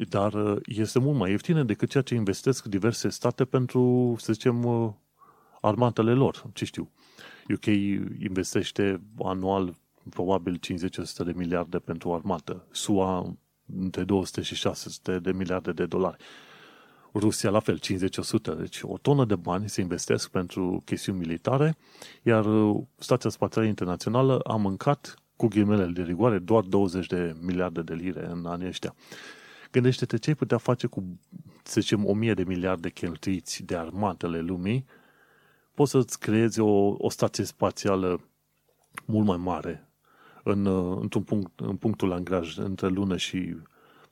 Dar eh, este mult mai ieftină decât ceea ce investesc diverse state pentru, să zicem, eh, armatele lor, ce știu. UK investește anual probabil 50-100 de miliarde pentru armată. SUA între 200 și 600 de miliarde de dolari. Rusia la fel, 50-100. Deci o tonă de bani se investesc pentru chestiuni militare, iar uh, Stația Spațială Internațională a mâncat, cu ghimele de rigoare, doar 20 de miliarde de lire în anii ăștia. Gândește-te ce ai putea face cu, să zicem, 1000 de miliarde cheltuiți de armatele lumii, poți să-ți creezi o, o stație spațială mult mai mare în, uh, într-un punct, în punctul Lagrange între lună și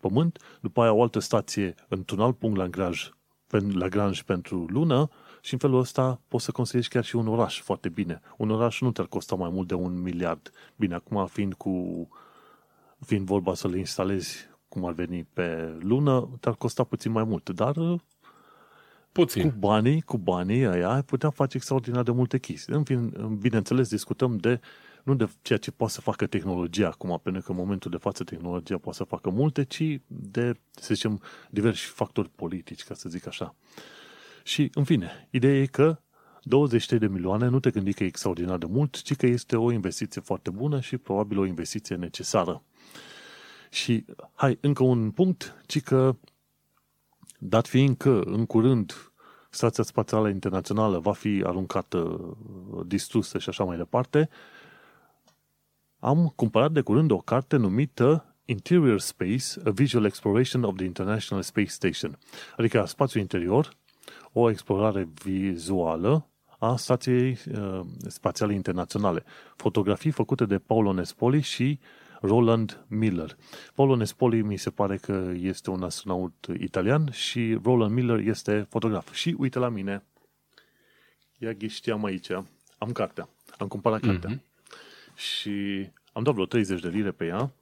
Pământ, după aia o altă stație într-un alt punct Lagrange, Lagrange pentru lună și în felul ăsta poți să construiești chiar și un oraș foarte bine. Un oraș nu te-ar costa mai mult de un miliard. Bine, acum fiind cu fiind vorba să le instalezi cum ar veni pe lună, te-ar costa puțin mai mult, dar Puțin. Cu banii, cu banii aia ai putea face extraordinar de multe chestii. În fin, bineînțeles, discutăm de nu de ceea ce poate să facă tehnologia acum, pentru că în momentul de față tehnologia poate să facă multe, ci de, să zicem, diversi factori politici, ca să zic așa. Și, în fine, ideea e că 20 de milioane nu te gândi că e extraordinar de mult, ci că este o investiție foarte bună și probabil o investiție necesară. Și, hai, încă un punct, ci că, dat fiind că, în curând, Stația Spațială Internațională va fi aruncată, distrusă și așa mai departe, am cumpărat de curând o carte numită Interior Space, A Visual Exploration of the International Space Station, adică spațiul interior, o explorare vizuală a Stației uh, Spațiale Internaționale. Fotografii făcute de Paolo Nespoli și Roland Miller. Paolo Nespoli mi se pare că este un astronaut italian și Roland Miller este fotograf. Și uite la mine, ia ghișteam aici, am cartea, am cumpărat cartea. Mm-hmm și am dat vreo 30 de lire pe ea.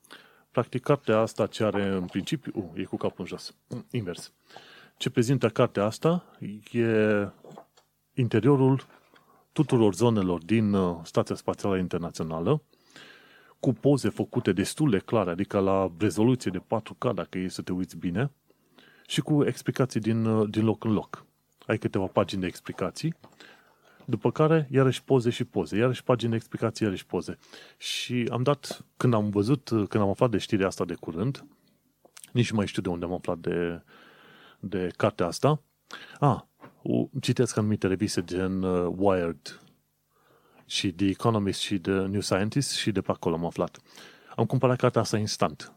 Practic, cartea asta ce are în principiu... Uh, e cu capul în jos. Mm, invers. Ce prezintă cartea asta e interiorul tuturor zonelor din uh, Stația Spațială Internațională, cu poze făcute destul de clare, adică la rezoluție de 4K, dacă e să te uiți bine, și cu explicații din, uh, din loc în loc. Ai câteva pagini de explicații după care, iarăși poze și poze, iarăși pagini de explicații, iarăși poze. Și am dat, când am văzut, când am aflat de știrea asta de curând, nici nu mai știu de unde am aflat de, de cartea asta. Ah, citesc anumite reviste gen uh, Wired și The Economist și The New Scientist și de pe acolo am aflat. Am cumpărat cartea asta instant,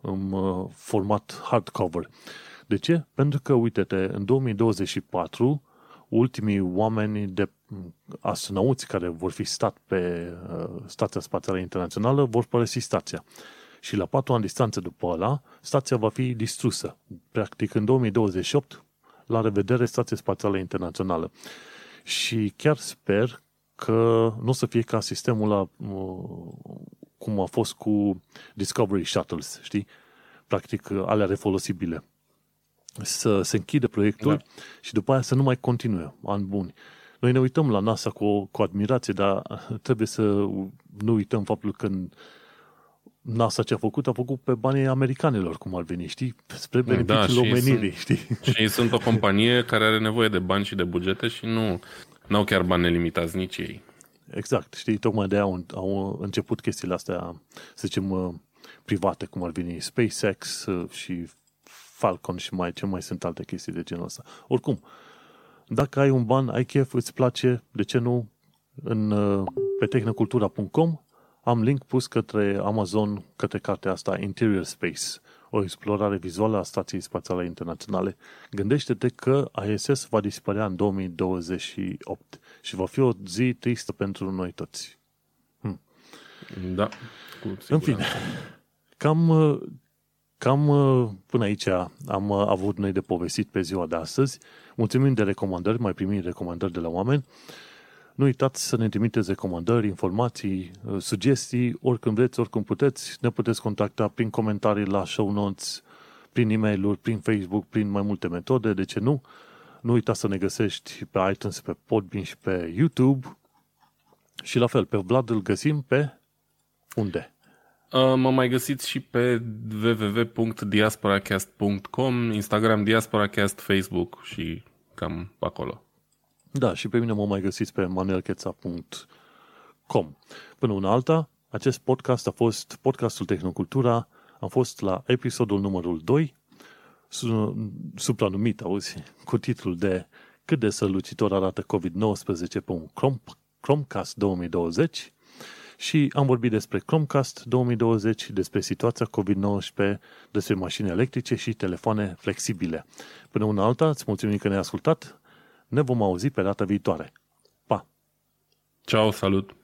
în uh, format hardcover. De ce? Pentru că, uite-te, în 2024 ultimii oameni de astronauți care vor fi stat pe uh, Stația Spațială Internațională vor părăsi stația. Și la patru ani distanță după ăla, stația va fi distrusă. Practic, în 2028, la revedere, Stația Spațială Internațională. Și chiar sper că nu o să fie ca sistemul la, cum a fost cu Discovery Shuttles, știi? Practic, alea refolosibile. Să se închide proiectul da. și după aia să nu mai continue, ani buni. Noi ne uităm la NASA cu, cu admirație, dar trebuie să nu uităm faptul că NASA ce a făcut, a făcut pe banii americanilor, cum ar veni, știi? Spre da, beneficiul da, omenirii, sunt, știi? Și ei sunt o companie care are nevoie de bani și de bugete și nu au chiar bani nelimitați nici ei. Exact, știi, tocmai de aia au, au început chestiile astea, să zicem, uh, private, cum ar veni SpaceX uh, și Falcon și mai ce mai sunt alte chestii de genul ăsta. Oricum, dacă ai un ban, ai chef, îți place, de ce nu, în, uh, pe tehnocultura.com am link pus către Amazon, către cartea asta Interior Space, o explorare vizuală a Stației Spațiale Internaționale. Gândește-te că ISS va dispărea în 2028 și va fi o zi tristă pentru noi toți. Hm. Da, cu În fine, cam, cam până aici am avut noi de povestit pe ziua de astăzi. Mulțumim de recomandări, mai primim recomandări de la oameni. Nu uitați să ne trimiteți recomandări, informații, uh, sugestii, oricând vreți, oricând puteți. Ne puteți contacta prin comentarii la show notes, prin e mail prin Facebook, prin mai multe metode, de ce nu? Nu uita să ne găsești pe iTunes, pe Podbean și pe YouTube. Și la fel, pe Vlad îl găsim pe unde? Uh, mă mai găsiți și pe www.diasporacast.com, Instagram Diasporacast, Facebook și cam acolo. Da, și pe mine mă mai găsiți pe manuelcheța.com. Până una alta, acest podcast a fost podcastul Tehnocultura, am fost la episodul numărul 2, supranumit, auzi, cu titlul de Cât de sălucitor arată COVID-19 pe un Chromecast 2020 și am vorbit despre Chromecast 2020, despre situația COVID-19, despre mașini electrice și telefoane flexibile. Până una alta, îți mulțumim că ne-ai ascultat, ne vom auzi pe data viitoare. Pa! Ciao, salut!